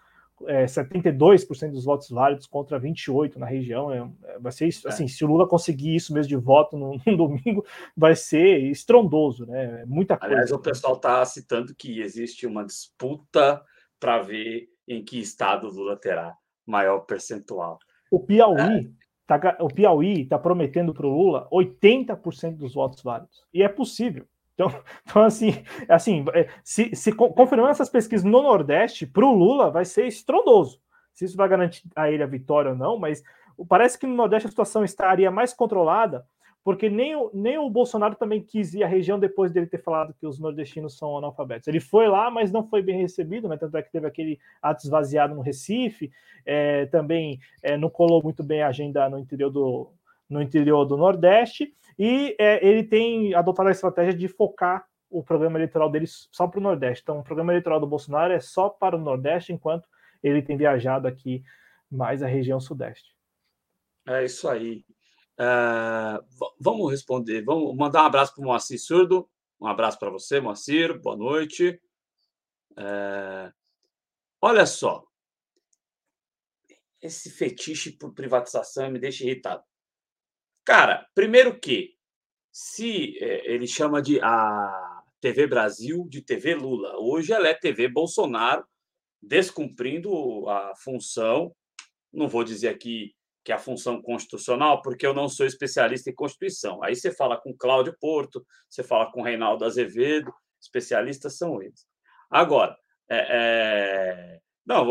é, 72% dos votos válidos contra 28% na região. É, é, vai ser isso, é. assim, se o Lula conseguir isso mesmo de voto no, no domingo, vai ser estrondoso, né? É muita coisa. Aliás, o pessoal está citando que existe uma disputa para ver em que estado o Lula terá maior percentual. O Piauí é. tá, o Piauí está prometendo para o Lula 80% dos votos válidos. E é possível. Então, então assim, assim é, se, se confirmando essas pesquisas no Nordeste, para o Lula vai ser estrondoso. Se isso vai garantir a ele a vitória ou não, mas parece que no Nordeste a situação estaria mais controlada porque nem o, nem o Bolsonaro também quis ir à região depois dele ter falado que os nordestinos são analfabetos. Ele foi lá, mas não foi bem recebido, né? Tanto é que teve aquele ato esvaziado no Recife, é, também é, não colou muito bem a agenda no interior do, no interior do Nordeste, e é, ele tem adotado a estratégia de focar o programa eleitoral dele só para o Nordeste. Então, o programa eleitoral do Bolsonaro é só para o Nordeste, enquanto ele tem viajado aqui mais a região Sudeste. É isso aí. Uh, vamos responder, vamos mandar um abraço para o Moacir Surdo. Um abraço para você, Moacir. Boa noite. É... Olha só. Esse fetiche por privatização me deixa irritado. Cara, primeiro que, se é, ele chama de a TV Brasil de TV Lula, hoje ela é TV Bolsonaro, descumprindo a função, não vou dizer aqui que é a função constitucional, porque eu não sou especialista em Constituição. Aí você fala com Cláudio Porto, você fala com Reinaldo Azevedo, especialistas são eles. Agora, é, é... não,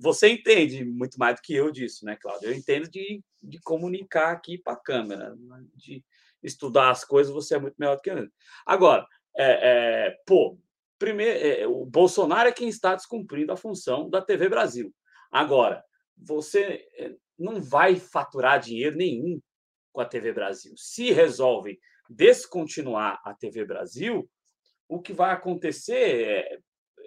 você entende muito mais do que eu disso, né, Cláudio? Eu entendo de, de comunicar aqui para a câmera, de estudar as coisas, você é muito melhor do que eu. Agora, é, é, pô, primeiro, é, o Bolsonaro é quem está descumprindo a função da TV Brasil. Agora, você é, não vai faturar dinheiro nenhum com a TV Brasil. Se resolvem descontinuar a TV Brasil, o que vai acontecer é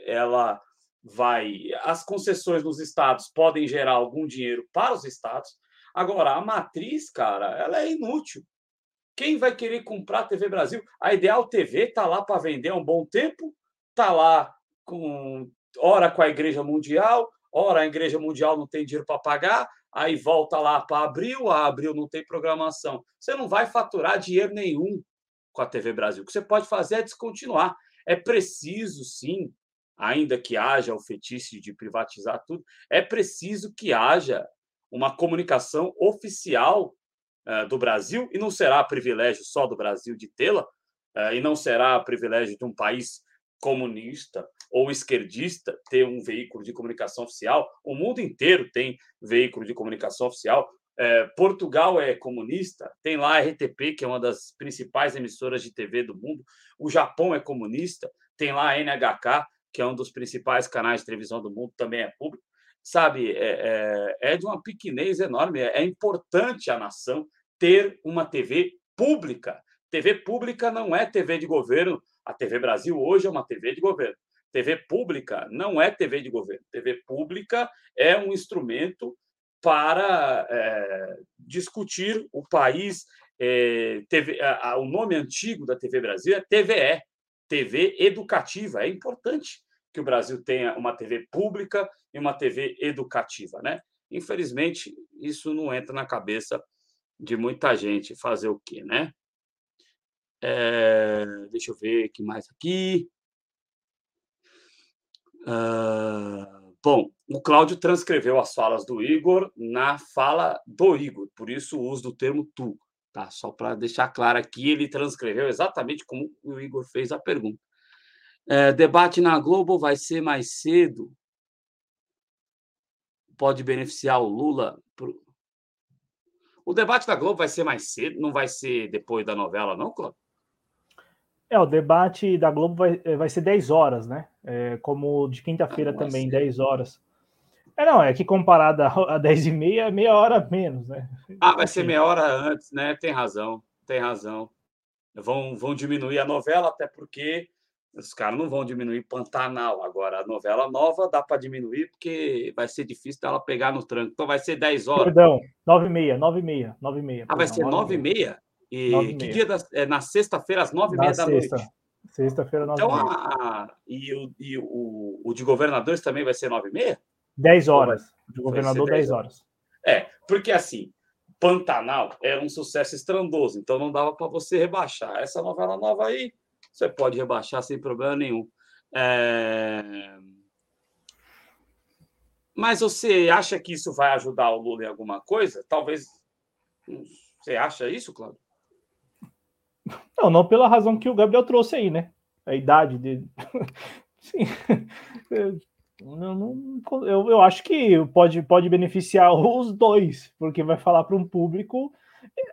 ela vai as concessões nos estados podem gerar algum dinheiro para os estados. Agora a matriz, cara, ela é inútil. Quem vai querer comprar a TV Brasil? A Ideal TV está lá para vender há um bom tempo, está lá com hora com a Igreja Mundial, ora a Igreja Mundial não tem dinheiro para pagar, aí volta lá para abril, a abril não tem programação. Você não vai faturar dinheiro nenhum com a TV Brasil. O que você pode fazer é descontinuar. É preciso, sim, ainda que haja o fetiche de privatizar tudo, é preciso que haja uma comunicação oficial uh, do Brasil, e não será privilégio só do Brasil de tê-la, uh, e não será privilégio de um país comunista ou esquerdista ter um veículo de comunicação oficial. O mundo inteiro tem veículo de comunicação oficial. É, Portugal é comunista, tem lá a RTP, que é uma das principais emissoras de TV do mundo. O Japão é comunista, tem lá a NHK, que é um dos principais canais de televisão do mundo, também é público. Sabe, é, é, é de uma pequenez enorme. É, é importante a nação ter uma TV pública. TV pública não é TV de governo a TV Brasil hoje é uma TV de governo. TV pública não é TV de governo. TV pública é um instrumento para é, discutir o país. É, TV, a, a, o nome antigo da TV Brasil é TVE, TV educativa. É importante que o Brasil tenha uma TV pública e uma TV educativa, né? Infelizmente, isso não entra na cabeça de muita gente fazer o quê, né? É, deixa eu ver o que mais aqui. Uh, bom, o Cláudio transcreveu as falas do Igor na fala do Igor, por isso o uso do termo tu. Tá? Só para deixar claro aqui, ele transcreveu exatamente como o Igor fez a pergunta. É, debate na Globo vai ser mais cedo. Pode beneficiar o Lula. Pro... O debate da Globo vai ser mais cedo, não vai ser depois da novela, não, Cláudio? É, o debate da Globo vai, eh, vai ser 10 horas, né? É, como de quinta-feira ah, também, ser. 10 horas. É, não, é que comparado a 10 e meia, é meia hora menos, né? Ah, vai ser meia hora antes, né? Tem razão, tem razão. Vão, vão diminuir a novela, até porque os caras não vão diminuir Pantanal. Agora, a novela nova dá para diminuir, porque vai ser difícil dela pegar no tranco. Então, vai ser 10 horas. Perdão, 9 e meia, 9 e meia, 9 e meia. Ah, vai ser 9 e meia? E que dia da, é na sexta-feira, às nove e meia da sexta. noite. Sexta-feira, nove então, a, e, o, e o, o de governadores também vai ser nove e meia? Dez horas. O de governador, dez horas. É, porque assim, Pantanal era um sucesso estrondoso, então não dava para você rebaixar. Essa novela nova aí, você pode rebaixar sem problema nenhum. É... Mas você acha que isso vai ajudar o Lula em alguma coisa? Talvez. Você acha isso, Cláudio? Não, não pela razão que o Gabriel trouxe aí, né? A idade dele. Sim. Eu, não, eu, eu acho que pode, pode beneficiar os dois, porque vai falar para um público.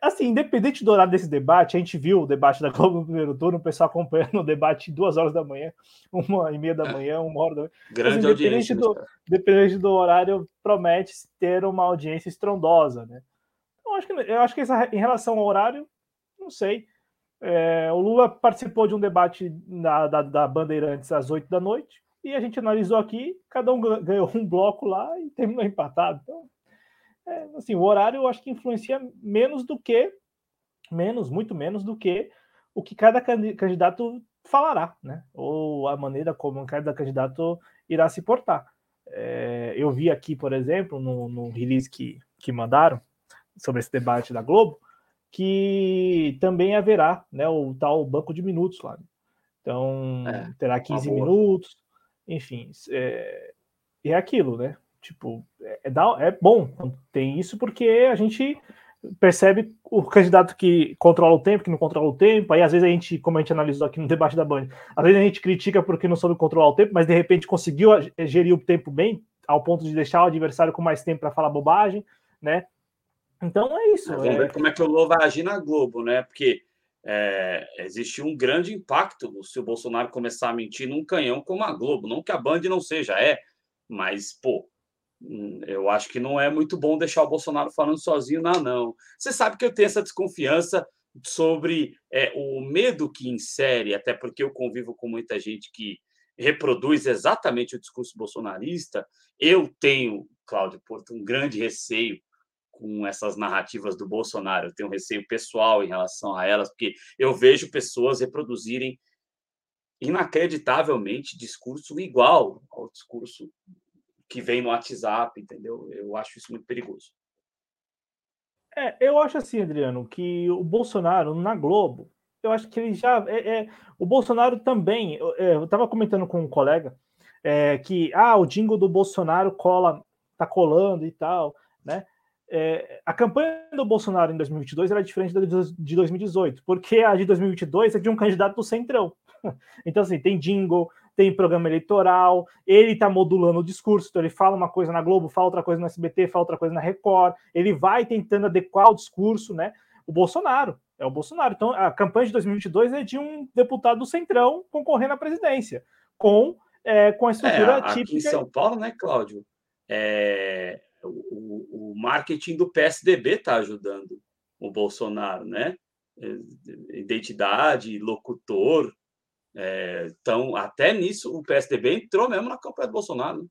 Assim, independente do horário desse debate, a gente viu o debate da Globo no primeiro turno, o pessoal acompanhando o debate duas horas da manhã, uma e meia da manhã, uma hora da manhã. Grande Mas, audiência. Do, independente do horário, promete ter uma audiência estrondosa, né? Então, acho que, eu acho que essa, em relação ao horário, não sei. É, o Lula participou de um debate da, da, da, Bandeirantes às 8 da noite e a gente analisou aqui, cada um ganhou um bloco lá e terminou empatado. Então, é, assim, o horário eu acho que influencia menos do que, menos, muito menos do que o que cada candidato falará, né? Ou a maneira como cada candidato irá se portar. É, eu vi aqui, por exemplo, no, no release que, que mandaram sobre esse debate da Globo, que também haverá né, o tal banco de minutos lá. Então, é, terá 15 minutos, enfim. É, é aquilo, né? Tipo, é, é, é bom tem isso porque a gente percebe o candidato que controla o tempo, que não controla o tempo. Aí, às vezes, a gente, como a gente analisou aqui no debate da Band, às vezes a gente critica porque não soube controlar o tempo, mas de repente conseguiu gerir o tempo bem, ao ponto de deixar o adversário com mais tempo para falar bobagem, né? Então é isso. Vamos é... ver como é que o Lula vai agir na Globo, né? Porque é, existe um grande impacto se o Bolsonaro começar a mentir num canhão como a Globo. Não que a Band não seja, é, mas, pô, Hum, eu acho que não é muito bom deixar o Bolsonaro falando sozinho, não, não. Você sabe que eu tenho essa desconfiança sobre é, o medo que insere, até porque eu convivo com muita gente que reproduz exatamente o discurso bolsonarista. Eu tenho, Cláudio Porto, um grande receio com essas narrativas do Bolsonaro. Eu tenho um receio pessoal em relação a elas, porque eu vejo pessoas reproduzirem inacreditavelmente discurso igual ao discurso que vem no WhatsApp, entendeu? Eu acho isso muito perigoso. É, eu acho assim, Adriano, que o Bolsonaro na Globo, eu acho que ele já. É, é o Bolsonaro também. Eu estava é, comentando com um colega é, que ah, o jingle do Bolsonaro cola, tá colando e tal, né? É, a campanha do Bolsonaro em 2022 era diferente da de 2018, porque a de 2022 é de um candidato do Centrão. Então, assim, tem jingle, tem programa eleitoral, ele está modulando o discurso, então ele fala uma coisa na Globo, fala outra coisa no SBT, fala outra coisa na Record, ele vai tentando adequar o discurso, né? O Bolsonaro, é o Bolsonaro. Então, a campanha de 2022 é de um deputado do Centrão concorrendo à presidência, com, é, com a estrutura é, aqui típica. Aqui em São Paulo, né, Cláudio? É, o, o marketing do PSDB está ajudando o Bolsonaro, né? Identidade, locutor, é, então, até nisso, o PSDB entrou mesmo na campanha do Bolsonaro.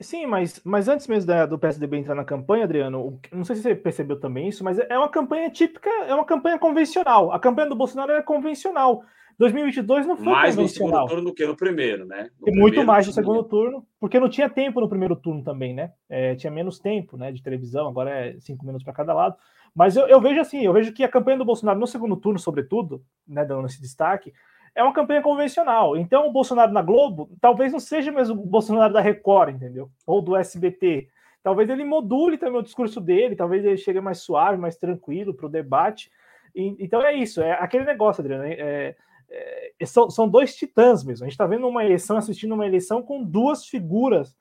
Sim, mas, mas antes mesmo da, do PSDB entrar na campanha, Adriano, não sei se você percebeu também isso, mas é uma campanha típica, é uma campanha convencional. A campanha do Bolsonaro é convencional. 2022 não foi mais convencional. Mais no segundo turno do que no primeiro, né? No e muito mais no segundo turno, porque não tinha tempo no primeiro turno também, né? É, tinha menos tempo né, de televisão, agora é cinco minutos para cada lado. Mas eu, eu, vejo assim, eu vejo que a campanha do Bolsonaro no segundo turno, sobretudo, né, dando esse destaque, é uma campanha convencional. Então, o Bolsonaro na Globo talvez não seja mesmo o Bolsonaro da Record, entendeu? Ou do SBT. Talvez ele module também o discurso dele, talvez ele chegue mais suave, mais tranquilo para o debate. E, então é isso, é aquele negócio, Adriano. É, é, é são, são dois titãs mesmo. A gente está vendo uma eleição, assistindo uma eleição com duas figuras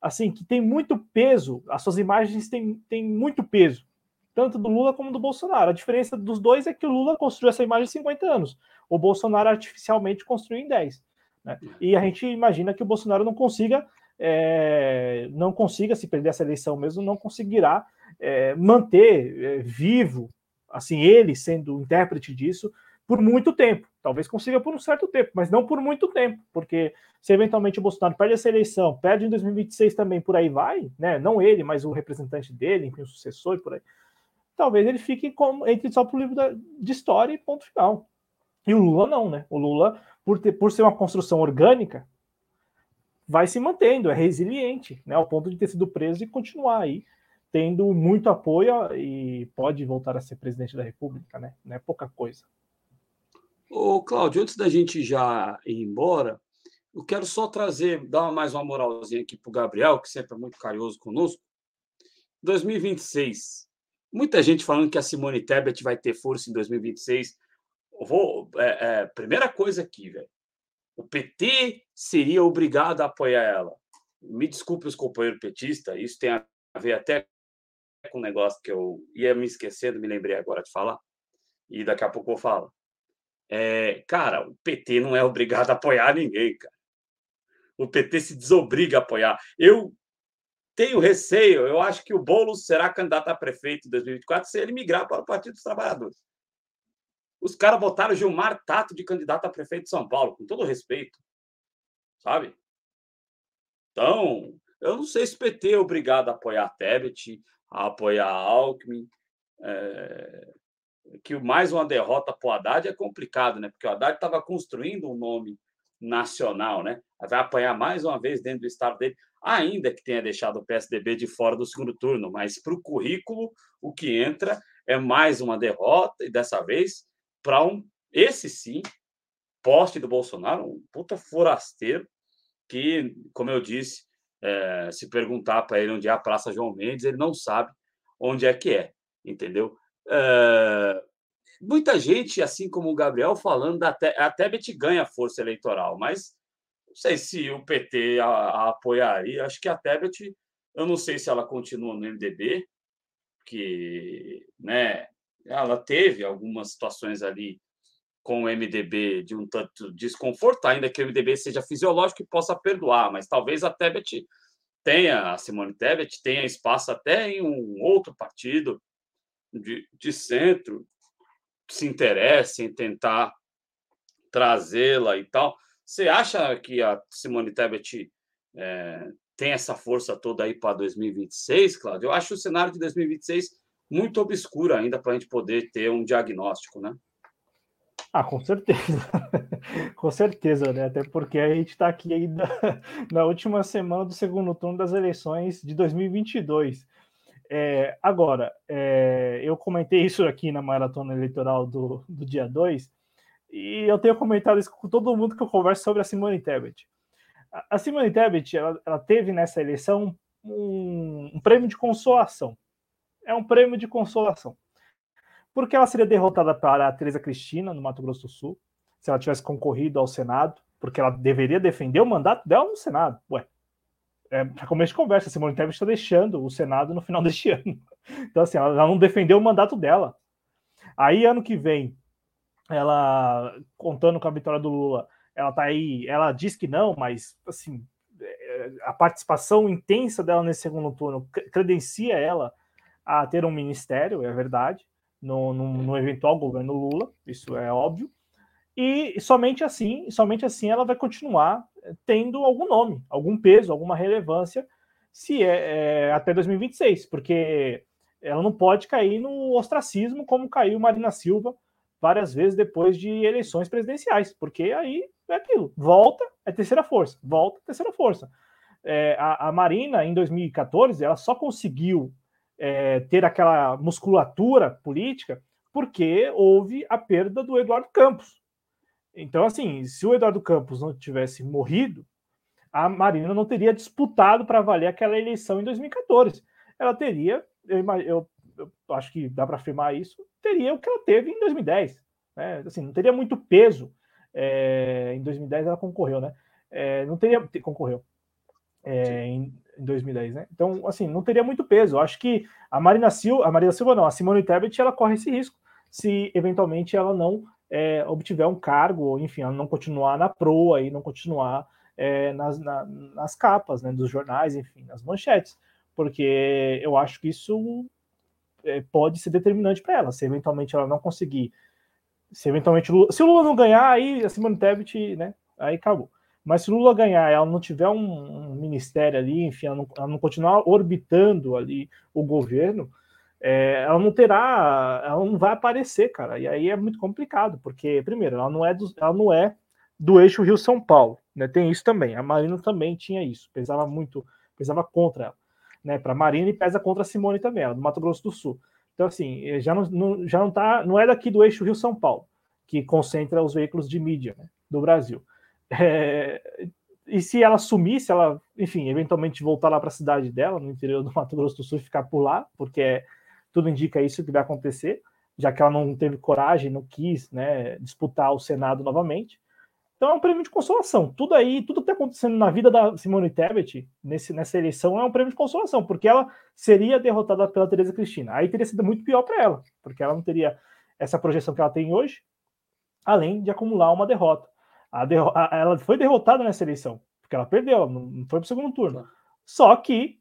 assim que tem muito peso. As suas imagens têm, têm muito peso, tanto do Lula como do Bolsonaro. A diferença dos dois é que o Lula construiu essa imagem em 50 anos o Bolsonaro artificialmente construiu em 10. Né? E a gente imagina que o Bolsonaro não consiga, é, não consiga, se perder essa eleição mesmo, não conseguirá é, manter é, vivo, assim, ele sendo intérprete disso, por muito tempo. Talvez consiga por um certo tempo, mas não por muito tempo, porque se eventualmente o Bolsonaro perde essa eleição, perde em 2026 também, por aí vai, né? Não ele, mas o representante dele, enfim, o sucessor e por aí. Talvez ele fique com, entre só para o livro da, de história e ponto final. E o Lula não, né? O Lula, por, ter, por ser uma construção orgânica, vai se mantendo, é resiliente, né? Ao ponto de ter sido preso e continuar aí tendo muito apoio e pode voltar a ser presidente da República, né? Não é pouca coisa. Ô, Cláudio, antes da gente já ir embora, eu quero só trazer, dar mais uma moralzinha aqui para o Gabriel, que sempre é muito carinhoso conosco. 2026. Muita gente falando que a Simone Tebet vai ter força em 2026 vou, é, é, primeira coisa aqui, velho. O PT seria obrigado a apoiar ela. Me desculpe os companheiros petistas, isso tem a ver até com um negócio que eu ia me esquecendo, me lembrei agora de falar, e daqui a pouco eu falo. É, cara, o PT não é obrigado a apoiar ninguém, cara. O PT se desobriga a apoiar. Eu tenho receio, eu acho que o Boulos será candidato a prefeito em 2024 se ele migrar para o Partido dos Trabalhadores. Os caras botaram Gilmar Tato de candidato a prefeito de São Paulo, com todo respeito. Sabe? Então, eu não sei se o PT é obrigado a apoiar a Tebet, a apoiar a Alckmin. É... que mais uma derrota para o Haddad é complicado, né? Porque o Haddad estava construindo um nome nacional, né? Vai apanhar mais uma vez dentro do estado dele, ainda que tenha deixado o PSDB de fora do segundo turno, mas para o currículo, o que entra é mais uma derrota, e dessa vez para um, esse sim, poste do Bolsonaro, um puta forasteiro, que, como eu disse, é, se perguntar para ele onde é a Praça João Mendes, ele não sabe onde é que é, entendeu? É, muita gente, assim como o Gabriel, falando da Te a Tebet ganha força eleitoral, mas não sei se o PT a, a apoiaria. Acho que a Tebet, eu não sei se ela continua no MDB, que né, ela teve algumas situações ali com o MDB de um tanto desconforto, ainda que o MDB seja fisiológico e possa perdoar, mas talvez a Tebet tenha, a Simone Tebet tenha espaço até em um outro partido de, de centro, se interesse em tentar trazê-la e tal. Você acha que a Simone Tebet é, tem essa força toda aí para 2026, Cláudio? Eu acho o cenário de 2026 muito obscuro ainda para a gente poder ter um diagnóstico, né? Ah, com certeza. com certeza, né? Até porque a gente está aqui ainda na última semana do segundo turno das eleições de 2022. É, agora, é, eu comentei isso aqui na maratona eleitoral do, do dia 2, e eu tenho comentado isso com todo mundo que eu converso sobre a Simone Tebet. A, a Simone Tebet, ela, ela, teve nessa eleição um, um prêmio de consolação. É um prêmio de consolação porque ela seria derrotada para a Teresa Cristina, no Mato Grosso do Sul, se ela tivesse concorrido ao Senado, porque ela deveria defender o mandato dela no Senado. Ué, é, para começo de conversa, Simone Tebet está deixando o Senado no final deste ano. Então, assim, ela, não defendeu o mandato dela. Aí, ano que vem, ela, contando com a vitória do Lula, ela tá aí, ela diz que não, mas, assim, é, a participação intensa dela nesse segundo turno credencia ela a ter um ministério, é verdade no, no, no, eventual governo Lula, isso é óbvio. E somente assim, somente assim ela vai continuar tendo algum nome, algum peso, alguma relevância, se é, é até 2026, porque ela não pode cair no ostracismo como caiu Marina Silva várias vezes depois de eleições presidenciais, porque aí é aquilo, volta, é terceira força, volta, terceira força. É, a, a Marina, em 2014, ela só conseguiu é, ter aquela musculatura política, porque houve a perda do Eduardo Campos. Então, assim, se o Eduardo Campos não tivesse morrido, a Marina não teria disputado para valer aquela eleição em 2014. Ela teria, eu, eu, eu acho que dá para afirmar isso, teria o que ela teve em 2010. Né? Assim, não teria muito peso. É, em 2010 ela concorreu, né? É, não teria concorreu é, em, em 2010, né? Então, assim, não teria muito peso. Eu acho que a Marina Silva, a Maria Silva não, a Simone Tebet, ela corre esse risco se eventualmente ela não é, obtiver um cargo, ou enfim, não continuar na proa e não continuar é, nas, na, nas capas né, dos jornais, enfim, nas manchetes, porque eu acho que isso é, pode ser determinante para ela. Se eventualmente ela não conseguir, se eventualmente Lula, se o Lula não ganhar, aí a Simone Tebet, né, aí acabou. Mas se Lula ganhar, ela não tiver um, um ministério ali, enfim, ela não, ela não, continuar orbitando ali o governo, é, ela não terá, ela não vai aparecer, cara. E aí é muito complicado, porque primeiro, ela não é do, ela não é do eixo Rio São Paulo, né? Tem isso também. A Marina também tinha isso, pesava muito, pesava contra ela, né? Para Marina e pesa contra a Simone também, ela do Mato Grosso do Sul. Então assim, eh, já não, não, já não tá, não é daqui do eixo Rio São Paulo que concentra os veículos de mídia né, do Brasil. É, e se ela sumisse, ela, enfim, eventualmente voltar lá para a cidade dela, no interior do Mato Grosso do Sul, e ficar por lá, porque tudo indica isso que vai acontecer, já que ela não teve coragem, não quis né, disputar o Senado novamente. Então é um prêmio de consolação. Tudo aí, tudo que está acontecendo na vida da Simone Tebet nesse, nessa eleição é um prêmio de consolação, porque ela seria derrotada pela Tereza Cristina. Aí teria sido muito pior para ela, porque ela não teria essa projeção que ela tem hoje, além de acumular uma derrota. A derro a, ela foi derrotada nessa eleição, porque ela perdeu, não, não foi para o segundo turno. Só que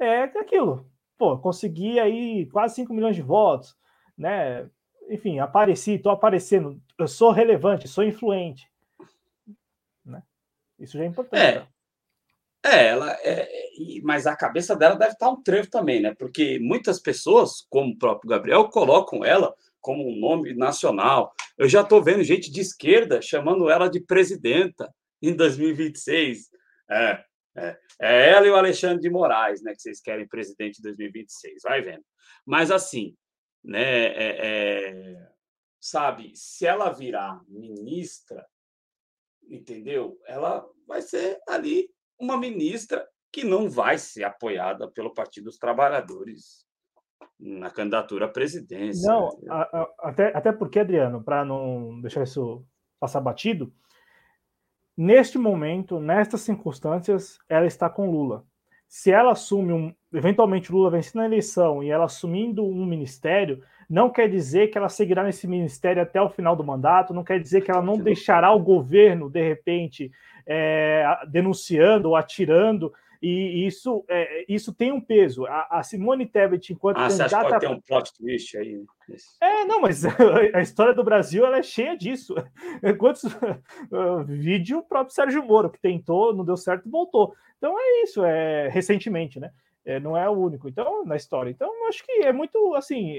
é aquilo. Pô, consegui aí quase 5 milhões de votos, né? Enfim, apareci, estou aparecendo, eu sou relevante, sou influente. Né? Isso já é importante. É. É, ela é, mas a cabeça dela deve estar um trevo também, né? Porque muitas pessoas, como o próprio Gabriel, colocam ela como um nome nacional. Eu já estou vendo gente de esquerda chamando ela de presidenta em 2026. É, é, é ela e o Alexandre de Moraes, né, que vocês querem presidente em 2026. Vai vendo. Mas assim, né, é, é, sabe, se ela virar ministra, entendeu? Ela vai ser ali uma ministra que não vai ser apoiada pelo Partido dos Trabalhadores na candidatura à presidência. Não, a, a, até, até porque, Adriano, para não deixar isso passar batido, neste momento, nestas circunstâncias, ela está com Lula. Se ela assume um. Eventualmente, Lula vencendo a eleição e ela assumindo um ministério, não quer dizer que ela seguirá nesse ministério até o final do mandato, não quer dizer que ela não deixará o governo, de repente, é, denunciando ou atirando e isso, é, isso tem um peso. A, a Simone Tebet, enquanto ah, candidata... Que pode ter um plot twist aí? Né? É, não, mas a história do Brasil ela é cheia disso. Quantos vídeo o próprio Sérgio Moro, que tentou, não deu certo, voltou. Então é isso, é recentemente, né? É, não é o único. Então, na história. Então, acho que é muito assim.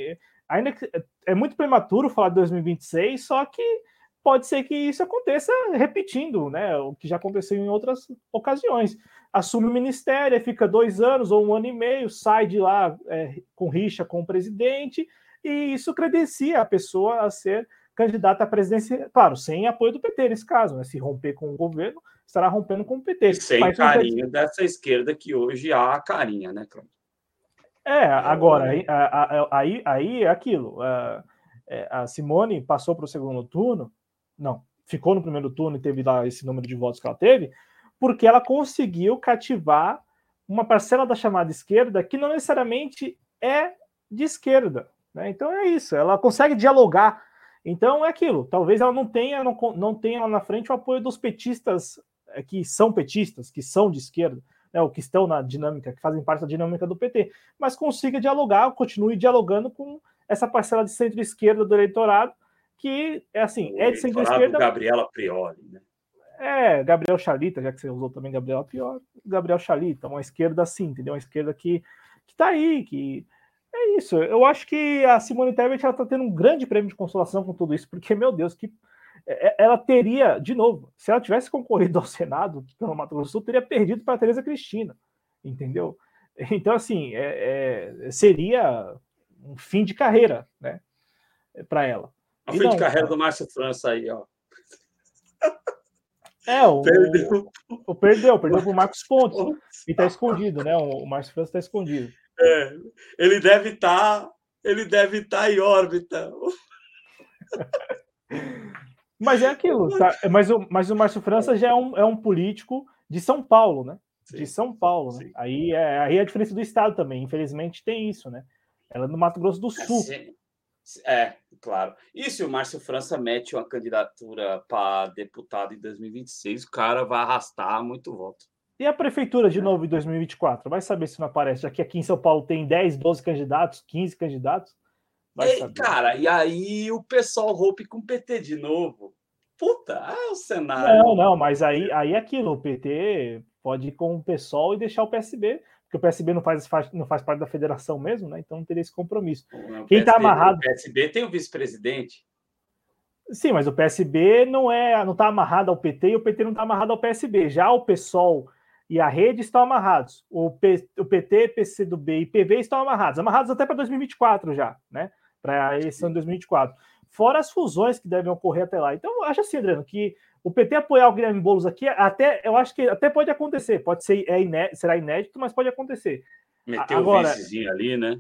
Ainda que é muito prematuro falar de 2026, só que pode ser que isso aconteça repetindo, né? O que já aconteceu em outras ocasiões assume o ministério, fica dois anos ou um ano e meio, sai de lá é, com rixa com o presidente, e isso credencia a pessoa a ser candidata à presidência, claro, sem apoio do PT nesse caso, né? Se romper com o governo, estará rompendo com o PT. Sem Mas, carinho dessa esquerda que hoje há a carinha, né, Cláudio? É, agora, aí, aí, aí é aquilo. A, é, a Simone passou para o segundo turno, não, ficou no primeiro turno e teve lá esse número de votos que ela teve, porque ela conseguiu cativar uma parcela da chamada esquerda que não necessariamente é de esquerda. Né? Então é isso, ela consegue dialogar. Então é aquilo. Talvez ela não tenha, não, não tenha lá na frente o apoio dos petistas é, que são petistas, que são de esquerda, né, ou que estão na dinâmica, que fazem parte da dinâmica do PT, mas consiga dialogar, continue dialogando com essa parcela de centro-esquerda do eleitorado, que é assim, é de centro-esquerda. Gabriela Prioli, né? É, Gabriel Chalita, já que você usou também Gabriel pior, Gabriel Chalita, uma esquerda assim, entendeu? Uma esquerda que, que tá aí, que é isso. Eu acho que a Simone Tebet ela tá tendo um grande prêmio de consolação com tudo isso, porque, meu Deus, que é, é, ela teria, de novo, se ela tivesse concorrido ao Senado pelo Mato Grosso do Sul, teria perdido para Tereza Cristina, entendeu? Então, assim, é, é, seria um fim de carreira, né, para ela. Um fim de carreira do Márcio França aí, ó. É, o perdeu, o, perdeu, perdeu pro Marcos Pontes. E tá escondido, né? O, o Márcio França tá escondido. É, ele deve estar, tá, ele deve estar tá em órbita. Mas é aquilo, tá? Mas o, mas o Márcio França já é um, é um político de São Paulo, né? Sim, de São Paulo, né? Aí é, aí é a diferença do estado também. Infelizmente tem isso, né? Ela é no Mato Grosso do é, Sul. É, é, claro. E se o Márcio França mete uma candidatura para deputado em 2026, o cara vai arrastar muito voto. E a prefeitura de é. novo em 2024? Vai saber se não aparece, já que aqui em São Paulo tem 10, 12 candidatos, 15 candidatos. Vai Ei, cara, e aí o pessoal rompe com o PT de novo. Puta, é o cenário. Não, não, mas aí, aí é aquilo, o PT pode ir com o pessoal e deixar o PSB porque o PSB não faz, não faz parte da federação mesmo, né? Então não teria esse compromisso. Não, Quem está amarrado. O PSB tem o vice-presidente. Sim, mas o PSB não é, não está amarrado ao PT e o PT não está amarrado ao PSB. Já o PSOL e a rede estão amarrados. O, P, o PT, PCdoB e PV estão amarrados, amarrados até para 2024 já, né? Para a eleição de 2024. Fora as fusões que devem ocorrer até lá. Então, acho assim, Adriano, que o PT apoiar o Guilherme Boulos aqui, até eu acho que até pode acontecer. Pode ser é inédito, será inédito, mas pode acontecer. Meter Agora, um vicezinho ali, né?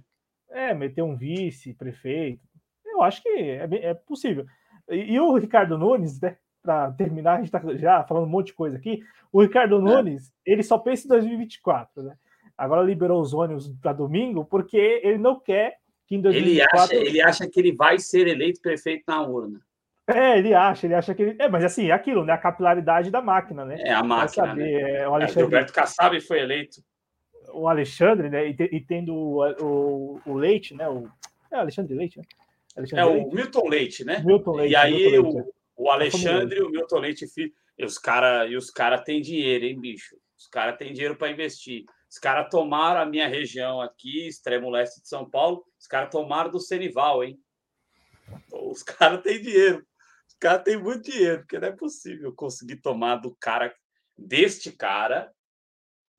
É, meter um vice, prefeito. Eu acho que é, é possível. E, e, o Ricardo Nunes, né? Para terminar, a gente está já falando um monte de coisa aqui. O Ricardo é. Nunes, ele só pensa em 2024, né? Agora liberou os ônibus para domingo, porque ele não quer que em 2024. Ele acha, ele acha que ele vai ser eleito prefeito na urna. É, ele acha, ele acha que ele. É, mas assim, é aquilo, né? A capilaridade da máquina, né? É a máquina. Saber, né? é, o Alexandre... É, Roberto Kassab foi eleito. O Alexandre, né? E, e tendo o, o, o, Leite, né? O, é Alexandre Leite, né? Alexandre é Leite. o Milton Leite, né? Milton Leite. E aí Leite, o, é. o Alexandre e o Milton Leite, e os caras e os cara têm dinheiro, hein, bicho? Os caras têm dinheiro para investir. Os caras tomaram a minha região aqui, extremo leste de São Paulo, os caras tomaram do Senival, hein? Os caras têm dinheiro. Os caras têm muito dinheiro, porque não é possível conseguir tomar do cara, deste cara,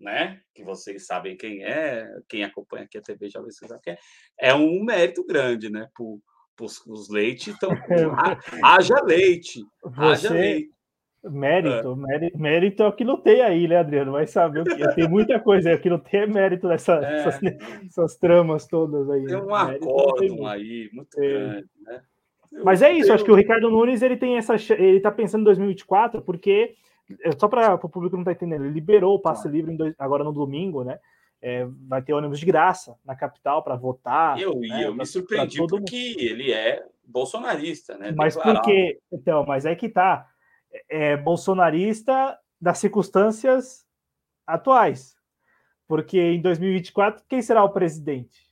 né? Que vocês sabem quem é, quem acompanha aqui a TV já sabe quem é. É um mérito grande, né? Por, os leite, então haja leite, Você... haja leite. Mérito, é. mérito, mérito é o que não tem aí, né, Adriano? Vai saber o que. Tem muita coisa, é o que não tem é mérito nessas é. essas, essas tramas todas aí. Tem um acórdão aí, muito é. grande, né? Mas é isso, acho que o Ricardo Nunes ele tem essa. Ele tá pensando em 2024, porque, é, só para o público não tá entendendo, ele liberou o passe livre dois, agora no domingo, né? É, vai ter ônibus de graça na capital para votar. Eu, né, eu me surpreendi porque ele é bolsonarista, né? Mas porque. Então, mas é que tá é, bolsonarista das circunstâncias atuais. Porque em 2024, quem será o presidente?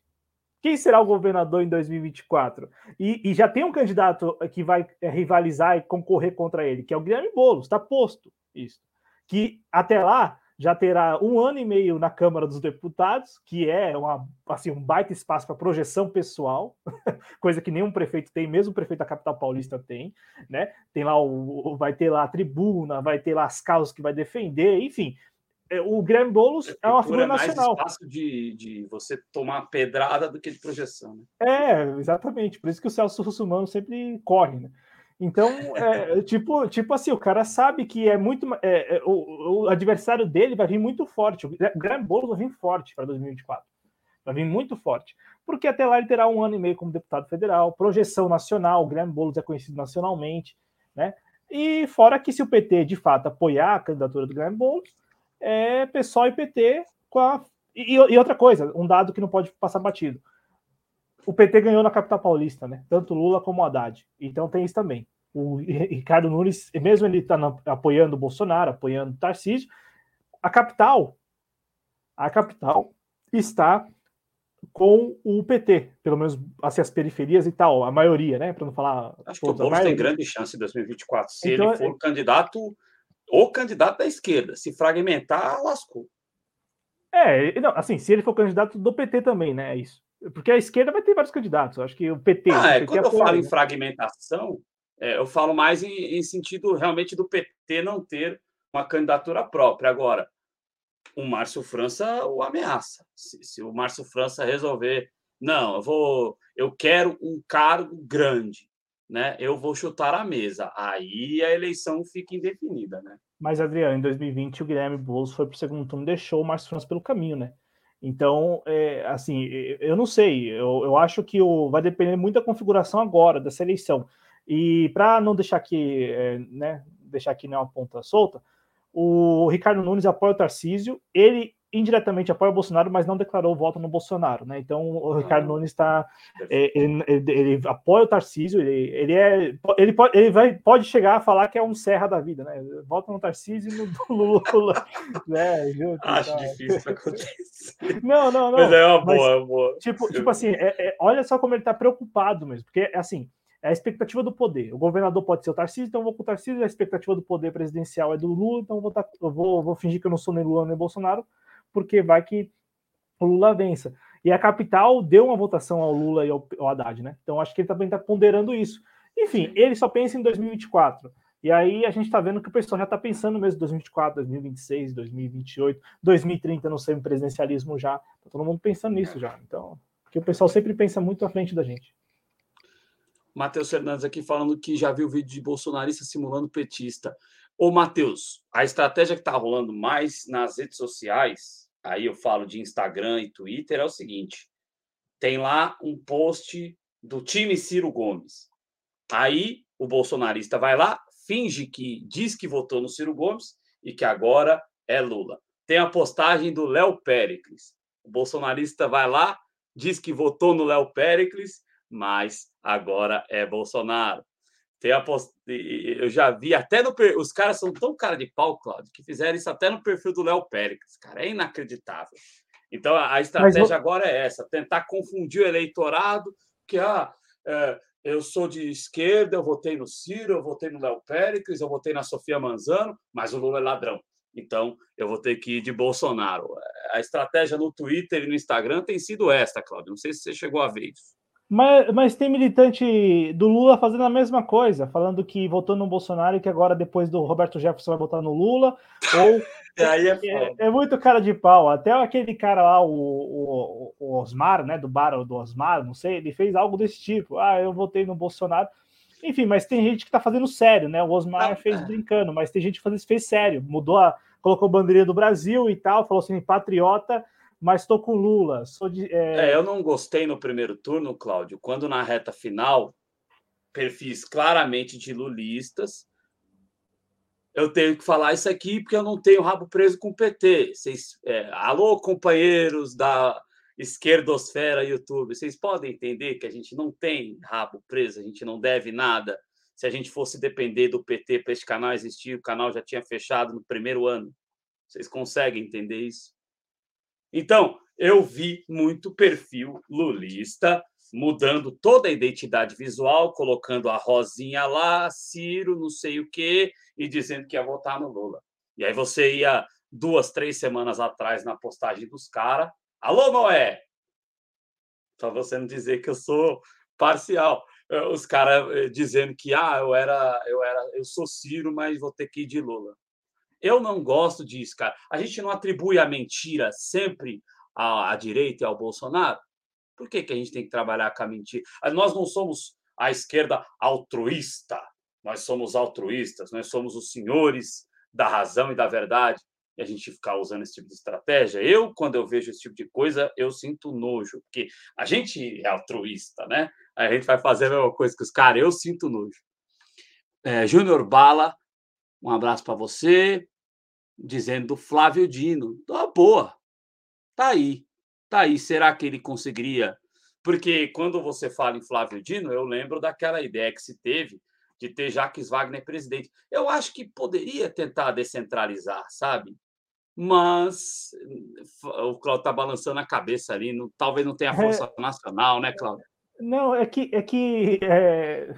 Quem será o governador em 2024? E, e já tem um candidato que vai é, rivalizar e concorrer contra ele, que é o Guilherme Boulos, está posto isso. Que até lá já terá um ano e meio na Câmara dos Deputados, que é uma, assim, um baita espaço para projeção pessoal, coisa que nenhum prefeito tem, mesmo o prefeito da capital paulista tem, né? Tem lá o, vai ter lá a tribuna, vai ter lá as causas que vai defender, enfim. É, o Guilherme Boulos é uma figura nacional. É mais espaço de, de você tomar pedrada do que de projeção. Né? É, exatamente. Por isso que o Celso Russumano sempre corre, né? Então, é, tipo, tipo assim, o cara sabe que é muito. É, é, o, o, adversário dele vai vir muito forte. O Graham Boulos vai vir forte para 2024. Vai vir muito forte. Porque até lá ele terá um ano e meio como deputado federal, projeção nacional, o Graham Boulos é conhecido nacionalmente, né? E fora que se o PT de fato apoiar a candidatura do Graham Boulos, é PSOL e PT com a. E, e outra coisa, um dado que não pode passar batido o PT ganhou na capital paulista, né? Tanto Lula como Haddad. Então tem isso também. O Ricardo Nunes, mesmo ele tá apoiando o Bolsonaro, apoiando o Tarcísio, a capital, a capital está com o PT, pelo menos assim, as periferias e tal, a maioria, né? Para não falar. Acho que o Boulos tem grande chance em 2024. Se então, ele for é... candidato, o candidato da esquerda, se fragmentar, lascou. É, não, assim, se ele for candidato do PT também, né? É isso. Porque a esquerda vai ter vários candidatos. Acho que o PT. Ah, o PT quando eu falo em né? fragmentação, é, eu falo mais em, em, sentido realmente do PT não ter uma candidatura própria. Agora, o Márcio França o ameaça. Se, se, o Márcio França resolver, não, eu vou, eu quero um cargo grande, né? Eu vou chutar a mesa. Aí a eleição fica indefinida, né? Mas, Adriano, em 2020 o Guilherme Boulos foi para o segundo turno e deixou o Márcio França pelo caminho, né? Então, é, assim, eu não sei, eu, eu acho que o, vai depender muito da configuração agora, dessa eleição. E para não deixar aqui, é, né, deixar aqui nenhuma ponta solta, o Ricardo Nunes apoia o Tarcísio, ele indiretamente apoia o Bolsonaro, mas não declarou voto no Bolsonaro, né? Então o Ricardo ah, Nunes está, é, ele, ele, ele, apoia o Tarcísio, ele, ele é, ele pode, ele vai, pode chegar a falar que é um serra da vida, né? Vota no Tarcísio e no Lula, né? Junto, Acho tá. difícil isso acontecer. Não, não, não. Mas é uma boa, mas, é boa. Tipo, tipo assim, é, é, olha só como ele está preocupado mesmo, porque assim. É a expectativa do poder. O governador pode ser o Tarcísio, então eu vou com o Tarcísio. A expectativa do poder presidencial é do Lula, então eu vou, tá, eu vou, vou fingir que eu não sou nem Lula nem Bolsonaro porque vai que o Lula vença. E a capital deu uma votação ao Lula e ao, ao Haddad, né? Então acho que ele também está ponderando isso. Enfim, ele só pensa em 2024. E aí a gente está vendo que o pessoal já está pensando mesmo em 2024, 2026, 2028, 2030 no semipresidencialismo já. Tá todo mundo pensando nisso já. Então, que o pessoal sempre pensa muito à frente da gente. Matheus Fernandes aqui falando que já viu vídeo de bolsonarista simulando petista. Ô, Matheus, a estratégia que está rolando mais nas redes sociais, aí eu falo de Instagram e Twitter, é o seguinte: tem lá um post do time Ciro Gomes. Aí o bolsonarista vai lá, finge que diz que votou no Ciro Gomes e que agora é Lula. Tem a postagem do Léo Pericles. O bolsonarista vai lá, diz que votou no Léo Pericles, mas agora é Bolsonaro. Tem apost... Eu já vi até no. Os caras são tão cara de pau, Claudio, que fizeram isso até no perfil do Léo Pérez. Cara, é inacreditável. Então a estratégia Mas... agora é essa: tentar confundir o eleitorado, que ah, é, eu sou de esquerda, eu votei no Ciro, eu votei no Léo Pérez, eu votei na Sofia Manzano, mas o Lula é ladrão. Então eu vou ter que ir de Bolsonaro. A estratégia no Twitter e no Instagram tem sido esta, Cláudio. Não sei se você chegou a ver isso. Mas, mas tem militante do Lula fazendo a mesma coisa, falando que votou no Bolsonaro e que agora, depois do Roberto Jefferson, vai votar no Lula. Ou é, é, muito cara de pau. Até aquele cara lá, o, o, o, Osmar, né? Do bar do Osmar, não sei, ele fez algo desse tipo. Ah, eu votei no Bolsonaro. Enfim, mas tem gente que tá fazendo sério, né? O Osmar fez é. brincando, mas tem gente que fez, fez sério. Mudou a. colocou a bandeirinha do Brasil e tal, falou assim, patriota mas estou com Lula. Sou de, é... É, eu não gostei no primeiro turno, Cláudio, quando na reta final, perfis claramente de lulistas, eu tenho que falar isso aqui porque eu não tenho rabo preso com o PT. Vocês, é, alô, companheiros da esquerdosfera YouTube, vocês podem entender que a gente não tem rabo preso, a gente não deve nada. Se a gente fosse depender do PT para esse canal existir, o canal já tinha fechado no primeiro ano. Vocês conseguem entender isso? Então, eu vi muito perfil lulista mudando toda a identidade visual, colocando a Rosinha lá, Ciro, não sei o quê, e dizendo que ia votar no Lula. E aí você ia duas, três semanas atrás na postagem dos caras. Alô, Noé! Para você não dizer que eu sou parcial. Eh, os caras eh, dizendo que ah, eu era, eu era, eu sou Ciro, mas vou ter que ir de Lula. Eu não gosto disso, cara. A gente não atribui a mentira sempre à, à direita e ao Bolsonaro. Por que, que a gente tem que trabalhar com a mentira? Ah, nós não somos a esquerda altruísta. Nós somos altruístas, nós somos os senhores da razão e da verdade. E a gente ficar usando esse tipo de estratégia. Eu, quando eu vejo esse tipo de coisa, eu sinto nojo, porque a gente é altruísta, né? A gente vai fazer a mesma coisa que os caras, eu sinto nojo. É, Júnior Bala, um abraço para você dizendo do Flávio Dino. Tá boa. Tá aí. Tá aí. Será que ele conseguiria? Porque quando você fala em Flávio Dino, eu lembro daquela ideia que se teve de ter Jacques Wagner presidente. Eu acho que poderia tentar descentralizar, sabe? Mas o Cláudio está balançando a cabeça ali. Não, talvez não tenha força é, nacional, né, Cláudio? Não, é que, é que é,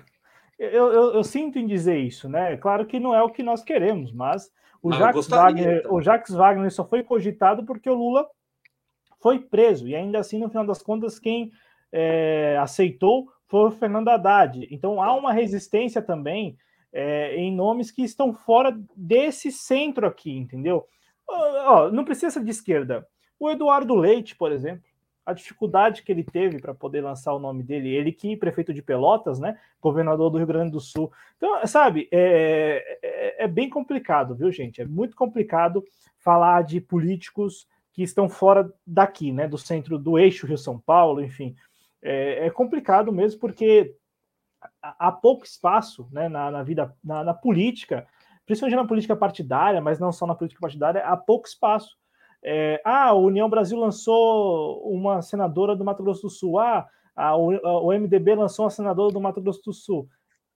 eu, eu, eu, sinto em dizer isso, né? Claro que não é o que nós queremos, mas o, ah, Jacques Wagner, então. o Jacques Wagner só foi cogitado porque o Lula foi preso, e ainda assim, no final das contas, quem é, aceitou foi o Fernando Haddad. Então há uma resistência também é, em nomes que estão fora desse centro aqui, entendeu? Ó, não precisa ser de esquerda. O Eduardo Leite, por exemplo, a dificuldade que ele teve para poder lançar o nome dele, ele que prefeito de Pelotas, né, governador do Rio Grande do Sul. Então, sabe, é, é, é, bem complicado, viu, gente? É muito complicado falar de políticos que estão fora daqui, né, do centro do eixo Rio-São Paulo, enfim. É, é, complicado mesmo porque há pouco espaço né, na, na vida, na, na política, principalmente na política partidária, mas não só na política partidária, há pouco espaço é, ah, a União Brasil lançou uma senadora do Mato Grosso do Sul. Ah, a, o MDB lançou uma senadora do Mato Grosso do Sul.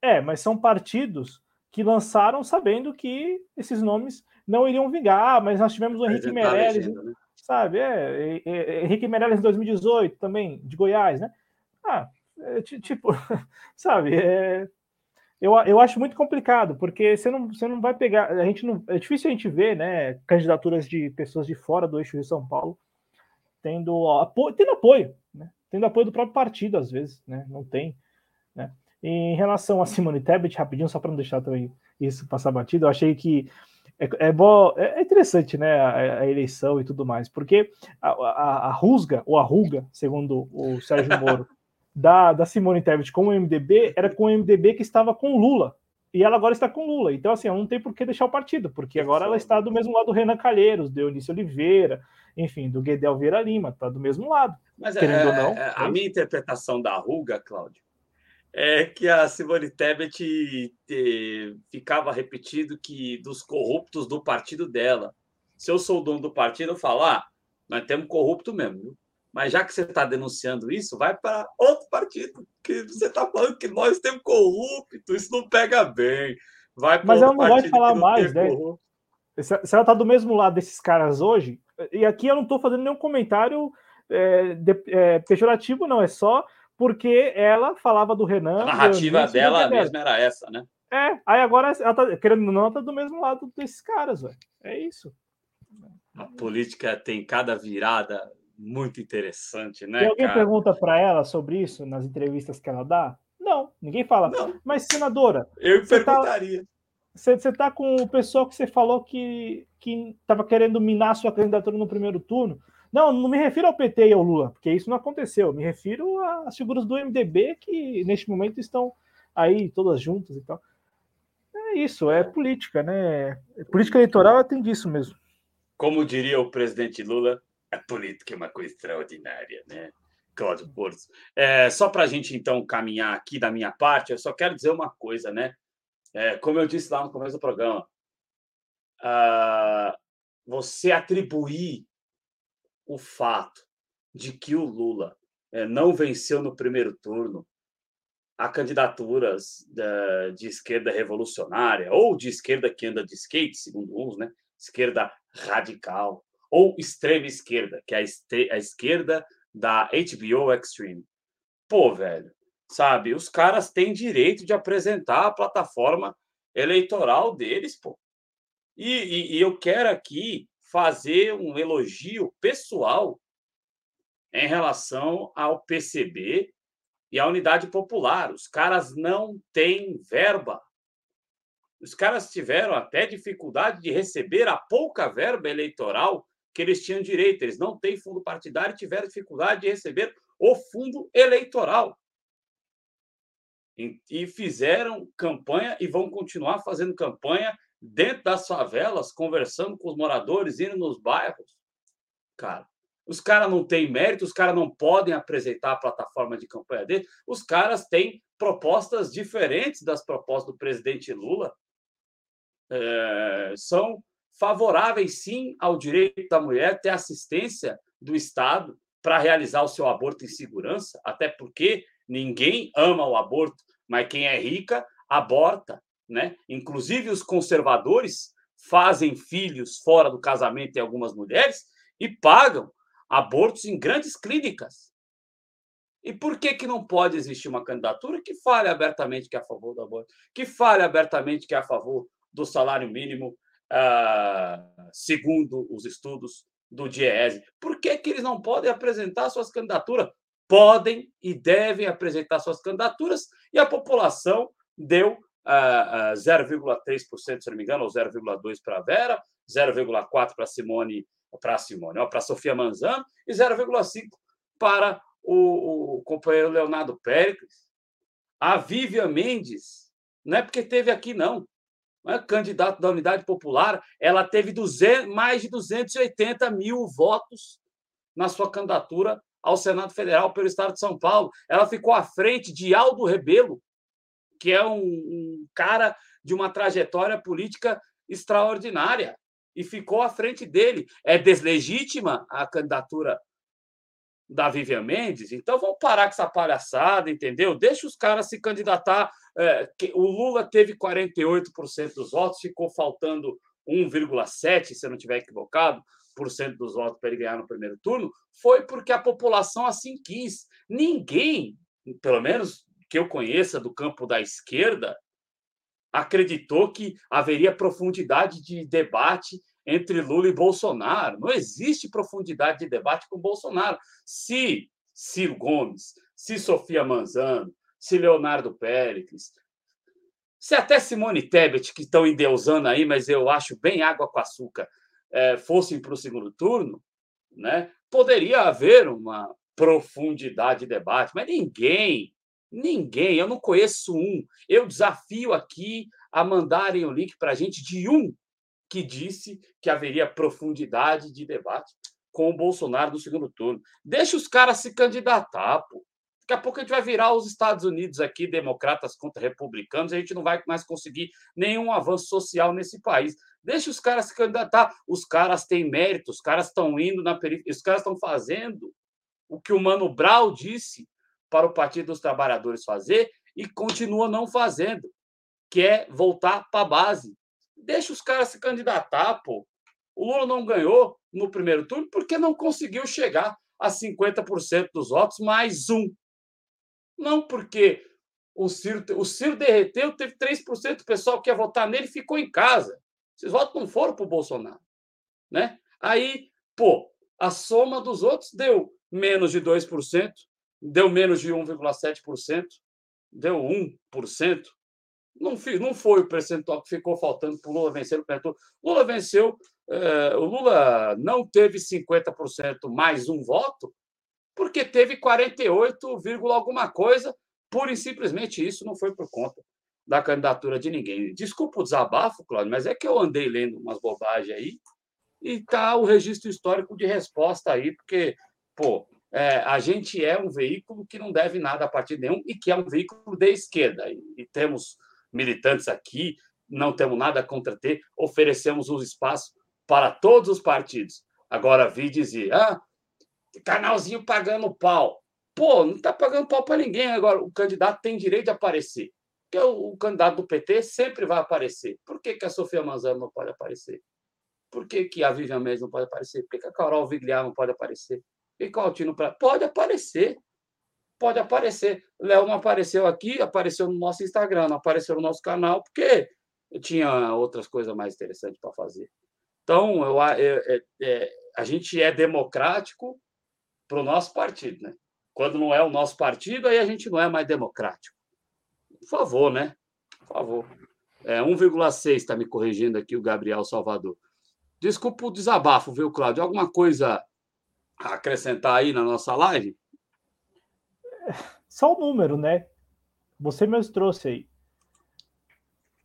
É, mas são partidos que lançaram sabendo que esses nomes não iriam vingar. Ah, mas nós tivemos o Henrique Meirelles, né? sabe? É, é, é, Henrique Meirelles em 2018 também, de Goiás, né? Ah, é, tipo, sabe? É, eu, eu acho muito complicado, porque você não, você não vai pegar. A gente não, é difícil a gente ver né, candidaturas de pessoas de fora do eixo de São Paulo tendo apoio, tendo apoio, né? Tendo apoio do próprio partido, às vezes, né? Não tem. Né? Em relação a Simone Tebet, rapidinho, só para não deixar também isso passar batido, eu achei que é, é, bom, é, é interessante né, a, a, eleição e tudo mais, porque a, a, a rusga, ou a ruga, segundo o Sérgio Moro, da, da Simone Tebet com o MDB era com o MDB que estava com Lula. E ela agora está com Lula. Então, assim, ela não tem por que deixar o partido, porque agora ela está do mesmo lado do Renan Calheiros, do Eunício Oliveira, enfim, do Guedel Vieira Lima, está do mesmo lado. Mas querendo é, ou não. É, a minha interpretação da ruga, Cláudio, é que a Simone Tebet eh, ficava repetindo que dos corruptos do partido dela. Se eu sou o dono do partido, eu falo, ah, nós temos corrupto mesmo. Viu? Mas já que você está denunciando isso, vai para outro partido. Que você está falando que nós temos corrupto, isso não pega bem. Vai Mas ela não vai falar mais, né? Se ela está do mesmo lado desses caras hoje, e aqui eu não estou fazendo nenhum comentário é, de, é, pejorativo, não, é só porque ela falava do Renan. A narrativa dela mesma era essa, né? É, aí agora ela tá, querendo ou não, ela tá do mesmo lado desses caras, velho. É isso. A política tem cada virada muito interessante, né? E alguém cara? pergunta para ela sobre isso nas entrevistas que ela dá? Não, ninguém fala. Não. Mas, senadora. Eu tá perguntaria. Tá, você está com o pessoal que você falou que estava querendo minar sua candidatura no primeiro turno. Não, não me refiro ao PT e ao Lula, porque isso não aconteceu. Me refiro às figuras do MDB que, neste momento, estão aí todas juntas e tal. É isso, é política, né? Política eleitoral tem disso mesmo. Como diria o presidente Lula, a política é uma coisa extraordinária, né? Cláudio Porto. É, só para a gente, então, caminhar aqui da minha parte, eu só quero dizer uma coisa, né? É, como eu disse lá no começo do programa, uh, você atribuir o fato de que o Lula é, não venceu no primeiro turno a candidaturas da, de esquerda revolucionária ou de esquerda que anda de skate, segundo uns, né? Esquerda radical ou extrema esquerda, que é a, a esquerda da HBO Extreme. Pô, velho, sabe? Os caras têm direito de apresentar a plataforma eleitoral deles, pô. E, e, e eu quero aqui fazer um elogio pessoal em relação ao PCB e à Unidade Popular. Os caras não têm verba. Os caras tiveram até dificuldade de receber a pouca verba eleitoral que eles tinham direito. Eles não têm fundo partidário e tiveram dificuldade de receber o fundo eleitoral. E fizeram campanha e vão continuar fazendo campanha dentro das favelas, conversando com os moradores, indo nos bairros. Cara, os caras não têm mérito, os caras não podem apresentar a plataforma de campanha dele, os caras têm propostas diferentes das propostas do presidente Lula. É, são favoráveis, sim, ao direito da mulher ter assistência do Estado para realizar o seu aborto em segurança, até porque ninguém ama o aborto, mas quem é rica aborta, né? Inclusive os conservadores fazem filhos fora do casamento em algumas mulheres e pagam abortos em grandes clínicas. E por que, que não pode existir uma candidatura que fale abertamente que é a favor do aborto, que fale abertamente que é a favor do salário mínimo, uh, segundo os estudos do DIEESE? Por que, que eles não podem apresentar suas candidaturas? Podem e devem apresentar suas candidaturas e a população deu uh, uh, 0,3%, se não me engano, ou 0,2% para a Vera, 0,4% para Simone, para Simone, para Sofia Manzano e 0,5% para o, o companheiro Leonardo Péricles. A Vivian Mendes, não é porque teve aqui, não né, candidato da Unidade Popular, ela teve 200, mais de 280 mil votos na sua candidatura ao Senado Federal pelo Estado de São Paulo. Ela ficou à frente de Aldo Rebelo, que é um, um cara de uma trajetória política extraordinária, e ficou à frente dele. É deslegítima a candidatura da Vivian Mendes, então vamos parar com essa palhaçada, entendeu? Deixa os caras se candidatar. É, o Lula teve 48% dos votos, ficou faltando 1,7%, se eu não estiver equivocado, por cento dos votos para ele ganhar no primeiro turno, foi porque a população assim quis. Ninguém, pelo menos que eu conheça do campo da esquerda, acreditou que haveria profundidade de debate entre Lula e Bolsonaro. Não existe profundidade de debate com Bolsonaro. Se Ciro Gomes, se Sofia Manzano, se Leonardo Péricles, se até Simone Tebet, que estão endeusando aí, mas eu acho bem água com açúcar, é, fossem para o segundo turno, né, poderia haver uma profundidade de debate, mas ninguém, ninguém, eu não conheço um. Eu desafio aqui a mandarem o link para a gente de um que disse que haveria profundidade de debate com o Bolsonaro no segundo turno. Deixa os caras se candidatar, pô. Daqui a pouco a gente vai virar os Estados Unidos aqui, democratas contra republicanos, a gente não vai mais conseguir nenhum avanço social nesse país. Deixa os caras se candidatar. Os caras têm mérito, os caras estão indo na periferia, os caras estão fazendo o que o Mano Brown disse para o Partido dos Trabalhadores fazer e continua não fazendo, que é voltar para a base, Deixa os caras se candidatar, pô. O Lula não ganhou no primeiro turno porque não conseguiu chegar a 50% dos votos, mais um. Não porque o Ciro, o Ciro derreteu, teve 3% do pessoal que ia votar nele ficou em casa. Esses votos não foram para o Bolsonaro. Né? Aí, pô, A soma dos outros deu menos de 2%, deu menos de 1,7%, deu 1%. Não, não foi o percentual que ficou faltando para o Lula vencer o primeiro Lula venceu, eh, o Lula não teve 50% mais um voto, porque teve 48, alguma coisa, pura e simplesmente isso não foi por conta da candidatura de ninguém. Desculpa o desabafo, Cláudio, mas é que eu andei lendo umas bobagens aí e tá o registro histórico de resposta aí, porque, pô, é, a gente é um veículo que não deve nada a partido nenhum e que é um veículo de esquerda. E, e temos militantes aqui, não temos nada contra ter, oferecemos um espaço para todos os partidos. Agora, vi dizer, ah, canalzinho pagando pau. Pô, não está pagando pau para ninguém. Agora, o candidato tem direito de aparecer. Porque o, o, candidato do PT sempre vai aparecer. Por que, que a Sofia Manzano não pode aparecer? Por que, que a Vivian Mendes não pode aparecer? Por que, que a Carol Vigliar não pode aparecer? E qual Altino para Pode aparecer. Pode aparecer. Léo não apareceu aqui, apareceu no nosso Instagram, não apareceu no nosso canal, porque tinha outras coisas mais interessantes para fazer. Então, eu, eu, eu, é, a gente é democrático para o nosso partido, né? Quando não é o nosso partido, aí a gente não é mais democrático. Por favor, né? Por favor. É, 1,6 está me corrigindo aqui o Gabriel Salvador. Desculpa o desabafo, viu, Cláudio? Alguma coisa a acrescentar aí na nossa live? Só o número, né? Você mesmo trouxe aí.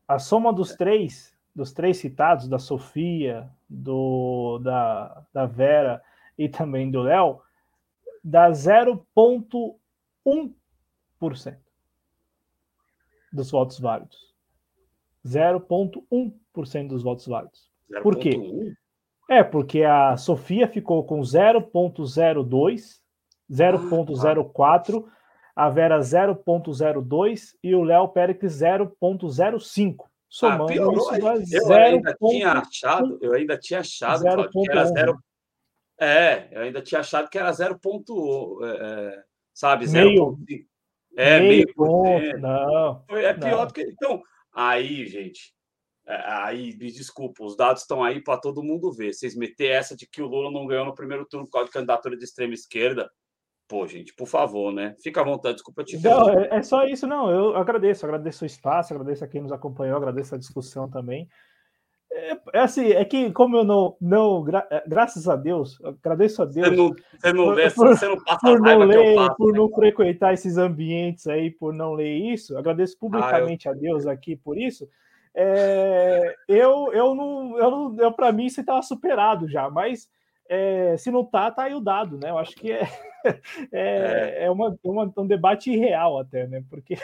A soma dos três, dos três citados, da Sofia, do da, da Vera e também do Léo, dá 0,1% dos votos válidos. 0,1% dos votos válidos. 0. Por quê? 1? É, porque a Sofia ficou com 0,02, 0,04, a Vera 0,02 e o Léo Pérez 0,05. Somando ah, piorou, isso dá eu 0. ainda tinha achado, eu ainda tinha achado Claudio, que era 0. É, eu ainda tinha achado que era 0. É, é, sabe, 0. É, meio, meio ponto. Não, é pior não. do que. Então, aí, gente, é, aí, me desculpa, os dados estão aí para todo mundo ver. Vocês meter essa de que o Lula não ganhou no primeiro turno por causa de candidatura de extrema esquerda, pô, gente, por favor, né? Fica à vontade, desculpa te Não, é, é só isso, não. Eu agradeço, agradeço o espaço, agradeço a quem nos acompanhou, agradeço a discussão também. É, é, assim, é que como eu não, não gra, é, graças a Deus, agradeço a Deus. Você não, você não, lê, por, você não passa por não ler, passo, por né? não frequentar esses ambientes aí, por não ler isso, agradeço publicamente ah, eu... a Deus aqui por isso. É, eu, eu não, eu não, eu para mim você estava superado já, mas é, se não tá, tá aí o dado, né? Eu acho que é, é, é uma, uma, um debate irreal até, né? Porque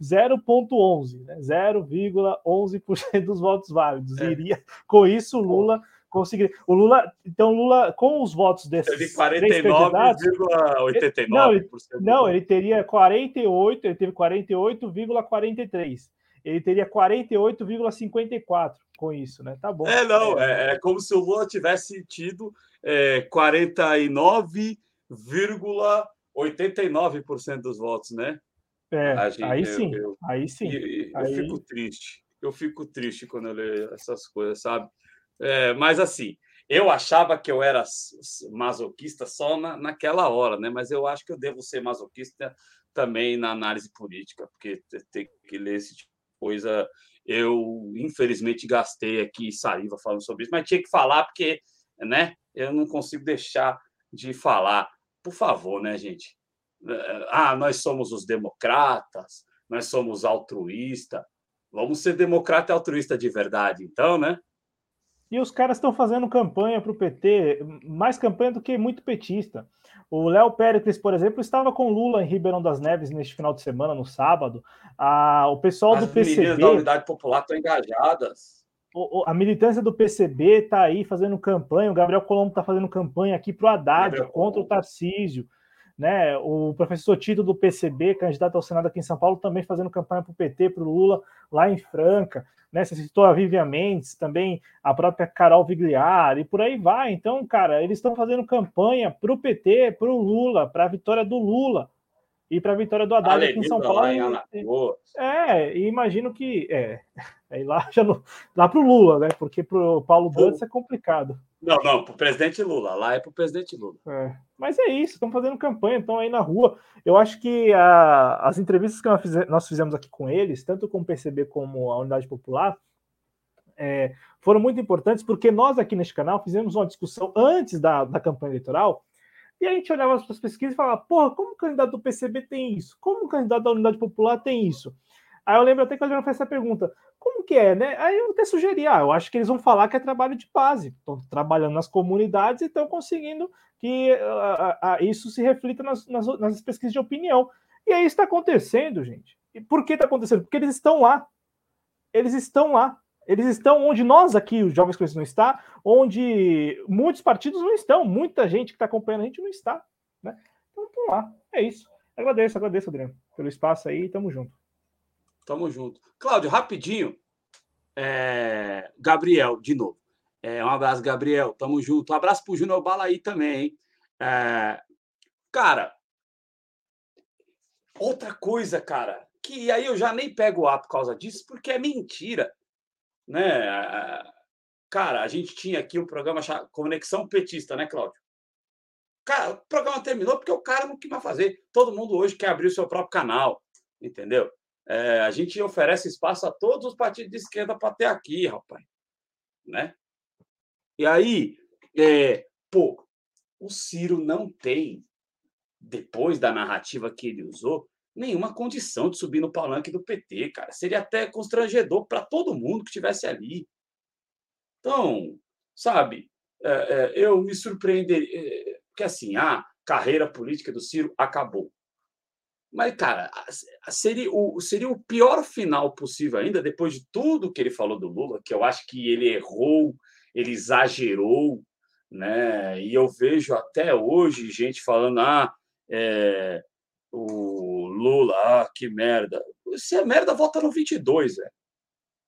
0,11, né? 0,11% dos votos válidos. É. Iria, com isso, o Lula conseguir. O Lula, então, Lula, com os votos desses. Teve 49,89%. Não, ele, não, ele teria 48, ele teve 48,43 ele teria 48,54 com isso, né? Tá bom. É, não, é, é como se o Lula tivesse tido é, 49,89% dos votos, né? É, gente, aí, sim, eu, aí sim, eu, aí fico triste. Eu fico triste quando eu leio essas coisas, sabe? É, mas assim, eu achava que eu era masoquista só na, naquela hora, né? Mas eu acho que eu devo ser masoquista também na análise política, porque tem que ler esse tipo coisa. Eu, infelizmente, gastei aqui saliva falando sobre isso, mas tinha que falar porque, né? Eu não consigo deixar de falar. Por favor, né, gente? Ah, nós somos os democratas, nós somos altruístas. Vamos ser democrata e altruísta de verdade, então, né? E os caras estão fazendo campanha para o PT, mais campanha do que muito petista. O Léo Pérez, por exemplo, estava com Lula em Ribeirão das Neves neste final de semana, no sábado. Ah, o pessoal As do PCB. da Unidade Popular estão engajadas. O, a militância do PCB está aí fazendo campanha. O Gabriel Colombo está fazendo campanha aqui para o Haddad, Gabriel contra Colombo. o Tarcísio. Né? O professor Tito do PCB, candidato ao Senado aqui em São Paulo, também fazendo campanha para o PT, para o Lula, lá em Franca né? Você citou a Vivian Mendes, também a própria Carol Vigliar e por aí vai. Então, cara, eles estão fazendo campanha para o PT, para o Lula, para a vitória do Lula e para a vitória do Haddad aqui em São Paulo. E, é, e imagino que é, aí lá já lá para o Lula, né? Porque para o Paulo Dantas é complicado. Não, não, para o presidente Lula. Lá é para o presidente Lula. É. Mas é isso, estão fazendo campanha, estão aí na rua. Eu acho que a, as entrevistas que nós fizemos aqui com eles, tanto com o PCB como a Unidade Popular, é, foram muito importantes, porque nós aqui neste canal fizemos uma discussão antes da, da campanha eleitoral, e a gente olhava as pesquisas e falava, porra, como o candidato do PCB tem isso? Como o candidato da Unidade Popular tem isso? Aí eu lembro até que a Adriano fez essa pergunta: como que é, né? Aí eu até sugeri, ah, eu acho que eles vão falar que é trabalho de base, estão trabalhando nas comunidades e estão conseguindo que uh, uh, isso se reflita nas, nas, nas, pesquisas de opinião. E aí está acontecendo, gente. E por que está acontecendo? Porque eles estão lá. Eles estão lá. Eles estão onde nós aqui, os jovens conhecidos, não está, onde muitos partidos não estão, muita gente que está acompanhando a gente não está. Né? Então, estão lá. É isso. Agradeço, agradeço, Adriano, pelo espaço aí. Tamo junto. Tamo junto. Cláudio, rapidinho. É... Gabriel, de novo. É, um abraço, Gabriel. Tamo junto. Um abraço pro Júnior Bala aí também, hein? É... Cara, outra coisa, cara, que aí eu já nem pego A por causa disso, porque é mentira. Né? Cara, a gente tinha aqui um programa Conexão Petista, né, Cláudio? Cara, o programa terminou porque o cara não quis mais fazer. Todo mundo hoje quer abrir o seu próprio canal, entendeu? É, a gente oferece espaço a todos os partidos de esquerda para ter aqui, rapaz. Né? E aí, é, pô, o Ciro não tem, depois da narrativa que ele usou, nenhuma condição de subir no palanque do PT, cara. Seria até constrangedor para todo mundo que estivesse ali. Então, sabe, é, é, eu me surpreenderia, é, porque assim, a carreira política do Ciro acabou. Mas, cara, seria o, seria o pior final possível ainda, depois de tudo que ele falou do Lula, que eu acho que ele errou, ele exagerou, né? E eu vejo até hoje gente falando, ah, é, o Lula, ah, que merda. Se é merda, vota no 22, velho.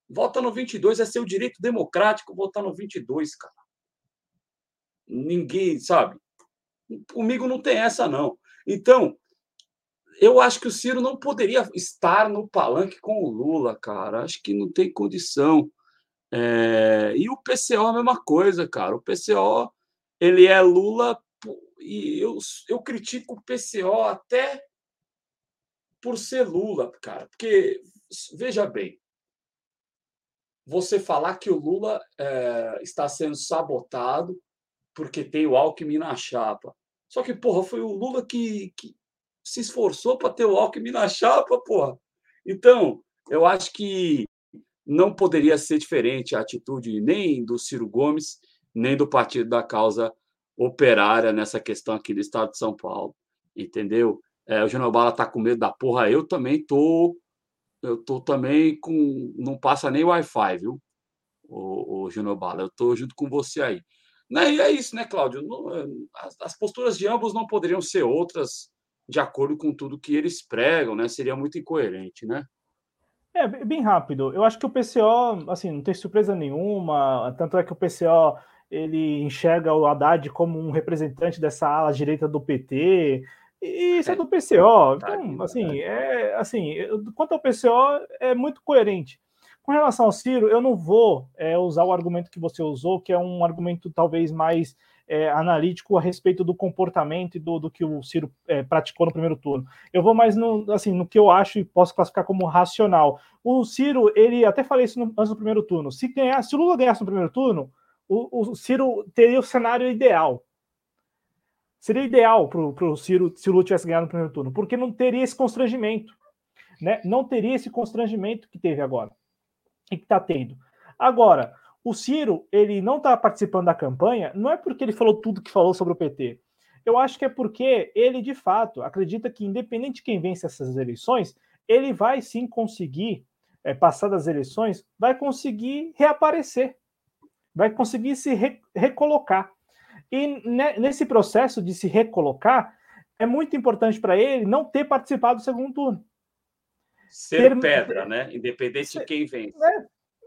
Vota no 22, é seu direito democrático votar no 22, cara. Ninguém, sabe? Comigo não tem essa, não. Então, eu acho que o Ciro não poderia estar no palanque com o Lula, cara. Acho que não tem condição. É... E o PCO é a mesma coisa, cara. O PCO ele é Lula e eu, eu critico o PCO até por ser Lula, cara. Porque veja bem, você falar que o Lula é, está sendo sabotado porque tem o Alckmin na chapa. Só que, porra, foi o Lula que, que, se esforçou para ter o Alckmin na chapa, porra. Então, eu acho que não poderia ser diferente a atitude nem do Ciro Gomes, nem do Partido da Causa Operária nessa questão aqui do Estado de São Paulo, entendeu? É, o General Bala tá com medo da porra, eu também tô, eu tô também com, não passa nem Wi-Fi, viu? O, o Bala, eu tô junto com você aí. Né? E é isso, né, Cláudio? As, as posturas de ambos não poderiam ser outras de acordo com tudo que eles pregam, né? Seria muito incoerente, né? É, bem rápido. Eu acho que o PCO, assim, não tem surpresa nenhuma, tanto é que o PCO ele enxerga o Haddad como um representante dessa ala direita do PT, e isso é, é do PCO. Então, assim, é assim, quanto ao PCO, é muito coerente. Com relação ao Ciro, eu não vou é, usar o argumento que você usou, que é um argumento talvez mais é, analítico a respeito do comportamento e do, do que o Ciro é, praticou no primeiro turno. Eu vou mais no, assim, no que eu acho e posso classificar como racional. O Ciro, ele até falei isso no, antes do primeiro turno. Se ganhar, se o Lula ganhasse no primeiro turno, o, o Ciro teria o cenário ideal. Seria ideal para o Ciro se o Lula tivesse ganhado no primeiro turno, porque não teria esse constrangimento. Né? Não teria esse constrangimento que teve agora e que está tendo. Agora, o Ciro, ele não está participando da campanha, não é porque ele falou tudo que falou sobre o PT. Eu acho que é porque ele, de fato, acredita que, independente de quem vence essas eleições, ele vai sim conseguir, é, passar das eleições, vai conseguir reaparecer, vai conseguir se re recolocar. E nesse processo de se recolocar, é muito importante para ele não ter participado do segundo turno. Ser ter... pedra, né? Independente de quem vence. É,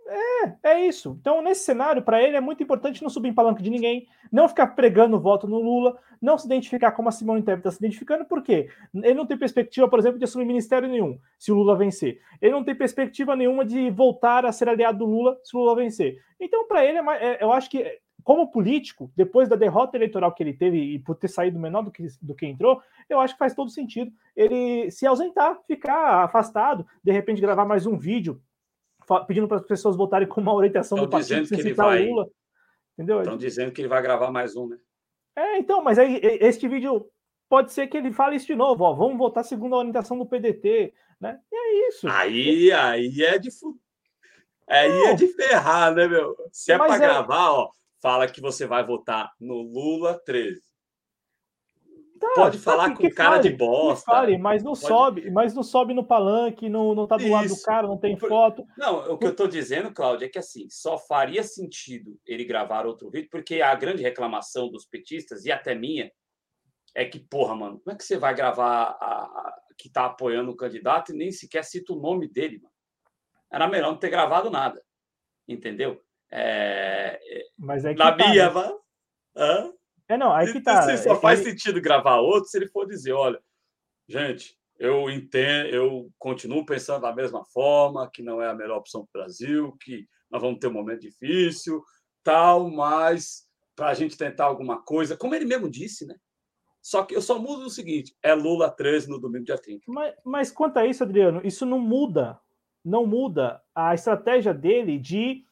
é, é isso. Então, nesse cenário, para ele é muito importante não subir em palanque de ninguém, não ficar pregando voto no Lula, não se identificar como a Simone Tebet está se identificando, por quê? Ele não tem perspectiva, por exemplo, de assumir ministério nenhum, se o Lula vencer. Ele não tem perspectiva nenhuma de voltar a ser aliado do Lula, se o Lula vencer. Então, para ele, é, é, eu acho que como político, depois da derrota eleitoral que ele teve e por ter saído menor do que, do que entrou, eu acho que faz todo sentido ele se ausentar, ficar afastado, de repente gravar mais um vídeo pedindo para as pessoas votarem com uma orientação Estão do partido dizendo que ele vai... Lula. Entendeu? Estão dizendo que ele vai gravar mais um, né? É, então, mas aí este vídeo pode ser que ele fale isso de novo, ó, vamos votar segundo a orientação do PDT, né? E é isso. Aí, aí é de aí é de ferrar, né, meu? Se é para é... gravar, ó, fala que você vai votar no Lula 13. Tá, pode falar com cara fale, de bosta. Fale, mas não pode... sobe, mas não sobe no palanque, não, não tá do Isso. lado do cara, não tem foto. Não, o que eu tô dizendo, Cláudio, é que assim, só faria sentido ele gravar outro vídeo, porque a grande reclamação dos petistas, e até minha, é que, porra, mano, como é que você vai gravar a, a que tá apoiando o candidato e nem sequer cita o nome dele, mano? Era melhor não ter gravado nada. Entendeu? É... Mas é que Na tá, minha, né? Hã? É, não, aí que tá. Assim, só faz sentido gravar outro se ele for dizer, olha, gente, eu entendo, eu continuo pensando da mesma forma, que não é a melhor opção para o Brasil, que nós vamos ter um momento difícil, tal, mas para a gente tentar alguma coisa, como ele mesmo disse, né? Só que eu só mudo o seguinte: é Lula 13 no domingo dia 30. Mas, mas quanto a isso, Adriano, isso não muda, não muda a estratégia dele de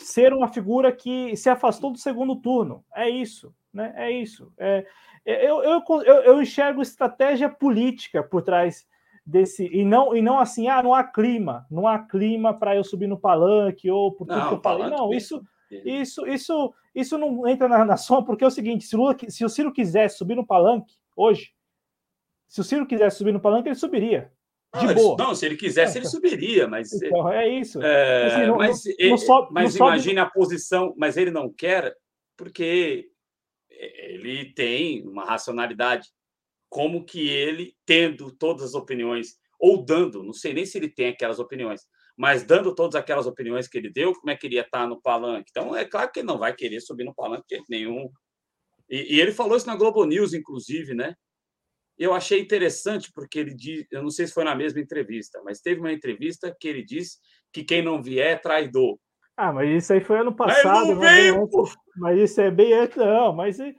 ser uma figura que se afastou do segundo turno. É isso. Né? É isso. É, é, eu, eu, eu, eu enxergo estratégia política por trás desse e não e não assim ah não há clima não há clima para eu subir no palanque ou por tudo não, que eu falei não isso isso isso isso não entra na, na soma porque é o seguinte se, Lula, se o Ciro quisesse subir no palanque hoje se o Ciro quisesse subir no palanque ele subiria de não, boa. não se ele quisesse ele subiria mas então, é isso é, assim, não, mas, não, não sobe, mas imagine a posição mas ele não quer porque ele tem uma racionalidade, como que ele, tendo todas as opiniões, ou dando, não sei nem se ele tem aquelas opiniões, mas dando todas aquelas opiniões que ele deu, como é que ele ia estar no palanque? Então, é claro que ele não vai querer subir no palanque nenhum. E, e ele falou isso na Globo News, inclusive, né? Eu achei interessante, porque ele diz, eu não sei se foi na mesma entrevista, mas teve uma entrevista que ele disse que quem não vier é traidor. Ah, mas isso aí foi ano passado. Mas, veio, mas, mas isso é bem antes, não. Mas aí,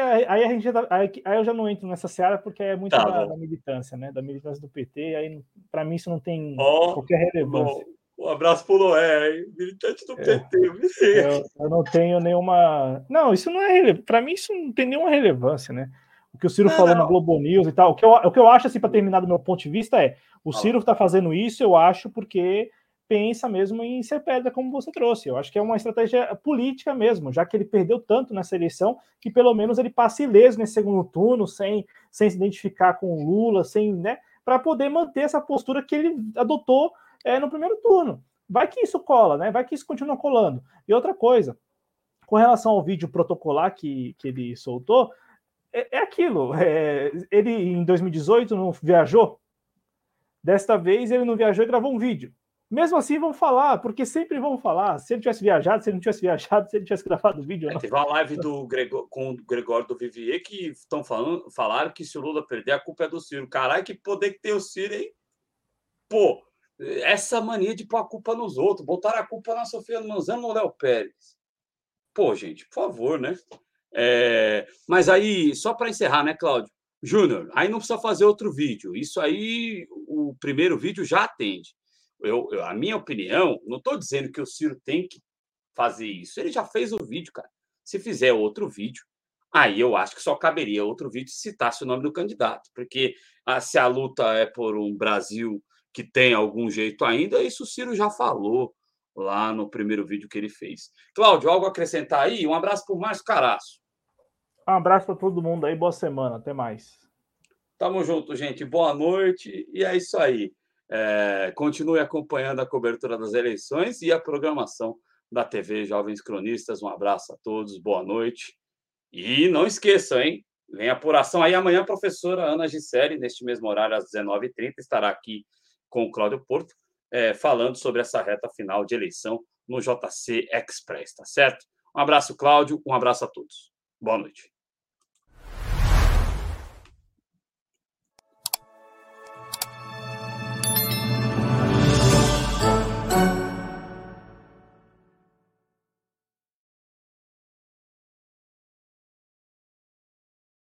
aí, aí, a gente já, aí, aí, eu já não entro nessa seara porque é muito tá da, da, militância, né? Da militância do PT. Aí, para mim, isso não tem oh, qualquer relevância. Um abraço pro Noé, militante do PT. É, eu, eu, não tenho nenhuma. Não, isso não é. Para mim, isso não tem nenhuma relevância, né? O que o Ciro não, falou na Globo News e tal. O que eu, o que eu acho, assim, para terminar do meu ponto de vista, é: o Ciro está fazendo isso, eu acho, porque pensa mesmo em ser pedra, como você trouxe. Eu acho que é uma estratégia política mesmo, já que ele perdeu tanto nessa eleição, que pelo menos ele passe ileso nesse segundo turno, sem, sem se identificar com o Lula, sem, né, para poder manter essa postura que ele adotou é, no primeiro turno. Vai que isso cola, né? Vai que isso continua colando. E outra coisa, com relação ao vídeo protocolar que, que ele soltou, é, é aquilo. É, ele em 2018 não viajou. Desta vez ele não viajou e gravou um vídeo. Mesmo assim, vão falar, porque sempre vão falar. Se ele tivesse viajado, se ele não tivesse viajado, se ele tivesse gravado o vídeo. É, teve uma live do Gregor, com o Gregório do Vivier que estão falando, falaram que se o Lula perder, a culpa é do Ciro. Caralho, que poder que tem o Ciro, hein? Pô, essa mania de pôr a culpa nos outros, botar a culpa na Sofia Manzano no Léo Pérez. Pô, gente, por favor, né? É... Mas aí, só para encerrar, né, Cláudio? Júnior, aí não precisa fazer outro vídeo. Isso aí, o primeiro vídeo já atende eu, eu, a minha opinião, não estou dizendo que o Ciro tem que fazer isso. Ele já fez o vídeo, cara. Se fizer outro vídeo, aí eu acho que só caberia outro vídeo se citasse o nome do candidato. Porque ah, se a luta é por um Brasil que tem algum jeito ainda, isso o Ciro já falou lá no primeiro vídeo que ele fez. Cláudio, algo a acrescentar aí? Um abraço para o Márcio Caraço. Um abraço para todo mundo aí, boa semana, até mais. Tamo junto, gente. Boa noite. E é isso aí. É, continue acompanhando a cobertura das eleições e a programação da TV Jovens Cronistas. Um abraço a todos, boa noite. E não esqueçam, hein? Vem apuração aí amanhã, a professora Ana Gisele, neste mesmo horário, às 19h30, estará aqui com o Cláudio Porto, é, falando sobre essa reta final de eleição no JC Express, tá certo? Um abraço, Cláudio, um abraço a todos. Boa noite.